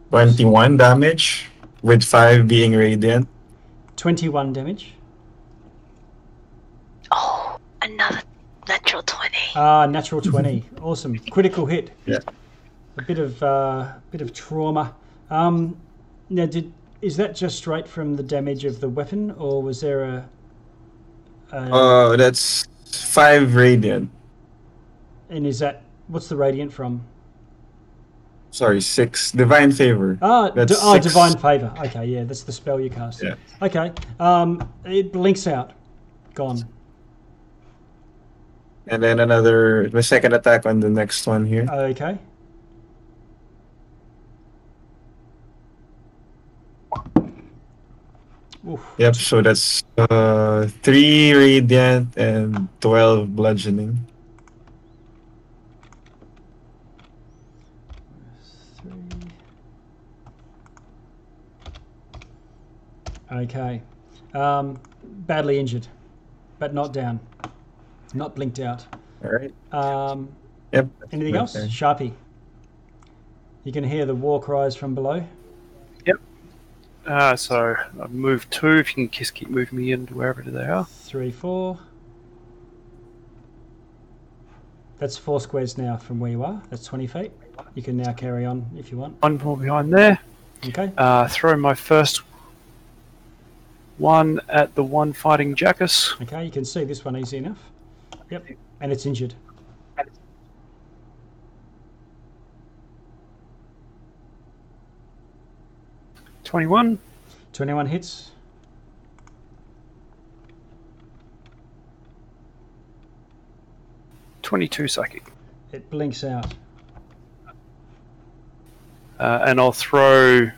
21 damage, with 5 being radiant. Twenty-one damage. Oh, another natural 20. Ah, natural twenty. awesome. Critical hit. Yeah. A bit of uh, bit of trauma. Um, now, did is that just straight from the damage of the weapon, or was there a? a Uh, that's 5 radiant. and is that what's the radiant from? Sorry, 6 divine favor. Ah, That's d- oh, six. divine favor. Okay, yeah, that's the spell you cast. Yeah. Okay. Um, it blinks out. Gone. And then another, the second attack on the next one here. Okay. Oof. Yep, so that's uh, 3 radiant and 12 bludgeoning. Okay. Um, badly injured, but not down. Not blinked out. Alright. Um, Yep. anything else? turn. Sharpie. You can hear the war cries from below. Uh, so I've moved two. If you can just keep moving me into wherever they are. Three, four. That's four squares now from where you are. That's 20 feet. You can now carry on if you want. One more behind there. Okay. Uh, throw my first one at the one fighting Jackus. Okay, you can see this one easy enough. Yep. And it's injured. Twenty-one. 21 hits. Twenty-two psychic. It blinks out. Uh, and I'll throw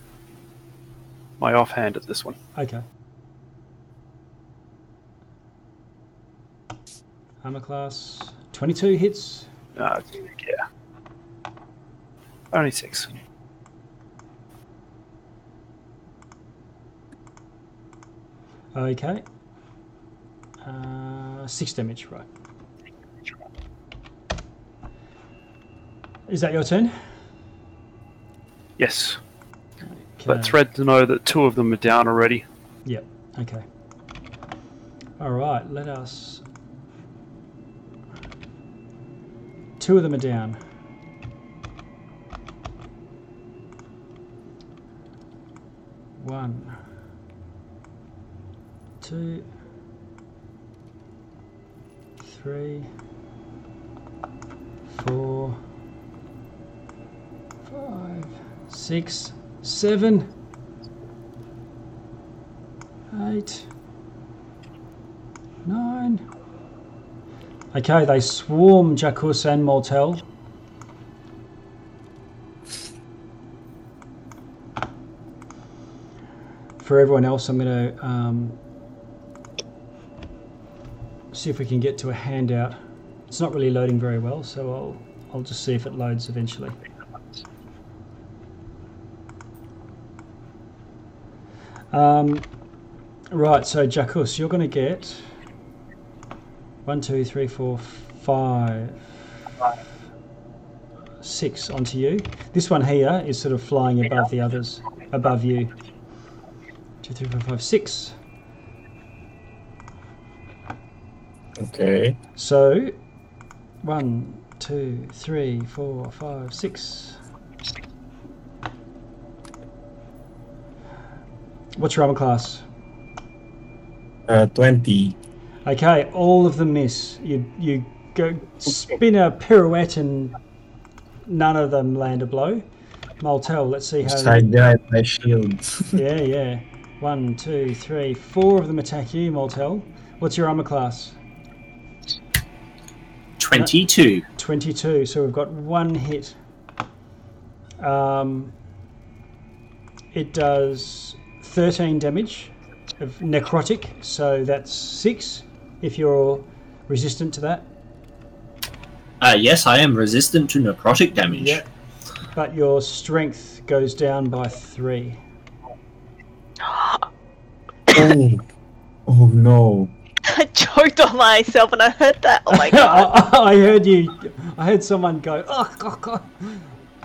my offhand at this one. Okay. Armor class 22 hits. Uh, yeah. Only six. Okay. Uh, six damage, right. Is that your turn? Yes. Okay. Let Thread to know that two of them are down already. Yep. Okay. All right. Let us. Two of them are down. One. Two. Three. Four. Five. Six. Seven. Eight, nine, Okay, they swarm Jackus and Moltel. For everyone else, I'm going to um, see if we can get to a handout. It's not really loading very well, so I'll I'll just see if it loads eventually. Um, right, so Jackus, you're going to get one, two, three, four, five, six onto you. This one here is sort of flying above the others, above you. Two, three, four, five, six. Okay. So, one, two, three, four, five, six. What's your armor class? Uh, 20. Okay, all of them miss. You you go spin a pirouette and none of them land a blow. Moltel, let's see how. Side behind my shield. Yeah, yeah. One, two, three, four of them attack you, Moltel. What's your armor class? 22. 22. So we've got one hit. Um, it does 13 damage of necrotic, so that's six if you're resistant to that. Uh, yes, I am resistant to necrotic damage. Yeah. But your strength goes down by three. oh. oh no. I choked on myself and I heard that. Oh my god. I, I heard you. I heard someone go, oh, God, God.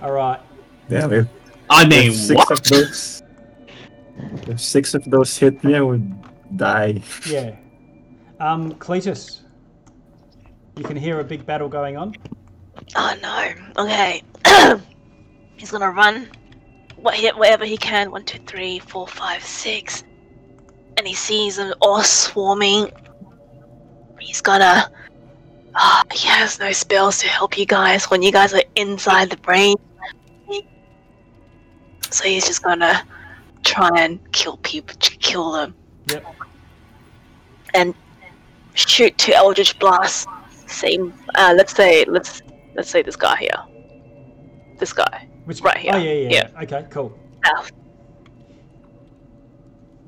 All right. Damn it. I mean, if six what? of those. If six of those hit me, I would die. Yeah. Um, Cletus, you can hear a big battle going on. Oh no. Okay. He's gonna run. What hit wherever he can. One, two, three, four, five, six. And he sees them all swarming. He's gonna. Ah, he has no spells to help you guys when you guys are inside the brain. So he's just gonna try and kill people, kill them, Yep. and shoot two Eldritch blasts. Same. Uh, let's say let's let's say this guy here. This guy. Which Right here. Oh yeah, yeah. Okay, cool.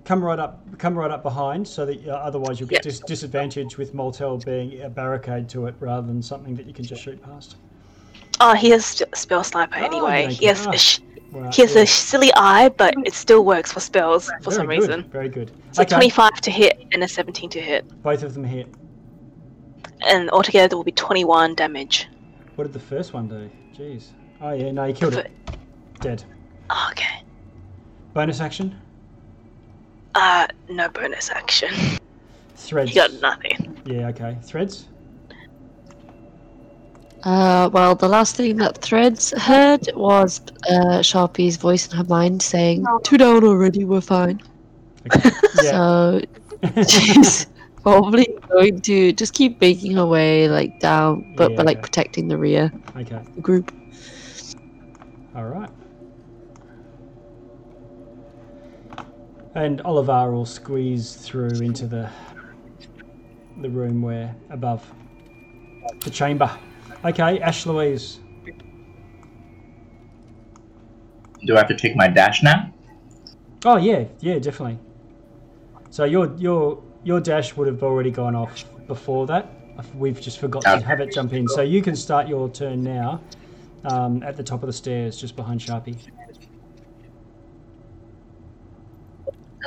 Come right up. Come right up behind, so that uh, otherwise you'll get Yeah. dis- disadvantage with Moltel being a barricade to it rather than something that you can just shoot past. Oh, he has sp- spell sniper Oh, anyway. He has a sh- Right, he has yeah. a silly eye, but it still works for spells for Very some good, reason. Very good. So okay, 25 to hit and a 17 to hit, both of them hit. and altogether there will be 21 damage. What did the first one do? Jeez. Oh yeah, no, you killed it. Dead. Oh, okay. Bonus action. Uh, no bonus action. Threads. He got nothing. Yeah. Okay. Threads. Uh, well, the last thing that Threads heard was uh, Sharpie's voice in her mind saying, Two down already, we're fine. Okay. Yeah. So she's probably going to just keep making her way like down, but, Yeah, but like okay. protecting the rear okay. group. All right. And Olivar will squeeze through into the the room where above the chamber. Okay, Ash Louise. Do I have to take my dash now? Oh yeah, yeah, definitely. So your your your dash would have already gone off before that. We've just forgot to have it jump in. So you can start your turn now, um, at the top of the stairs, just behind Sharpie. You can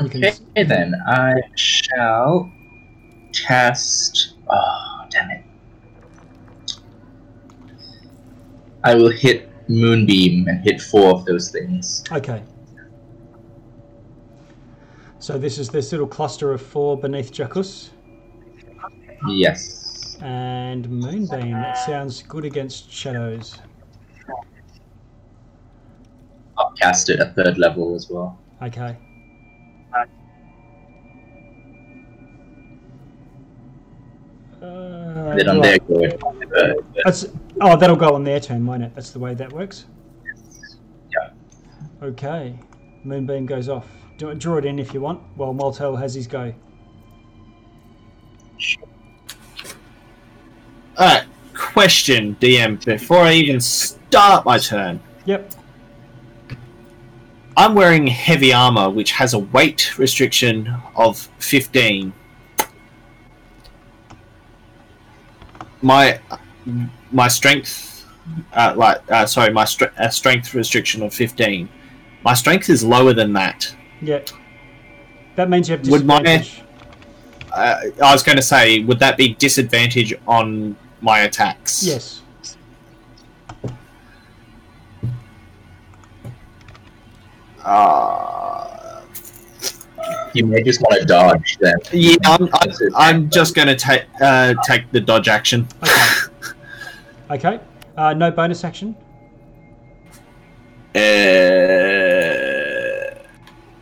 Okay, then I shall cast. Oh, damn it! I will hit Moonbeam and hit four of those things. Okay. So this is this little cluster of four beneath Jackus Yes. and Moonbeam. That sounds good against shadows. I'll cast it at third level as well. Okay. Uh, then on right. there, go the That's, oh, that'll go on their turn, won't it? That's the way that works. Yeah. Okay. Moonbeam goes off. Do, draw it in if you want, while Moltel has his go. Alright. question, DM, before I even start my turn. Yep. I'm wearing heavy armor, which has a weight restriction of 15. My my strength, uh, like uh, sorry, my stre- uh, strength restriction of 15. My strength is lower than that. Yeah, That means you have Would my- Uh, I was going to say, would that be disadvantage on my attacks? Yes. Uh, You may just want to dodge then. yeah, I'm, I'm, I'm just going to take uh, take the dodge action. Okay. okay. Uh, no bonus action. Uh,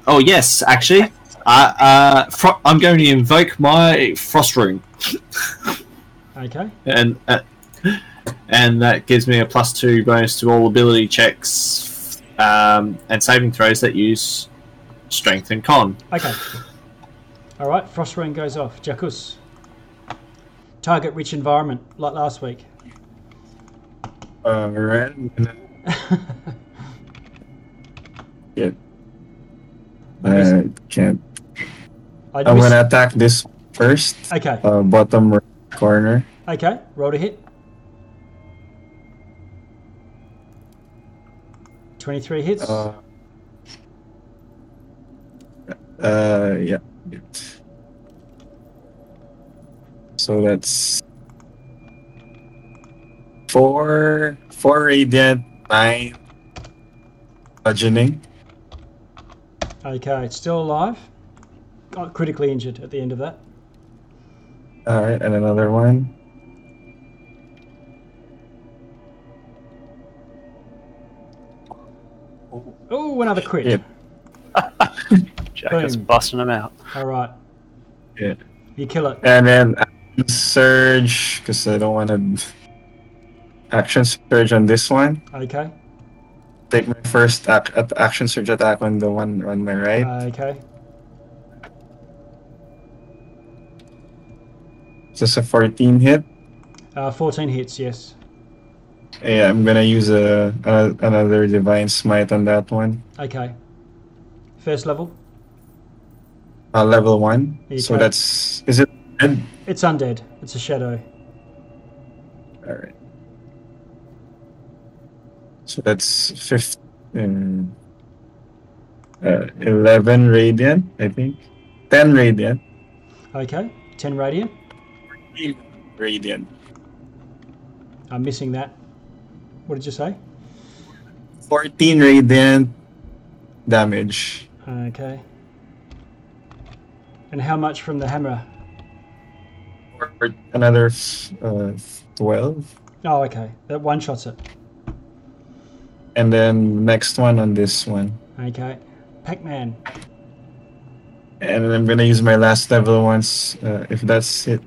oh yes, actually, uh, uh, fro- I'm going to invoke my frost rune, Okay. and uh, and that gives me a plus two bonus to all ability checks um, and saving throws that use strength and con. Okay. All right. Frost rune goes off. Jackus. Target rich environment like last week. Alright. Yeah. I can't. I I'm miss- gonna attack this first. Okay. Uh, bottom right corner. Okay. Roll to hit. 23 hits. Uh, uh, yeah. So that's four, four radiant, nine bludgeoning. Okay. It's still alive. Got critically injured at the end of that. All right, and another one. Oh, another crit. Yeah. Jack is Boom. busting them out. All right. Yeah. You kill it. And then action surge, because I don't want to. Action surge on this one. Okay. Take my first ac- action surge attack on the one on my right. Okay. Just a 14 hit. Uh, 14 hits. Yes. Yeah, I'm gonna use a, a another divine smite on that one. Okay. First level. Uh, level one. So Okay. that's is it? dead? It's undead. It's a shadow. All right. So that's 15, uh, 11 radiant, I think. 10 radiant. Okay. 10 radiant. Radiant. I'm missing that. What did you say? 14 radiant damage. Okay. And how much from the hammer? Or another uh, 12. Oh, okay. That one shots it. And then next one on this one. Okay. Pac-Man. And I'm gonna use my last level once, uh, if that's it.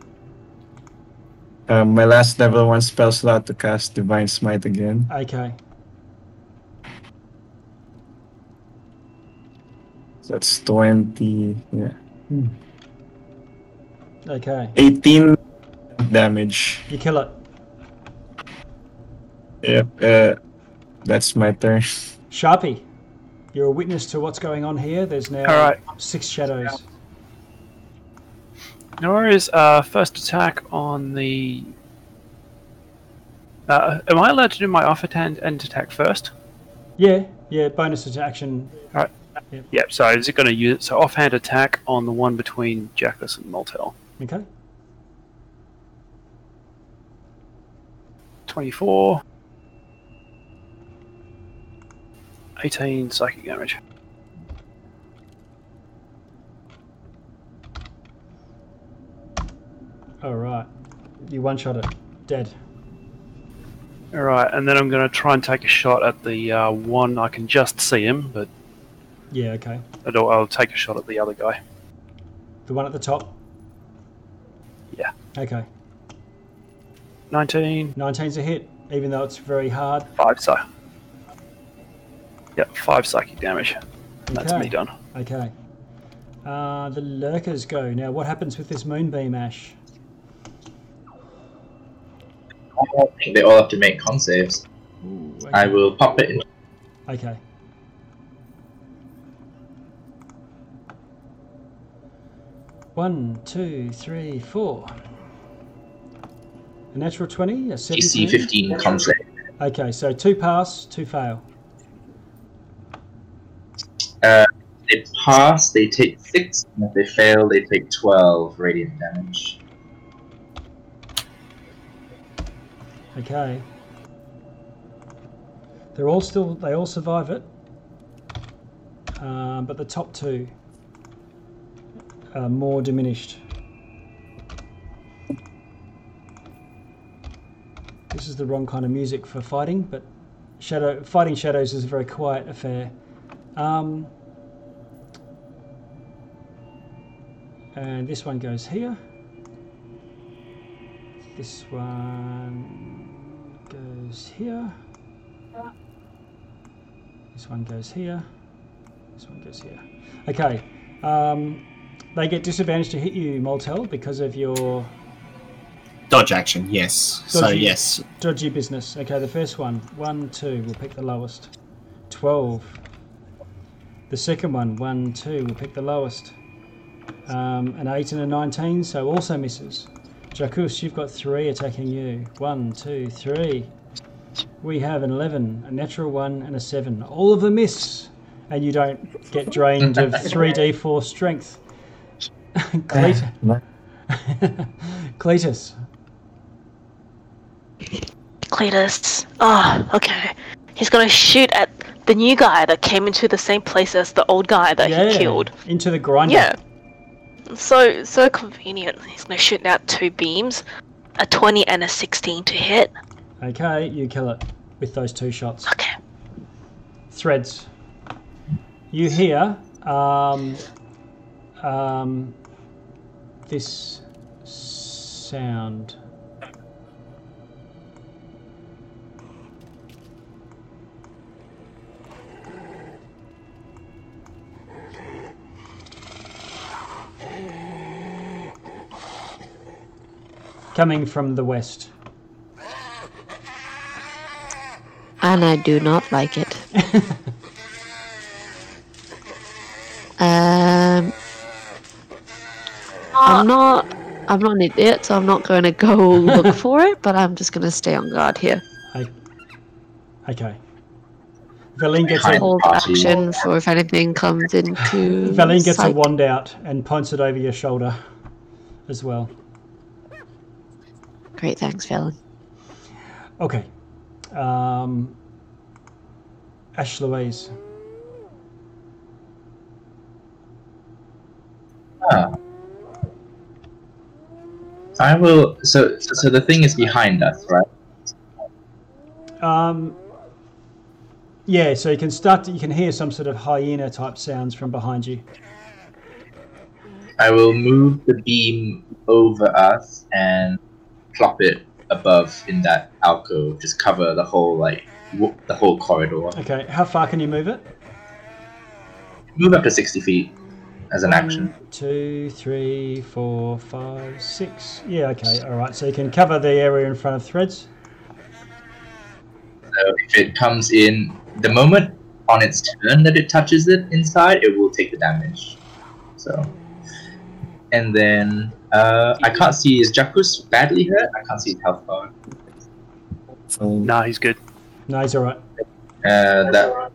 Uh, my last level one spell slot to cast Divine Smite again. Okay. So that's 20, yeah. Okay. 18 damage. You kill it. Yep, uh, that's my turn. Sharpie. You're a witness to what's going on here. There's now All right. six shadows. No worries. Uh, first attack on the. Uh, am I allowed to do my offhand end attack first? Yeah. Yeah. Bonus to action. Yep. So is it going to use it? So offhand attack on the one between Jackus and Moltel. Okay. Twenty-four. 18 psychic damage. All right. You one shot it. Dead. Alright, and then I'm going to try and take a shot at the uh, one. I can just see him, but Yeah. Okay. I'll, I'll take a shot at the other guy. The one at the top. Yeah. Okay. 19, 19's a hit, even though it's very hard. 5 psy. Yep, 5 psychic damage. And that's me done. Okay. Uh, the lurkers go. Now, what happens with this moonbeam, Ash? think they all have to make con saves. Ooh, okay. I will pop it in. Okay. One, two, three, four. A natural 20, a 17. DC 15 con save. Okay, so two pass, two fail. They pass, they take 6, and if they fail, they take 12 radiant damage. Okay. They're all still, they all survive it. Um, but the top two are more diminished. This is the wrong kind of music for fighting, but shadow fighting shadows is a very quiet affair. Um, and this one goes here. This one goes here. This one goes here. This one goes here. Okay. Um, they get disadvantage to hit you, Moltel, because of your Dodge action, yes. So Dodgy. yes, dodgy business. Okay, the first one. One, two. We'll pick the lowest. Twelve. The second one. One, two. We'll pick the lowest. Um, an eight and a nineteen, so also misses. Jackus, you've got three attacking you. One, two, three. We have an 11, a natural 1, and a 7. All of them miss, and you don't get drained of 3d4 strength. Clet- Cletus. Cletus. Ah, okay. He's gonna shoot at the new guy that came into the same place as the old guy that yeah, he killed. Into the grinder. Yeah. So so convenient. He's gonna shoot out two beams, a twenty and a sixteen to hit. Okay, you kill it with those two shots. Okay. Threads. You hear um, um, this sound. Coming from the west. and I do not like it. um, I'm not. I'm not an idiot, so I'm not going to go look for it. But I'm just going to stay on guard here. Okay. Velin gets a Behind- Hold action for if anything comes into. Velin gets a wand out and points it over your shoulder as well. Great, thanks, Velin. Okay. Um, Ash Louise. Ah. I will. So, so, the thing is behind us, right? Um, yeah, so you can start. To, you can hear some sort of hyena type sounds from behind you. I will move the beam over us and plop it above in that alcove. Just cover the whole like w- the whole corridor. Okay, how far can you move it? Move up to sixty feet as an action. One, two, three, four, five, six. Yeah, okay, all right. So you can cover the area in front of threads. So if it comes in the moment on its turn that it touches it inside, it will take the damage. So, and then uh, I can't see is Jackus badly hurt. I can't see his health bar. So Nah, he's good. No, he's all right. Uh, that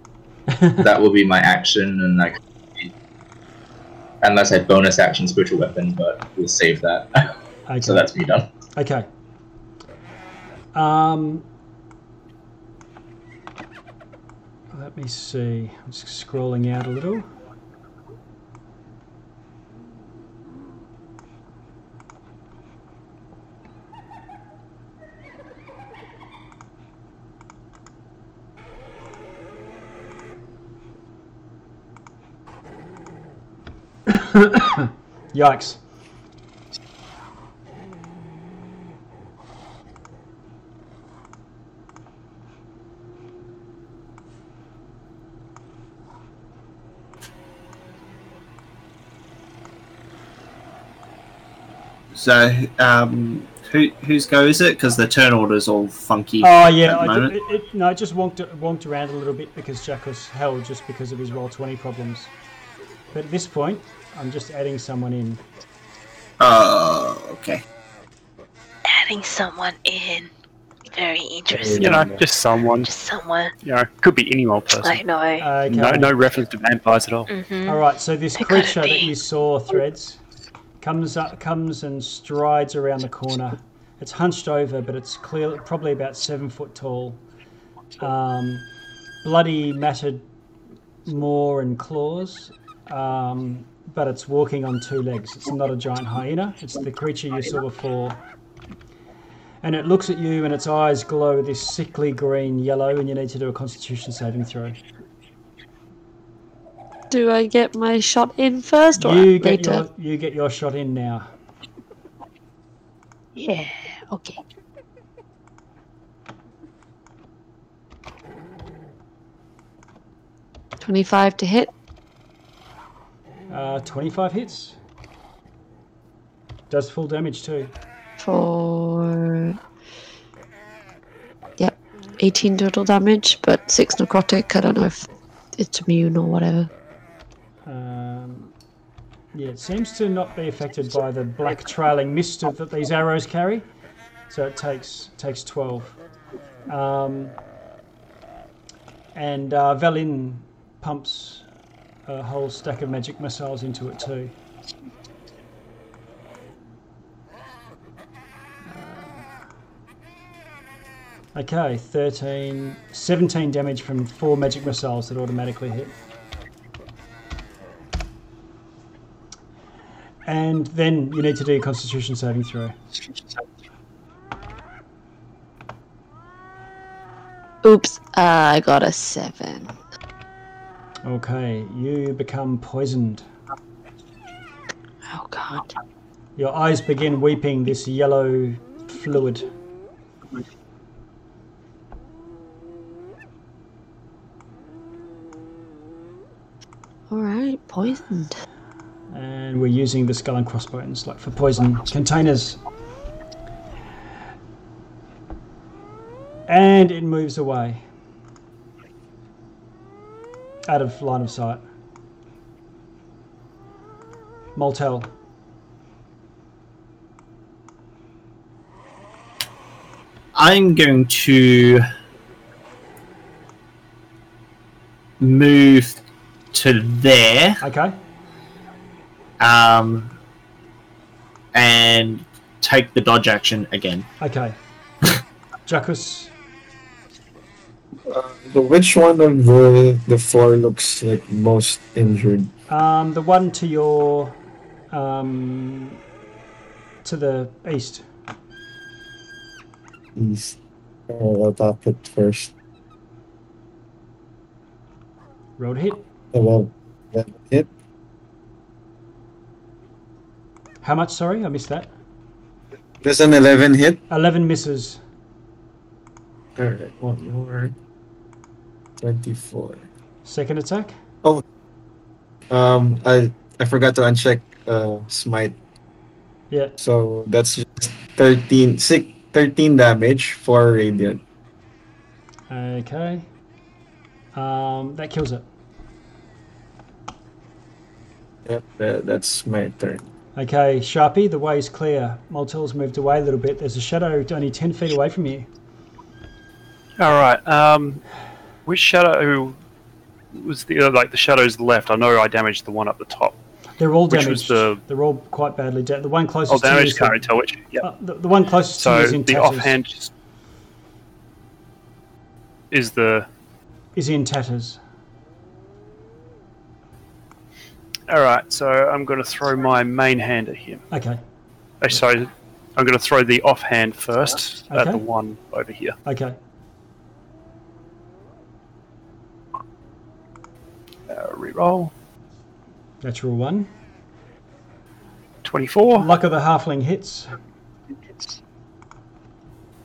that will be my action, and I. Unless I bonus action spiritual weapon, but we'll save that. okay. so that's me done. Okay. Um, let me see. I'm just scrolling out a little. Yikes. So, um, Who whose go is it? Because the turn order's all funky. Oh yeah, I did, it, it, no, it just wonked wonked around a little bit because Jack was held just because of his roll twenty problems. But at this point, I'm just adding someone in. Oh, okay. Adding someone in. Very interesting. You know, just someone. Just someone. You know, could be any old person. I know. Okay. No, no reference to vampires at all. hmm All right, so this It creature that you saw, Threads, comes up, comes and strides around the corner. It's hunched over, but it's clear, probably about seven foot tall. Um, bloody, matted maw and claws, um, but it's walking on two legs. It's not a giant hyena. It's the creature you saw before. And it looks at you, and its eyes glow this sickly green yellow, and you need to do a Constitution saving throw. Do I get my shot in first or You get later? your you get your shot in now. Yeah. Okay. Twenty-five to hit. Uh, 25 hits. Does full damage too. for yep 18 total damage but 6 necrotic i don't know if it's immune or whatever Um, yeah, it seems to not be affected by the black trailing mist that these arrows carry. So it takes takes 12. Um, and uh, Velin pumps a whole stack of magic missiles into it too. Okay, 13, 17 damage from four magic missiles that automatically hit. And then you need to do a constitution saving throw. oops uh, i got a 7 Okay, you become poisoned. oh god Your eyes begin weeping this yellow fluid. all right poisoned And we're using the skull and crossbones like for poison containers. And it moves away. Out of line of sight. Moltel. I'm going to move to there, Okay. um, and take the dodge action again. Okay. Jackus. Uh, the which one of the the four looks like most injured? Um, the one to your um, to the east. East. Uh, I'll tap it first. Road hit. Oh, well, that hit. How much? Sorry, I missed that. There's an 11 hit. Eleven misses. Alright, one more. 24. Second attack. Oh. Um, I I forgot to uncheck uh, smite. Yeah. So that's just 13, six, 13 damage for radiant. Okay. Um, that kills it. Yep, that, that's my turn. Okay, Sharpie, the way is clear. Moltel's moved away a little bit. There's a shadow only 10 feet away from you. All right. Um, which shadow was the uh, like the shadows left? I know I damaged the one up the top. They're all Which was damaged. the- They're all quite badly damaged. The one Oh, closest to you damage is can't the, tell which. Yeah. uh, the, the one closest to you is in the tatters. offhand is the. Is in tatters. All right. So I'm going to throw my main hand at him. Okay, sorry, I'm going to throw the offhand first at the one over here. okay. Uh, reroll. Natural one. 24. Luck of the halfling hits.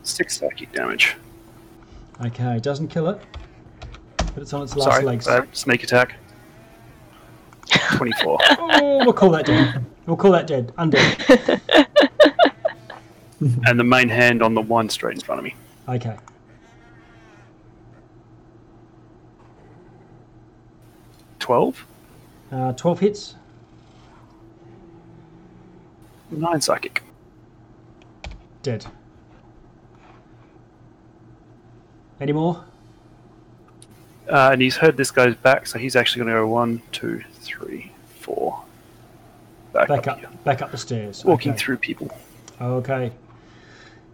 Six psychic damage. Okay, doesn't kill it. But it's on its last Sorry, legs. uh, sneak attack. 24. Oh, we'll call that dead. We'll call that dead. Undead. and the main hand on the one straight in front of me. Okay. Twelve. Uh, 12 hits. Nine psychic. Dead. Any more? Uh, and he's heard this guy's back, so he's actually going to go one, two, three, four. Back, Back up, up, back up the stairs. Walking okay. through people. Okay.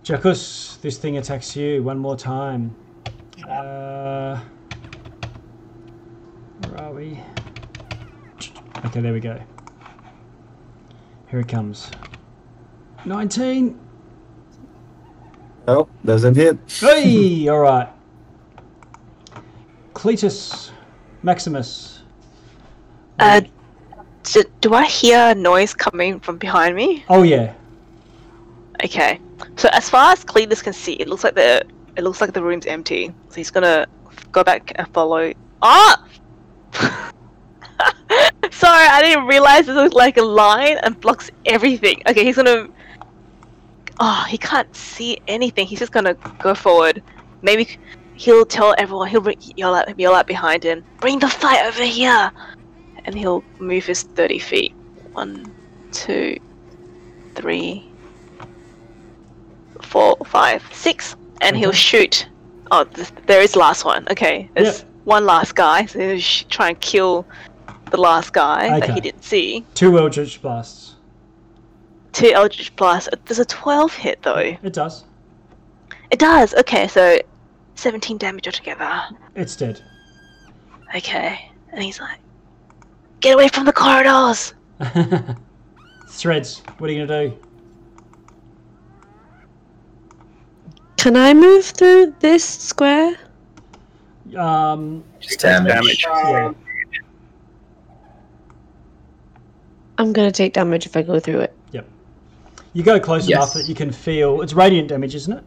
Jackus, this thing attacks you one more time. Uh, where are we? Okay, there we go. Here it comes. 19. Oh, doesn't hit. Hey! All right. Cletus, Maximus. Uh, do, do I hear noise coming from behind me? Oh, yeah. Okay. So as far as Cletus can see, it looks like the it looks like the room's empty. So he's gonna go back and follow. Ah! Sorry, I didn't realize this was like a line and blocks everything. Okay, he's gonna. Oh, he can't see anything. He's just gonna go forward. Maybe he'll tell everyone. He'll yell out, yell out behind him. Bring the fight over here, and he'll move his thirty feet. One, two, three, four, five, six, and he'll mm-hmm. shoot. Oh, th- there is last one. Okay, Yep. One last guy. So he'll sh- try and kill the last guy that he didn't see. Two Eldritch Blasts. Two Eldritch Blasts. There's a 12 hit though. It does. It does. Okay, so 17 damage altogether. It's dead. Okay, and he's like, "Get away from the corridors!" Threads, what are you going to do? Can I move through this square? Do? Um, Just Damage. damage. yeah. I'm gonna take damage if I go through it. Yep. You go close Yes. enough that you can feel. It's radiant damage, isn't it?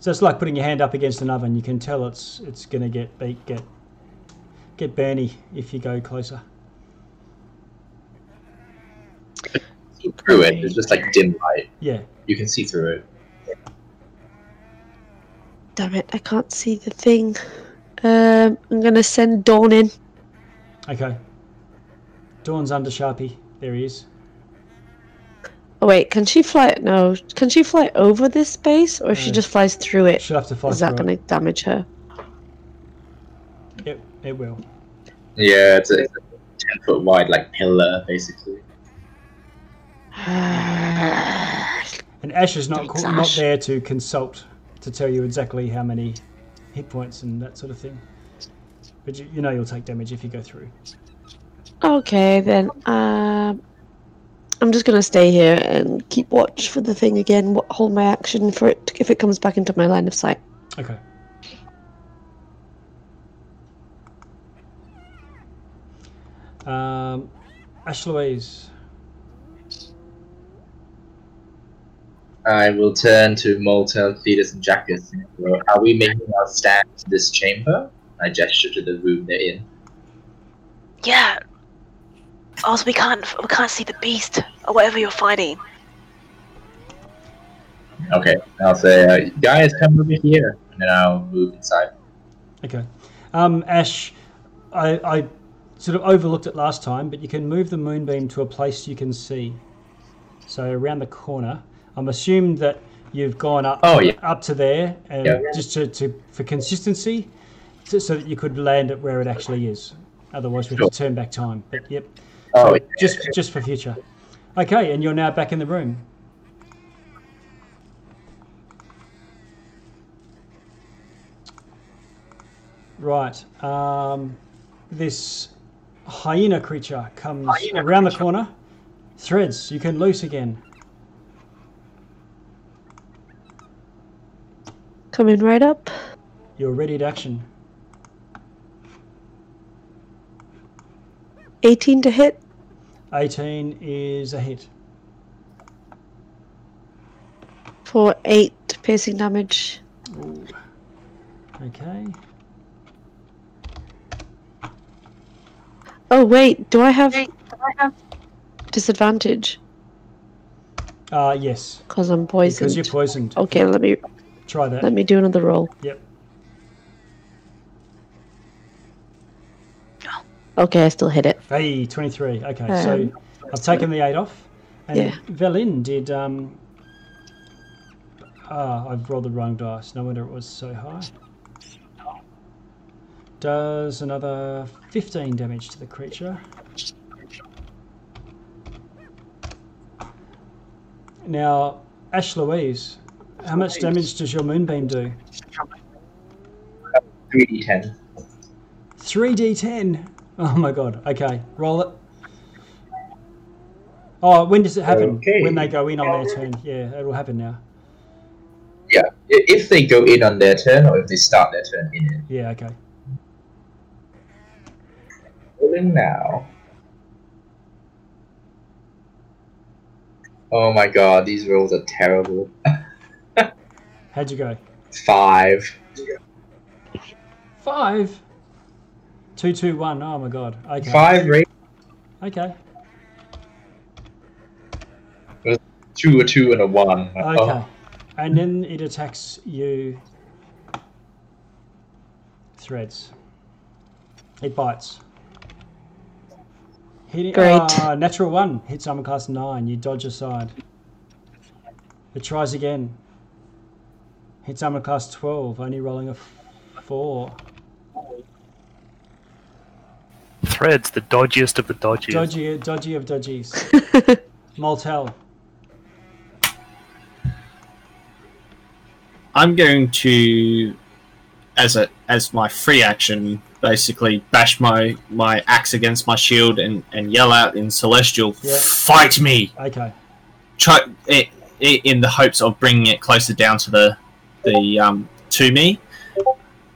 So it's like putting your hand up against an oven. You can tell it's it's going to get beat, get get burny if you go closer. Through it. It's just like dim light. Yeah. You can see through it. Damn it, I can't see the thing. Um, I'm gonna send Dawn in. Okay. Dawn's under Sharpie. There he is. Oh wait, can she fly? No, can she fly over this space, or if she Uh, just flies through it, She'll have to fly is that gonna damage her? it. It, it will. Yeah, it's a, it's a ten foot wide like pillar basically. And Ash is not Thanks, co- not there to consult to tell you exactly how many hit points and that sort of thing. But you, you know you'll take damage if you go through. Okay, then. Um, I'm just gonna stay here and keep watch for the thing again. Hold my action for it if it comes back into my line of sight. Okay. Um, Ash Louise. I will turn to Moltel, Thetis, and Jackus. Well, Are we making our stand in this chamber? I gesture to the room they're in. Yeah. Also, we can't we can't see the beast or whatever you're fighting. Okay, I'll say, uh, guys, come over here, and then I'll move inside. Okay. Um, Ash, I, I sort of overlooked it last time, but you can move the moonbeam to a place you can see. So around the corner. I'm assumed that you've gone up Oh, yeah. up to there, and Yeah. just to, to for consistency, so, so that you could land it where it actually is. Otherwise, we have to turn back time. But yep, Oh, So yeah. just just for future. Okay, and you're now back in the room. Right. Um, this hyena creature comes around the corner. Threads, you can loose again. Coming right up. You're ready to action. 18 to hit. 18 is a hit. for 8 piercing damage. Ooh. Okay. Oh, wait, do I have. disadvantage Uh, yes, because I'm poisoned. because you're poisoned. Okay, let me Try that. let me do another roll. Yep. Okay, I still hit it. Hey, 23. Okay, so Um, I've taken the 8 off. And Yeah. Velin did. Um, ah, I've rolled the wrong dice. No wonder it was so high. Does another 15 damage to the creature. Now, Ash Louise, how much damage does your moonbeam do? 3d10. 3d10. Oh my god. Okay, roll it. Oh, when does it happen? Okay. When they go in on their turn. Yeah, it'll happen now. Yeah, if they go in on their turn or if they start their turn in it. Yeah, okay. Rolling now. Oh my god, these rolls are terrible. How'd you go? Five. Five. Two, two, one. Oh my god. Okay. Five rate, Okay. two, a two, and a one. Okay. Oh, And then it attacks you. Threads. It bites. Hit Great. ah, natural one. Hits armor class nine. You dodge aside. It tries again. Hits armor class 12. Only rolling a four. Threads, the dodgiest of the dodgiest. Dodgy, dodgy of dodgies. Moltel. I'm going to, as a as my free action, basically bash my my axe against my shield and and yell out in celestial, Yeah. "Fight me!" Okay. Try it, it in the hopes of bringing it closer down to the the um to me,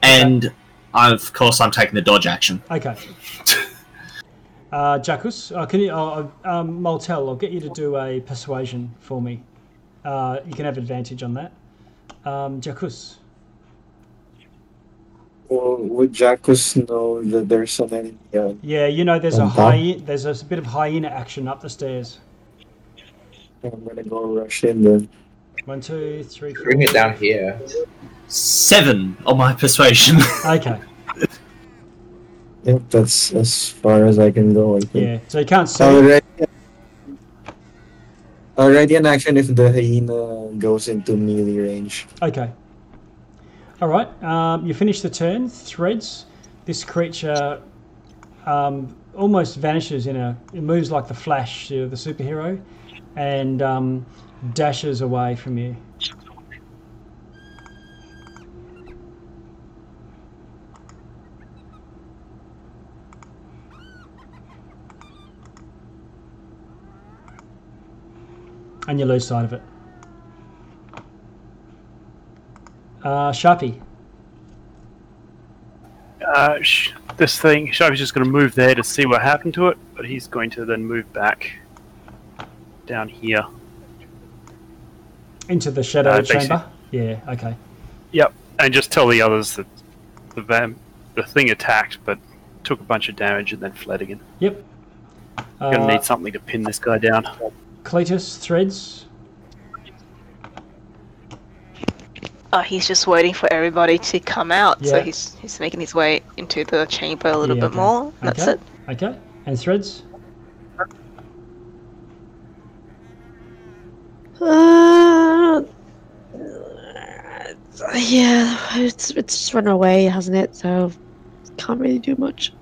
and of course I'm taking the dodge action. Okay. Uh, Jackus, uh, can you, uh, um, Moltel, I'll get you to do a persuasion for me. Uh, you can have advantage on that. Um, Jackus, Well, would Jackus know that there's an enemy? Uh, yeah, you know there's a On top? high, there's a bit of hyena action up the stairs. I'm gonna go rush in then. One, two, three, four. bring it down here. Seven on my persuasion. Okay, Yep, that's as far as I can go. I think. yeah. So you can't see. Already, already an action if the hyena goes into melee range. Okay. All right. Um, you finish the turn. Threads. This creature um, almost vanishes in a. It moves like the Flash, you know, the superhero, and um, dashes away from you. And you lose sight of it. Uh, Sharpie. Uh, sh- this thing, Sharpie's just going to move there to see what happened to it, but he's going to then move back down here. Into the shadow Uh, chamber? Yeah, okay. Yep, and just tell the others that the vam- the thing attacked, but took a bunch of damage and then fled again. Yep. Gonna Uh, need something to pin this guy down. Cletus, threads. Oh, he's just waiting for everybody to come out, Yeah. so he's he's making his way into the chamber a little Yeah, bit okay. more. That's Okay. it. Okay. And threads? Uh, yeah, it's it's just run away, hasn't it? So can't really do much.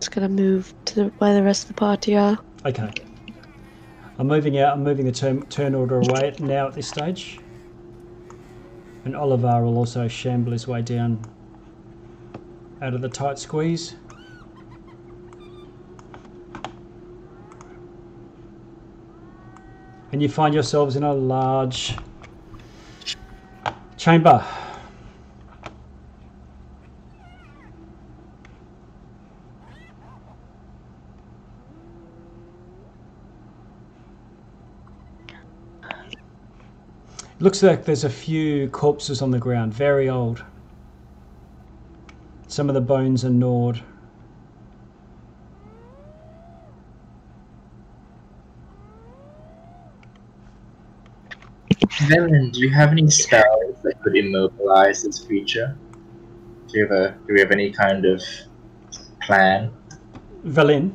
Just gonna move to where the rest of the party are. Okay. I'm moving out. I'm moving the turn, turn order away now at this stage. And Oliver will also shamble his way down out of the tight squeeze. And you find yourselves in a large chamber. Looks like there's a few corpses on the ground, very old. Some of the bones are gnawed. Velin, do you have any spells that could immobilize this creature? Do you have a do we have any kind of plan? Velin.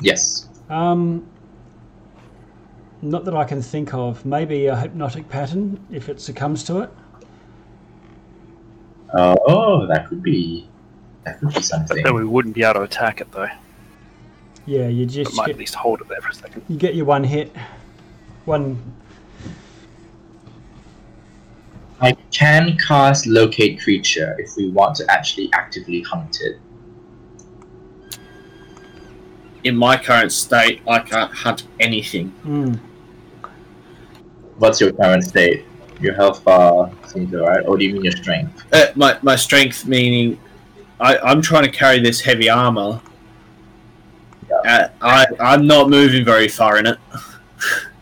Yes. Um, not that I can think of. Maybe a hypnotic pattern if it succumbs to it. Oh, that could be that could be something. Then we wouldn't be able to attack it though. Yeah, you It just might at least hold it there for a second. you get your one hit, one. I can cast locate creature if we want to actually actively hunt it. In my current state, I can't hunt anything. Mm, What's your current state? Your health bar seems alright, or do you mean your strength? Uh, my, my strength meaning I, I'm trying to carry this heavy armor. Uh, I, I'm not moving very far in it.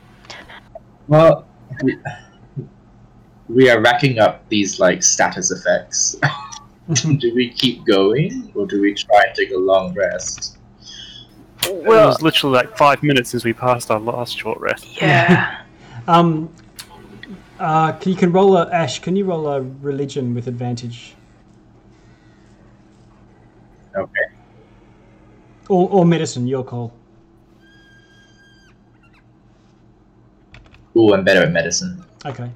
Well, we, we are racking up these like status effects. do we keep going, or do we try and take a long rest? Well, it was literally like five minutes since we passed our last short rest. Yeah. Um, uh, can- you can roll a Ash. Can you roll a religion with advantage, Okay. or, or medicine? Your call. Ooh, I'm better at medicine. Okay.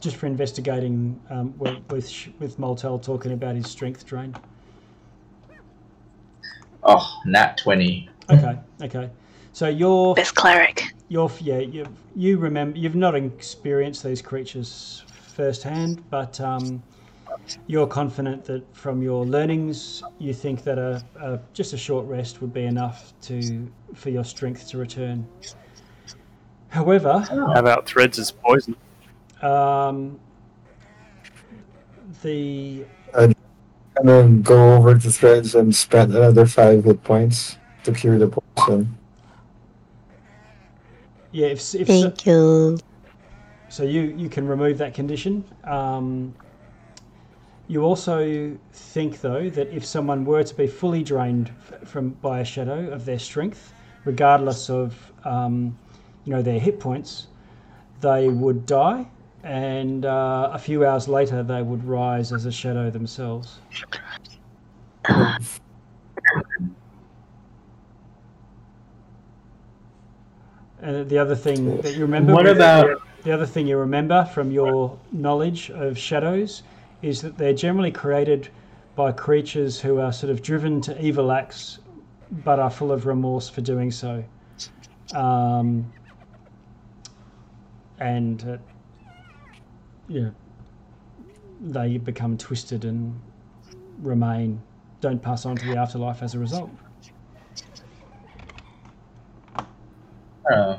Just for investigating um, with with, Sh- with Moltel talking about his strength drain. Oh, nat twenty. Okay. Okay. So you're Best cleric. you're yeah you you remember you've not experienced these creatures firsthand, but um, you're confident that from your learnings you think that a, a just a short rest would be enough to for your strength to return. However, How about threads as poison? um, the And then go over to threads and spend another five hit points to cure the poison. yeah if, if Thank you. So you, you can remove that condition. Um, you also think, though, that if someone were to be fully drained f- from by a shadow of their strength, regardless of um, you know their hit points, they would die, and uh, a few hours later they would rise as a shadow themselves. And the other thing that you remember. What about the other thing you remember from your knowledge of shadows is that they're generally created by creatures who are sort of driven to evil acts but are full of remorse for doing so. Um, and, uh, yeah, they become twisted and remain, don't pass on to the afterlife as a result. Oh.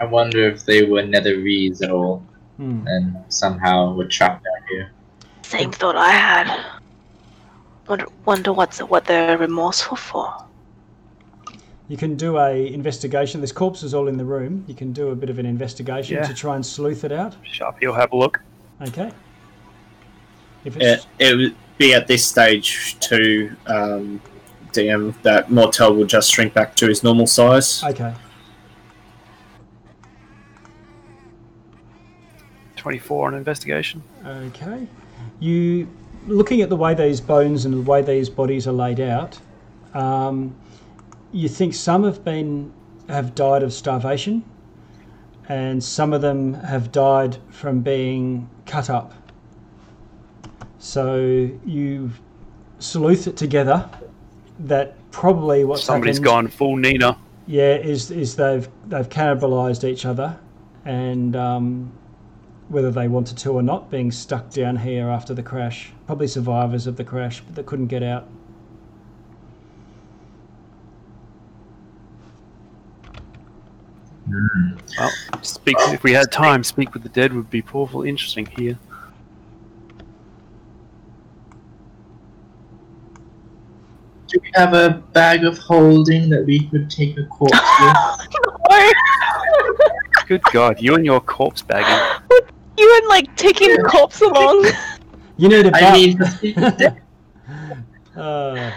I wonder if they were Netherese at all Hmm. and somehow were trapped down here. Same thought I had. Wonder, wonder what's what they're remorseful for. You can do a investigation. There's corpses all in the room. You can do a bit of an investigation Yeah. to try and sleuth it out. Sharp, you'll have a look. Okay. If It, it would be at this stage to um, DM that Moltel will just shrink back to his normal size. okay. 24 on investigation. Okay. You looking at the way these bones and the way these bodies are laid out, um, you think some have been have died of starvation, and some of them have died from being cut up. So you sleuth it together that probably what's Somebody's happened, gone full Nina. Yeah, is is they've they've cannibalised each other, and um, whether they wanted to or not, being stuck down here after the crash. Probably survivors of the crash, but that couldn't get out. Well, speak if we had time, speak with the dead would be powerful interesting here. Do we have a bag of holding that we could take a corpse with? Good God, you and your corpse bagging. You and like taking the corpse along. You need a I bell. mean, the thing is that- uh,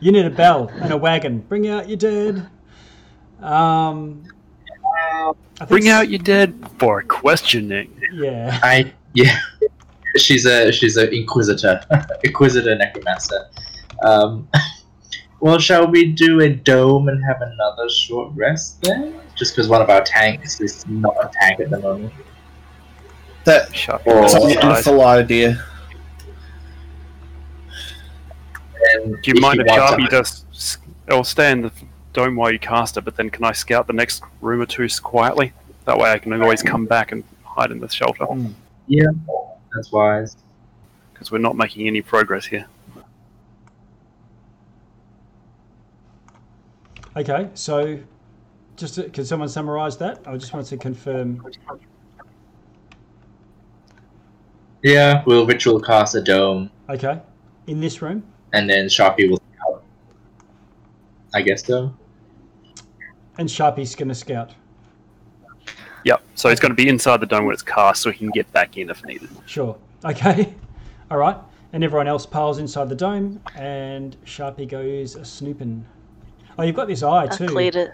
you need a bell and a wagon. Bring out your dead. Um, I Bring out your dead for questioning. Yeah. I yeah. She's a she's an inquisitor, inquisitor necromancer. Um, well, shall we do a dome and have another short rest then? Just because one of our tanks is not a tank at the moment. That, Shut Or- that's a your eyes. wonderful idea. And Do you mind if want to- Sharpie just s- or stay in the dome while you cast it, but then can I scout the next room or two quietly? That way I can always come back and hide in the shelter Mm. Yeah, that's wise. because we're not making any progress here. Okay, so just to, can someone summarize that? I just want to confirm. Yeah, we'll ritual cast a dome, Okay, in this room. and then Sharpie will scout. I guess so. And Sharpie's going to scout. Yep. So it's going to be inside the dome when it's cast, so he can get back in if needed. Sure. Okay. All right. And everyone else piles inside the dome, and Sharpie goes a snooping. Oh, you've got this eye too. I too. cleared it.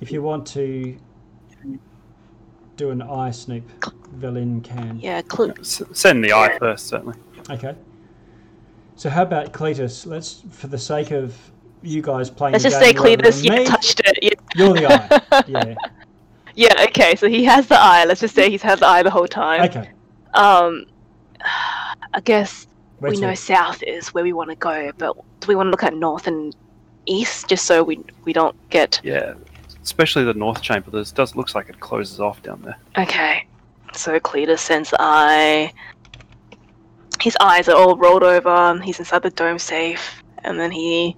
If you want to do an eye snoop, Velin can. Yeah, cle- S- send the eye first, certainly. Okay. So how about Cletus? Let's, for the sake of you guys playing. let's the just say game rather Cletus, you touched it. Yeah. You're the eye. Yeah. Yeah, okay, so he has the eye. Let's just say he's had the eye the whole time. Okay. Um, I guess Where we to? know south is where we want to go, but do we want to look at north and east just so we we don't get Yeah. Especially the north chamber. This does looks like it closes off down there. okay? So Cletus sends the eye. His eyes are all rolled over. He's inside the dome safe, and then he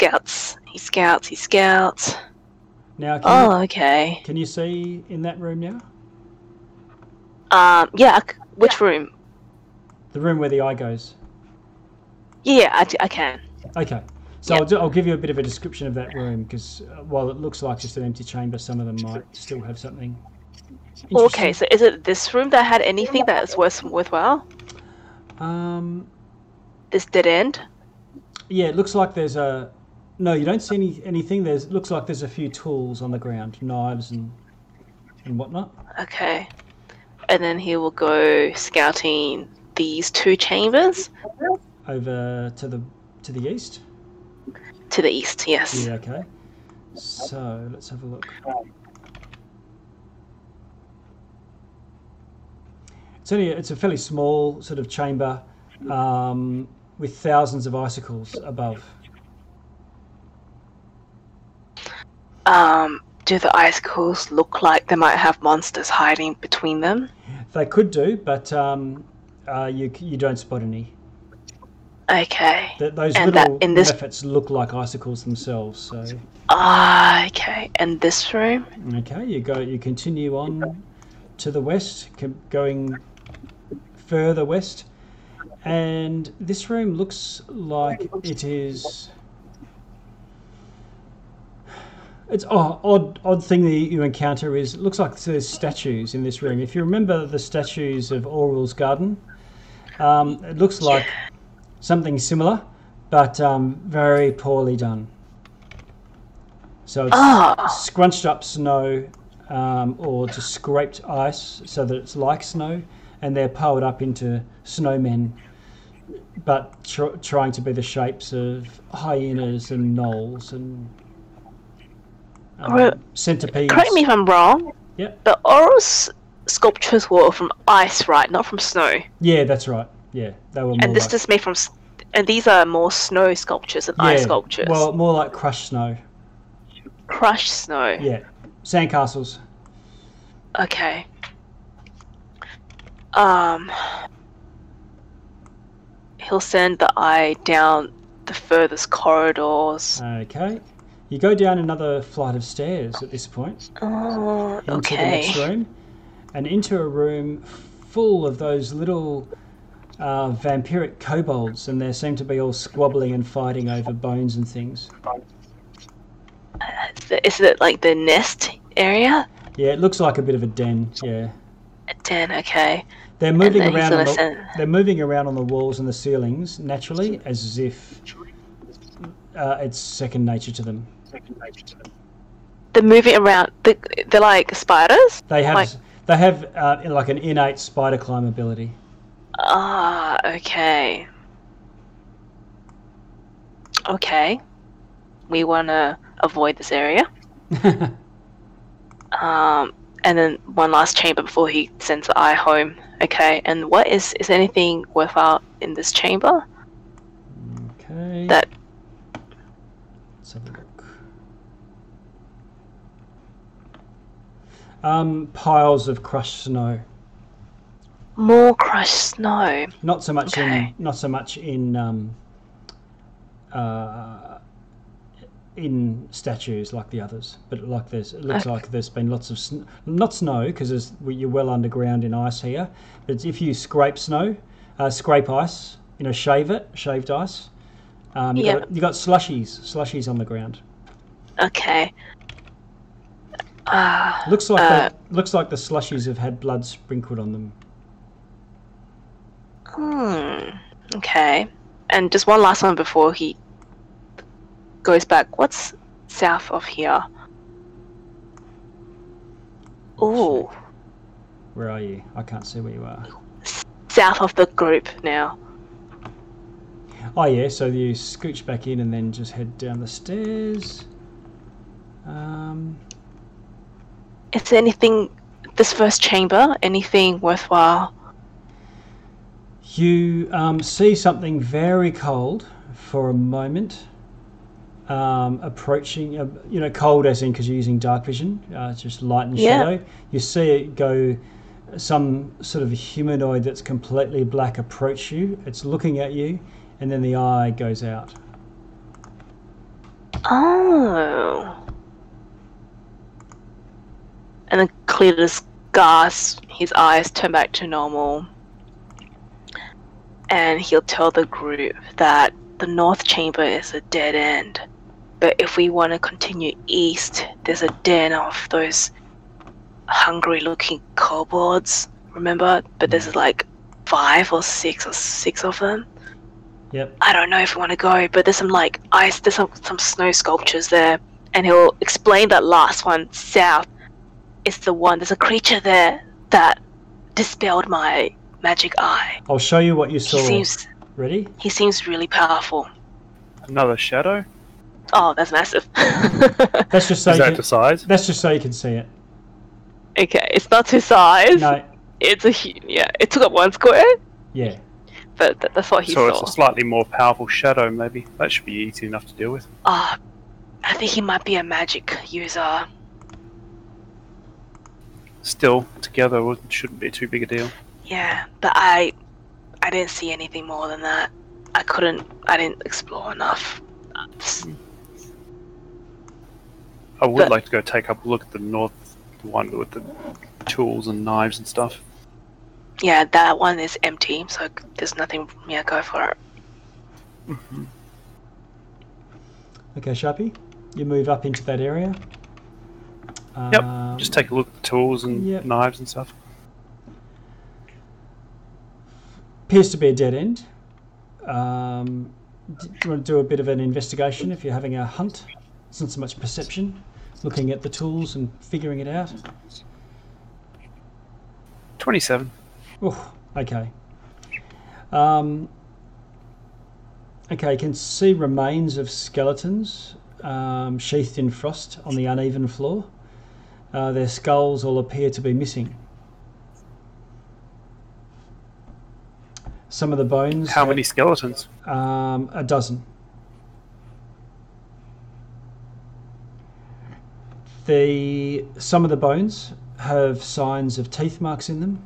scouts. He scouts. He scouts. Now, can, Oh, you, okay. can you see in that room now? Um, yeah. I c- Which room? The room where the eye goes. Yeah, I, I can. Okay. So I'll, do, I'll give you a bit of a description of that room because uh, while it looks like just an empty chamber, some of them might still have something. Okay, so is it this room that had anything that is worth worthwhile? Um, This dead end? yeah, it looks like there's a. No, you don't see any anything. There's looks like there's a few tools on the ground, knives and and whatnot. Okay. And then he will go scouting these two chambers Over to the to the east. to the east, yes. Yeah. Okay. So let's have a look. It's only it's a fairly small sort of chamber um, with thousands of icicles above. Um, do the icicles look like they might have monsters hiding between them? They could do, but um, uh, you you don't spot any. Okay. Th- those And that- little in this- efforts look like icicles themselves. So Ah, okay. And this room? okay, you go you continue on to the west, going further west, and this room looks like it is. It's oh, odd. Odd thing that you encounter is it looks like there's statues in this room. If you remember the statues of Auril's garden, um, it looks like something similar, but um, very poorly done. So it's Ah, scrunched up snow um, or just scraped ice so that it's like snow, and they're piled up into snowmen, but tr- trying to be the shapes of hyenas and gnolls and um, centipedes. correct me if I'm wrong. Yep. The Oros sculptures were from ice, right? Not from snow. Yeah, that's right. Yeah, they were more And this like, is made from. And these are more snow sculptures than ice yeah, sculptures. Well, more like crushed snow. Crushed snow. Yeah, sandcastles. Okay. Um. He'll send the eye down the furthest corridors. Okay. You go down another flight of stairs at this point. Oh, into the next room and into a room full of those little uh, vampiric kobolds, and they seem to be all squabbling and fighting over bones and things. Is it like the nest area? Yeah, it looks like a bit of a den. Yeah, A den, okay. they're moving around. On the, send- They're moving around on the walls and the ceilings naturally, as if uh, it's second nature to them. They're moving around. They- They're like spiders. They have Like- they have uh, like an innate spider climb ability. Ah, okay. Okay. We want to avoid this area. Um, and then one last chamber before he sends the eye home. Okay. And what is is anything worthwhile in this chamber? Okay. That- Let's have a look. Um, piles of crushed snow. More crushed snow. Not so much Okay. in not so much in um, uh, in statues like the others, but like there's it looks Okay. like there's been lots of sn- not snow because you're well underground in ice here. But if you scrape snow, uh, scrape ice, you know, shave it, shaved ice. Um, you Yeah. got you got slushies, slushies on the ground. Okay. Ah. Looks like Uh, the, looks like the slushies have had blood sprinkled on them. Hmm. Okay. And just one last one before he goes back. What's south of here? Oh. Where are you? I can't see where you are. south of the group now. Oh yeah, so you scooch back in and then just head down the stairs. Um, Is there anything this first chamber? Anything worthwhile? you um, see something very cold for a moment. Um, approaching, uh, you know, cold as in because you're using dark vision, uh, it's just light and Yeah. shadow. You see it go, some sort of humanoid that's completely black approach you. It's looking at you, and then the eye goes out. Oh. And then Cletus gasps, his eyes turn back to normal. And he'll tell the group that the north chamber is a dead end. But if we want to continue east, there's a den of those hungry looking kobolds. Remember? But there's mm-hmm. like five or six or six of them. Yep. I don't know if we want to go, but there's some like ice, there's some, some snow sculptures there, and he'll explain that last one south is the one. There's a creature there that dispelled my magic eye. I'll show you what you saw. He seems Ready? he seems really powerful. Another shadow? Oh, that's massive. That's just so Is you that can, the size? that's just so you can see it. okay, it's not two size. No, It's a hu- yeah. It took up one square, yeah. but th- that's what he So saw. it's a slightly more powerful shadow, maybe. That should be easy enough to deal with. Ah, I think he might be a magic user. Still, together it shouldn't be too big a deal. Yeah, but I I didn't see anything more than that. I couldn't I didn't explore enough. S- I would But- like to go take up a look at the north one with the tools and knives and stuff. Yeah, that one is empty, so there's nothing. Yeah, go for it. Okay, Sharpie, you move up into that area. Yep, Um, Just take a look at the tools and Yep. knives and stuff. appears to be a dead end. Um, do you want to do a bit of an investigation if you're having a hunt? It's not so much perception, looking at the tools and figuring it out. 27. Oh, okay. Um, okay, you can see remains of skeletons um, sheathed in frost on the uneven floor. Uh, their skulls all appear to be missing. Some of the bones. How have- many skeletons? Um, a dozen. The some of the bones have signs of teeth marks in them,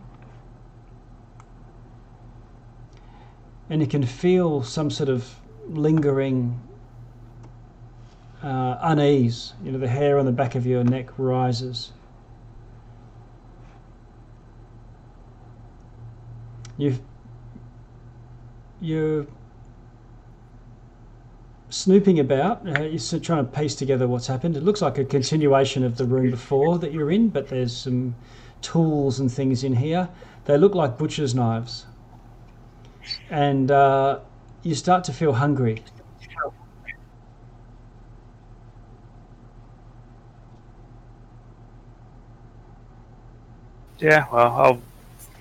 and you can feel some sort of lingering uh, unease. You know, the hair on the back of your neck rises. You've you're snooping about. Uh, you're trying to piece together what's happened. It looks like a continuation of the room before that you're in, but there's some tools and things in here. They look like butcher's knives. And uh, you start to feel hungry. Yeah, well, I'll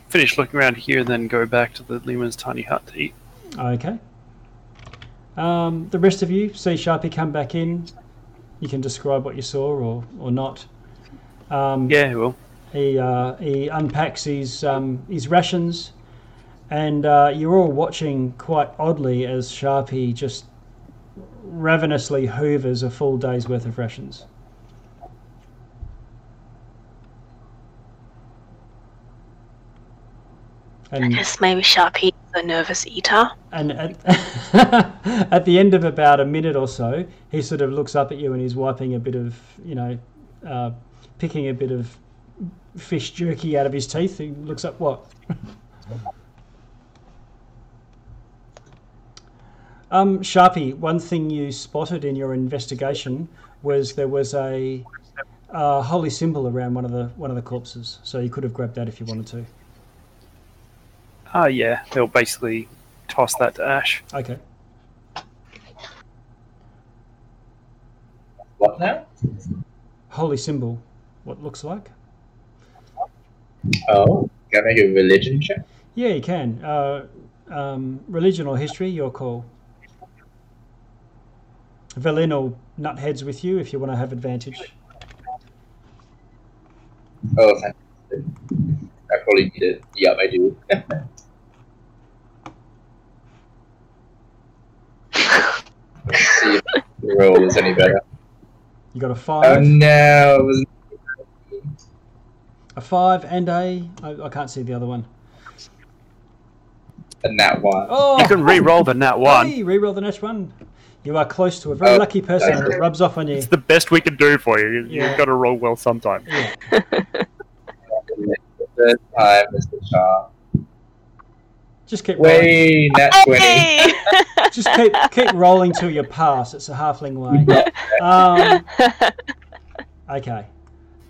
finish looking around here and then go back to the Leomund's tiny hut to eat. Okay. Um, the rest of you see Sharpie come back in. You can describe what you saw or, or not. Um, Yeah, well, He uh, he unpacks his um, his rations, and uh, you're all watching quite oddly as Sharpie just ravenously hoovers a full day's worth of rations. And guess maybe Sharpie is a nervous eater. and at, at the end of about a minute or so, he sort of looks up at you and he's wiping a bit of, you know, uh, picking a bit of fish jerky out of his teeth. He looks up, what? um, Sharpie, one thing you spotted in your investigation was there was a uh, holy symbol around one of the one of the corpses, so you could have grabbed that if you wanted to. Ah, yeah, they'll basically toss that to Ash. Okay. What now? Holy symbol, what looks like? Oh, can I make a religion check? Yeah, you can. Uh, um, religion or history, your call. Velin or nut heads with you if you want to have advantage. Oh, fantastic. I probably need it. Yep, I do. Let's see if the roll is any better. You got a Oh five, no, it was a five, and a. I, I can't see the other one. a nat one. Oh, You can re-roll the nat one. Hey, reroll the next one. You are close to a very Oh, lucky person, it rubs off on you. It's the best we can do for you. You- Yeah. You've got to roll well sometime. Third time, Mr. Shaw. Just keep rolling. Way, nat 20. Hey! Just keep keep rolling till you pass. It's a halfling way. Um, okay.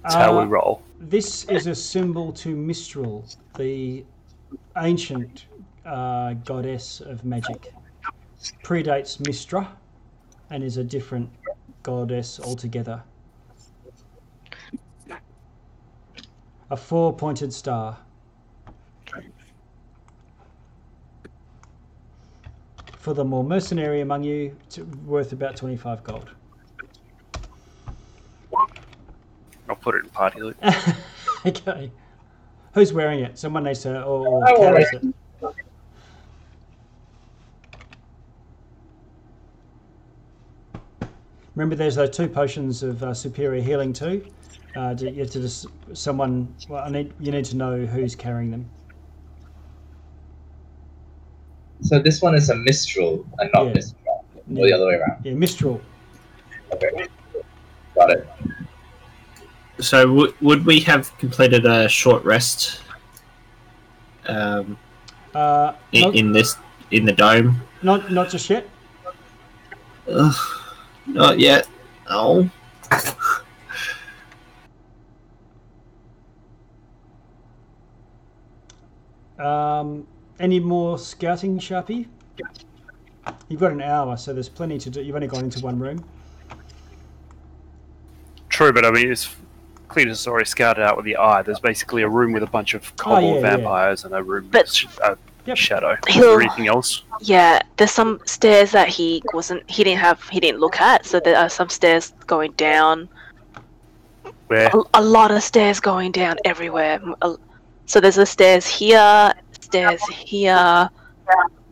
That's how Uh, we roll. This is a symbol to Mystryl, the ancient uh, goddess of magic. Predates Mystra and is a different goddess altogether. A four pointed star. For the more mercenary among you, it's worth about 25 gold. I'll put it in party loot. okay. Who's wearing it? Someone needs to, or, or I carries it. it. Remember, there's those two potions of uh, superior healing too. Uh, do- you have to just someone. Well, I need you need to know who's carrying them. So this one is a Mystryl and not Yeah. Mistral. Or the other way around. Yeah, Mystryl. Okay. Got it. So w- would we have completed a short rest um, Uh, in, not, in this in the dome? not not just yet. Ugh, not yet. Oh, Um, any more scouting, Sharpie? You've got an hour, so there's plenty to do. You've only gone into one room. True, but I mean, it's Cletus has already scouted out with the eye. There's basically a room with a bunch of kobold Oh, yeah, yeah. vampires and a room But- with sh- a Yep. shadow. Is He'll- there anything else? yeah, there's some stairs that he wasn't, he didn't have, he didn't look at. So there are some stairs going down. Where? A, a lot of stairs going down everywhere. So there's the stairs here, stairs here,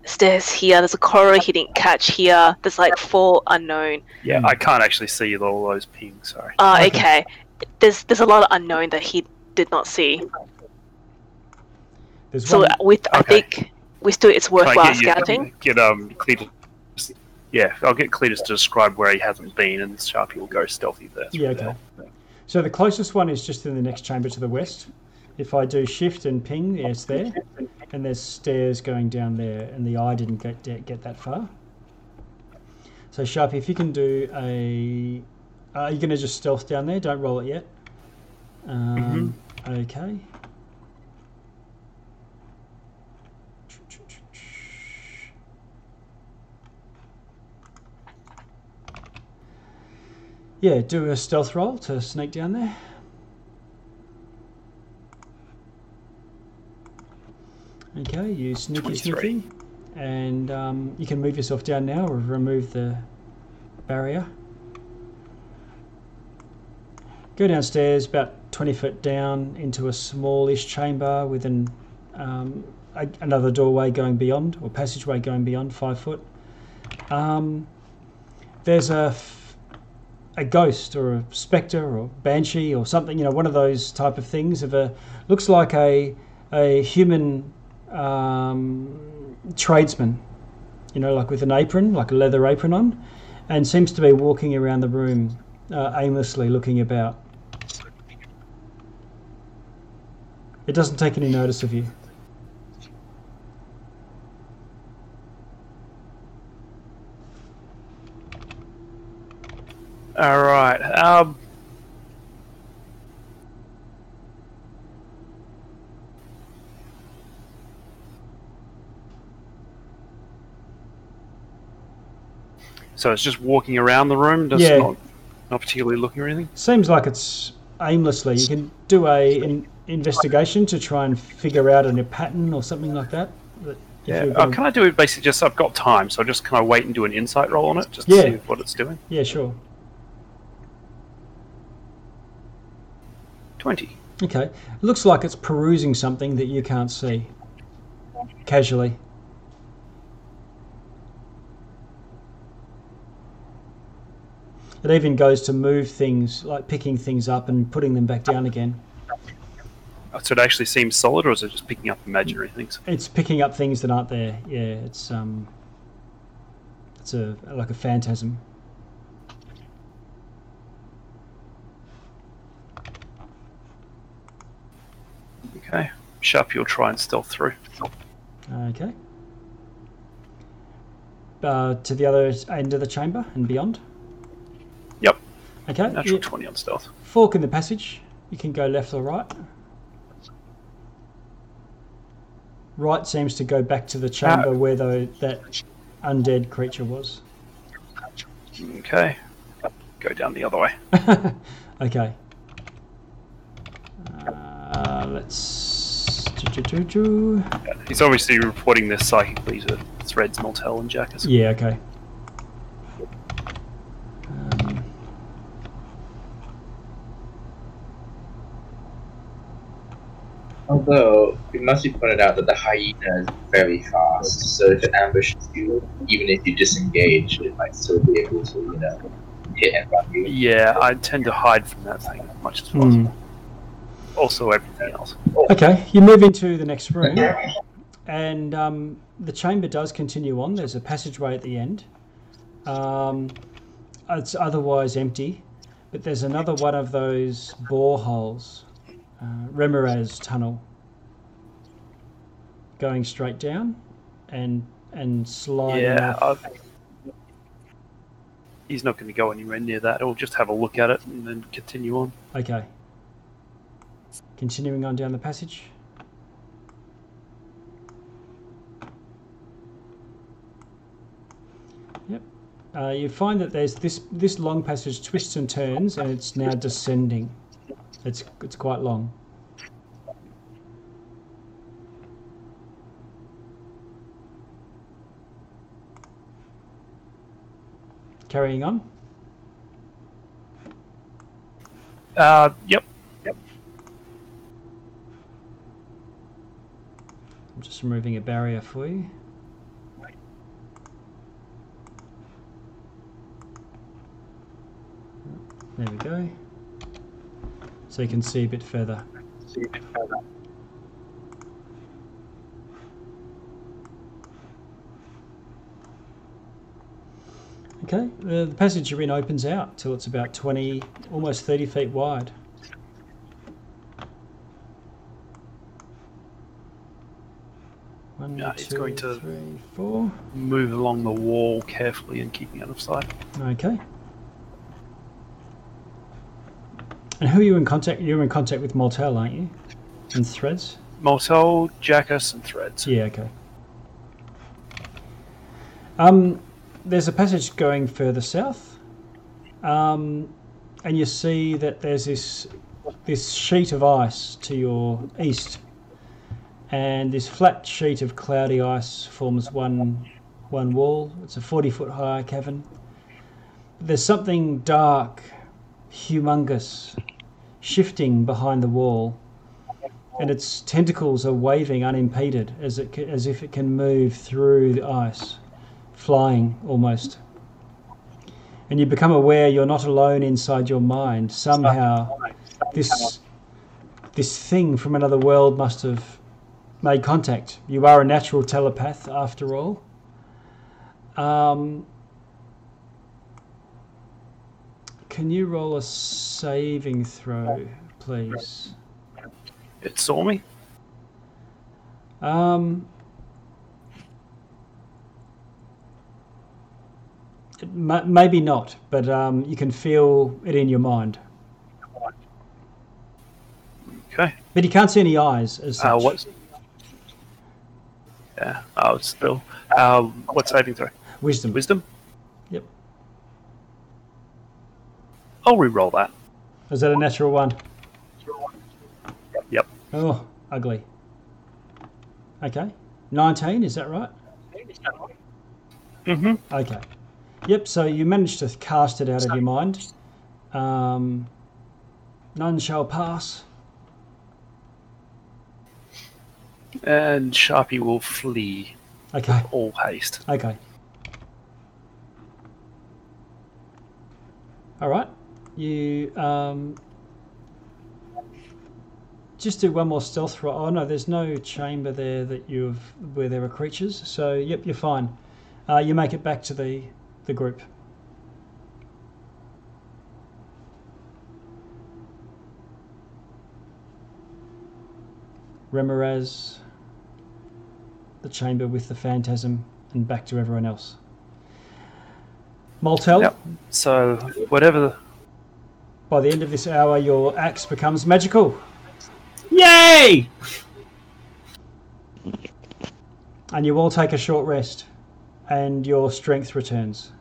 stairs here. There's a corridor he didn't catch here. There's like four unknown. Yeah, I can't actually see all those pings. Sorry. Uh, Okay. okay. There's there's a lot of unknown that he did not see. There's So one. with I Okay. think we still it's worthwhile get you- scouting. Get um Cletus. Yeah, I'll get Cletus to describe where he hasn't been, and Sharpie will go stealthy there. Yeah, okay. So the closest one is just in the next chamber to the west. If I do shift and ping, yeah, it's there. And there's stairs going down there, and the eye didn't get get that far. So Sharpie, if you can do a, uh, are you going to just stealth down there? Don't roll it yet. Um, Okay. Yeah, do a stealth roll to sneak down there. Okay, you sneaky 23. sneaky. And um, you can move yourself down now or remove the barrier. Go downstairs about 20 foot down into a smallish chamber with an, um, a, another doorway going beyond or passageway going beyond five foot. Um, there's a, f- a ghost or a spectre or banshee or something, you know, one of those type of things of a, looks like a, a human um, tradesman, you know, like with an apron, like a leather apron on, and seems to be walking around the room uh, aimlessly looking about. It doesn't take any notice of you. All right. Um. So it's just walking around the room, just Yeah. not, not particularly looking or anything. Seems like it's aimlessly. You can do a in, investigation to try and figure out a new pattern or something like that. Yeah. Uh, can I do it basically just? I've got time, so I'll just kind of wait and do an insight roll on it, just Yeah. to see what it's doing. yeah, sure. Twenty. Okay. Looks like it's perusing something that you can't see. Casually. It even goes to move things, like picking things up and putting them back down again. Uh, So it actually seems solid, or is it just picking up imaginary things? It's picking up things that aren't there. Yeah, it's um, it's a like a phantasm. Okay. Sharp, you'll try and stealth through. Okay. Uh, to the other end of the chamber and beyond. Okay. Natural you- twenty on stealth. fork in the passage. You can go left or right. Right seems to go back to the chamber where the, that undead creature was. Okay. Go down the other way. okay. Uh, let's. He's obviously reporting this psychically to Threads, Moltel, and Jackus. Yeah, okay. Although it must be pointed out that the hyena is very fast, so if it ambushes you, even if you disengage, it might still be able to, you know, hit and run you. Yeah, I tend to hide from that thing as much as possible. hmm. Also, everything else. Okay, you move into the next room, and um, the chamber does continue on. There's a passageway at the end. Um, it's otherwise empty, but there's another one of those boreholes, uh, Remorhaz tunnel, going straight down, and and sliding Yeah, off. He's not going to go anywhere near that. He'll just have a look at it and then continue on. Okay. Continuing on down the passage. Yep. Uh, you find that there's this this long passage twists and turns, and it's now descending. It's it's quite long. Carrying on. Uh, yep. Yep. I'm just removing a barrier for you. There we go. So you can see a bit further. Okay, the, the passage you're in opens out till it's about 20, almost 30 feet wide. One, Yeah, it's two, going to- three, four. Move along the wall carefully and keeping out of sight. Okay. And who are you in contact? You're in contact with Moltel, aren't you? And Threads. Moltel, Jackus, and Threads. Yeah. Okay. Um, there's a passage going further south, um, and you see that there's this this sheet of ice to your east, and this flat sheet of cloudy ice forms one one wall. It's a 40 foot high cavern. There's something dark, humongous, shifting behind the wall, and its tentacles are waving unimpeded as it as if it can move through the ice, flying almost. And you become aware you're not alone inside your mind. Somehow, this this thing from another world must have made contact. You are a natural telepath, after all. Um, can you roll a saving throw, please? It saw me. Um, it ma- maybe not, but um, you can feel it in your mind. Okay. But you can't see any eyes as such. Uh, what's? Yeah. Oh, it's still. Uh, what saving throw? Wisdom. Wisdom. Yep. I'll re-roll that. Is that a natural one? Yep. Oh, ugly. Okay. 19, is that right? Mm-hmm. Okay. Yep, so you managed to cast it out of your mind. Um, none shall pass. And Sharpie will flee Okay, all haste. okay. All right. You um, just do one more stealth roll. Oh no, there's no chamber there that you've where there are creatures. So yep, you're fine. Uh, you make it back to the the group. Remorhaz, the chamber with the phantasm, and back to everyone else. Moltel, Yep. So whatever. The, by the end of this hour, your axe becomes magical, Yay! and you all take a short rest, and your strength returns.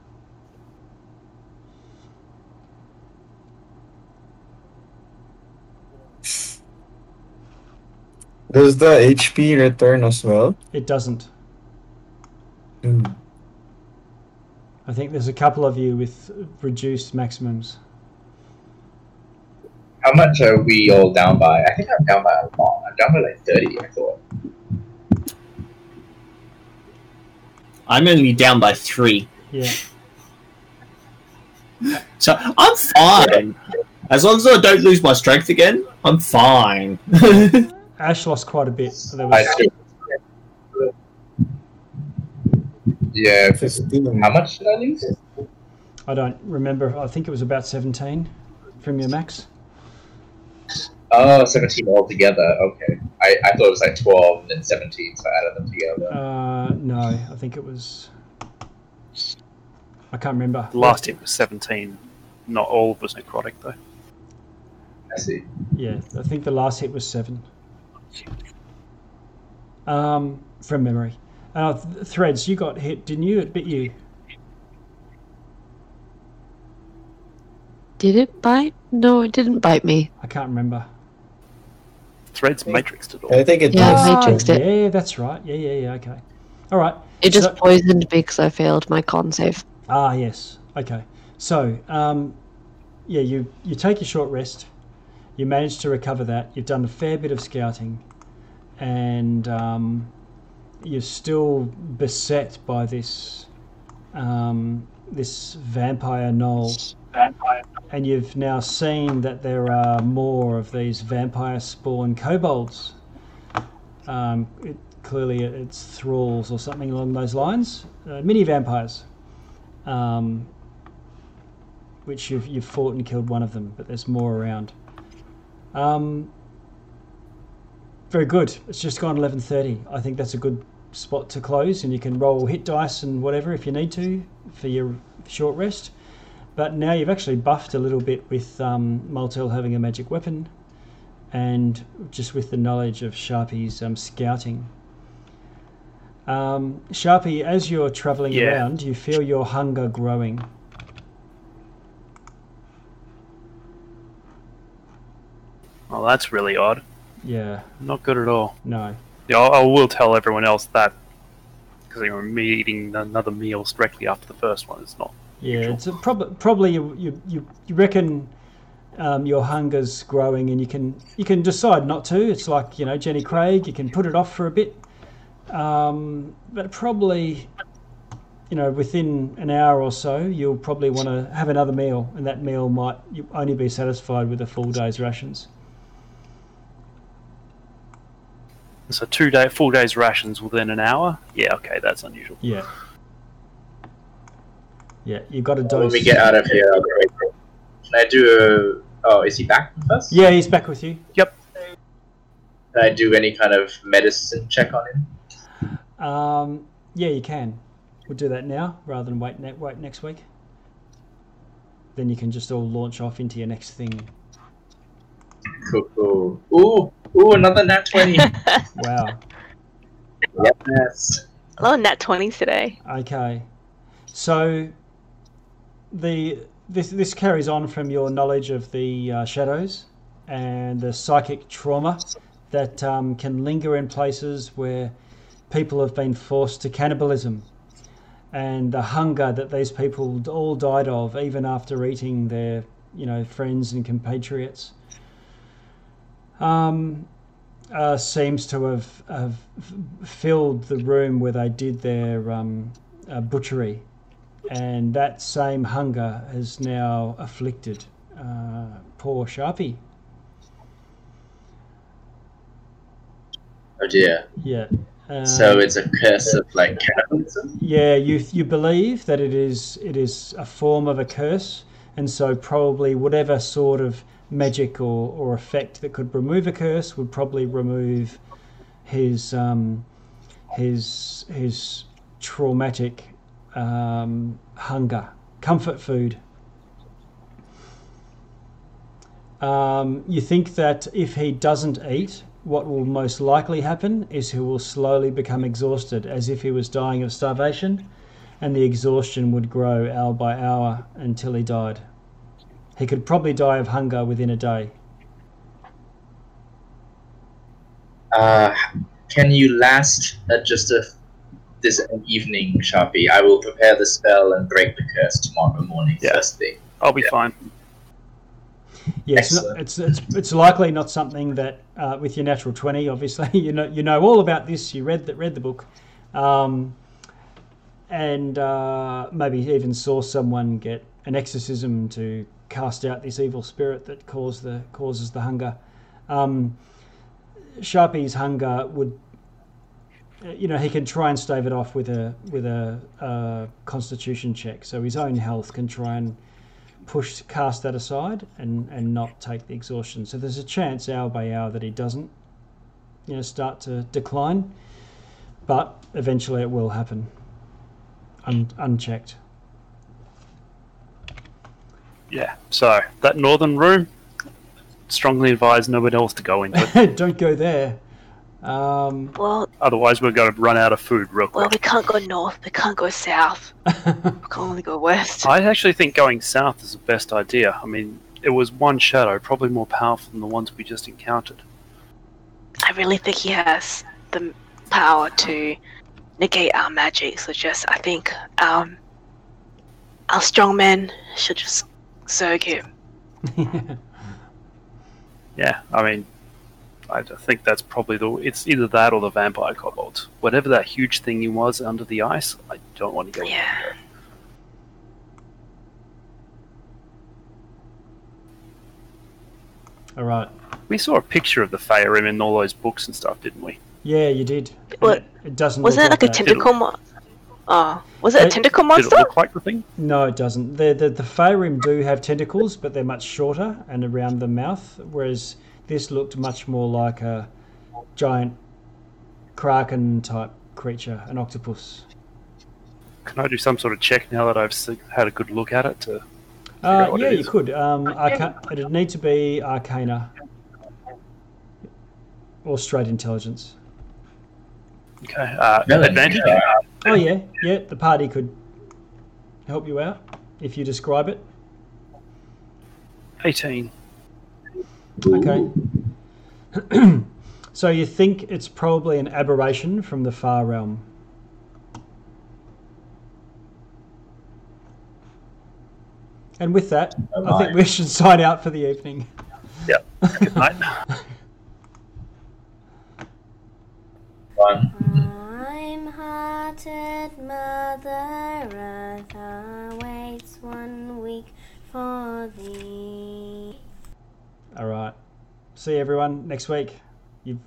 Does the HP return as well? It doesn't. Hmm. I think there's a couple of you with reduced maximums. How much are we all down by? I think I'm down by a lot. I'm down by like 30, I thought. I'm only down by three. Yeah. So I'm fine. As long as I don't lose my strength again, I'm fine. Ash lost quite a bit. There I was. Yeah. 15. How much did I lose? I don't remember. I think it was about 17 from your max. Oh, 17 altogether. Okay. I, I thought it was like 12 and then 17, so I added them together. Uh, no, I think it was. I can't remember. last hit was 17. Not all was necrotic though. I see. Yeah, I think the last hit was seven. Um, from memory. Uh, th- threads, you got hit, didn't you? It bit you. Did it bite? No, it didn't bite me. I can't remember. Threads matrixed it all. I think it Yeah, does. I matrixed it. Yeah, that's right. Yeah, yeah, yeah. Okay. All right. It just So- poisoned me because I failed my con save. Ah, yes. Okay. So, um, yeah, you you take your short rest. You managed to recover that. You've done a fair bit of scouting, and um, you're still beset by this um, this vampire gnoll. And you've now seen that there are more of these vampire spawn kobolds. Um, it, clearly, it's thralls or something along those lines. Uh, mini vampires um, which you've, you've fought and killed one of them, but there's more around. Um, very good. It's just gone 11:30. I think that's a good spot to close, and you can roll hit dice and whatever if you need to for your short rest. But now you've actually buffed a little bit with um, having a magic weapon, and just with the knowledge of Sharpie's um, scouting. Um, Sharpie, as you're travelling Yeah. around, you feel your hunger growing. Oh, that's really odd. Yeah, Not good at all. no. Yeah, I, I will tell everyone else that because me eating another meal directly after the first one. It's not. Yeah, it's a prob- probably you, you, you, you reckon um, your hunger's growing and you can you can decide not to. It's like you know Jenny Craig, you can put it off for a bit, um, but probably you know within an hour or so you'll probably want to have another meal, and that meal might you only be satisfied with a full day's rations. So two day, full days rations within an hour. Yeah, okay, that's unusual. Yeah. Yeah, you got a When dose. we get out of here, can I do a. Oh, is he back with us? Yeah, he's back with you. Yep. Can I do any kind of medicine check on him? Um, yeah, you can. We'll do that now rather than wait ne- wait next week. Then you can just all launch off into your next thing. Cool, cool. Ooh, ooh, another nat 20. Wow. yes. A lot of nat 20s today. Okay. So the this this carries on from your knowledge of the uh, shadows and the psychic trauma that um, can linger in places where people have been forced to cannibalism and the hunger that these people all died of even after eating their you know friends and compatriots um, uh, seems to have, have filled the room where they did their um, uh, butchery and that same hunger has now afflicted uh, poor Sharpie. Oh dear. Yeah. Um, So it's a curse of like cannibalism? yeah, you you believe that it is it is a form of a curse, and so probably whatever sort of magic or, or effect that could remove a curse would probably remove his um, his his traumatic um, hunger, comfort food. Um, you think that if he doesn't eat, what will most likely happen is he will slowly become exhausted, as if he was dying of starvation, and the exhaustion would grow hour by hour until he died. He could probably die of hunger within a day. Uh, can you last uh, just a this evening, Sharpie? I will prepare the spell and break the curse tomorrow morning, Yeah. first thing. I'll be fine. Yeah, it's, not, it's it's it's likely not something that uh, with your natural twenty. Obviously, you know you know all about this. You read that read the book, um, and uh, maybe even saw someone get an exorcism to cast out this evil spirit that cause the causes the hunger. Um, Sharpie's hunger would, uh, you know, he can try and stave it off with a with a uh, Constitution check. So his own health can try and push cast that aside and and not take the exhaustion. So there's a chance hour by hour that he doesn't, you know, start to decline, but eventually it will happen. Un- unchecked. Yeah. So that northern room, strongly advise nobody else to go into it. Don't go there. Um, Well, Otherwise, we're going to run out of food real quick. well, we can't go north. We can't go south. We can only go west. I actually think going south is the best idea. I mean, it was one shadow, probably more powerful than the ones we just encountered. I really think he has the power to negate our magic. So just, I think, um, our strong men should just zerg him. Yeah, I mean, I think that's probably the. It's either that or the vampire kobold. Whatever that huge thing he was under the ice, I don't want to go. Yeah. there. all right. We saw a picture of the Faerim in all those books and stuff, didn't we? Yeah, you did. And What- It, it doesn't. Was look it like a that. tentacle mo- Oh, was it a It- tentacle Did monster? it look like the thing? No, it doesn't. The the the Faerun do have tentacles, but they're much shorter and around the mouth, whereas this looked much more like a giant kraken type creature, an octopus. Can I do some sort of check now that I've had a good look at it? To Uh, out yeah, it you could. Um, arca- it'd need to be Arcana or straight intelligence. Okay, uh, No, advantage. uh, Oh yeah, yeah. The party could help you out if you describe it. Eighteen. Okay. So you think it's probably an aberration from the far realm. And with that, I think we should sign out for the evening. Yeah. Good night. I'm hearted Mother Earth awaits one week for thee. All right. See you everyone next week. You've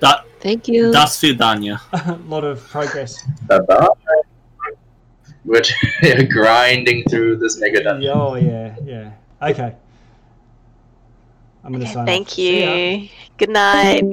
Da- Thank you. Das Vidania. a lot of progress. Bye-bye. We're grinding through this mega dungeon. Oh yeah, yeah. Okay. I'm gonna Okay, sign. thank See you. Good night.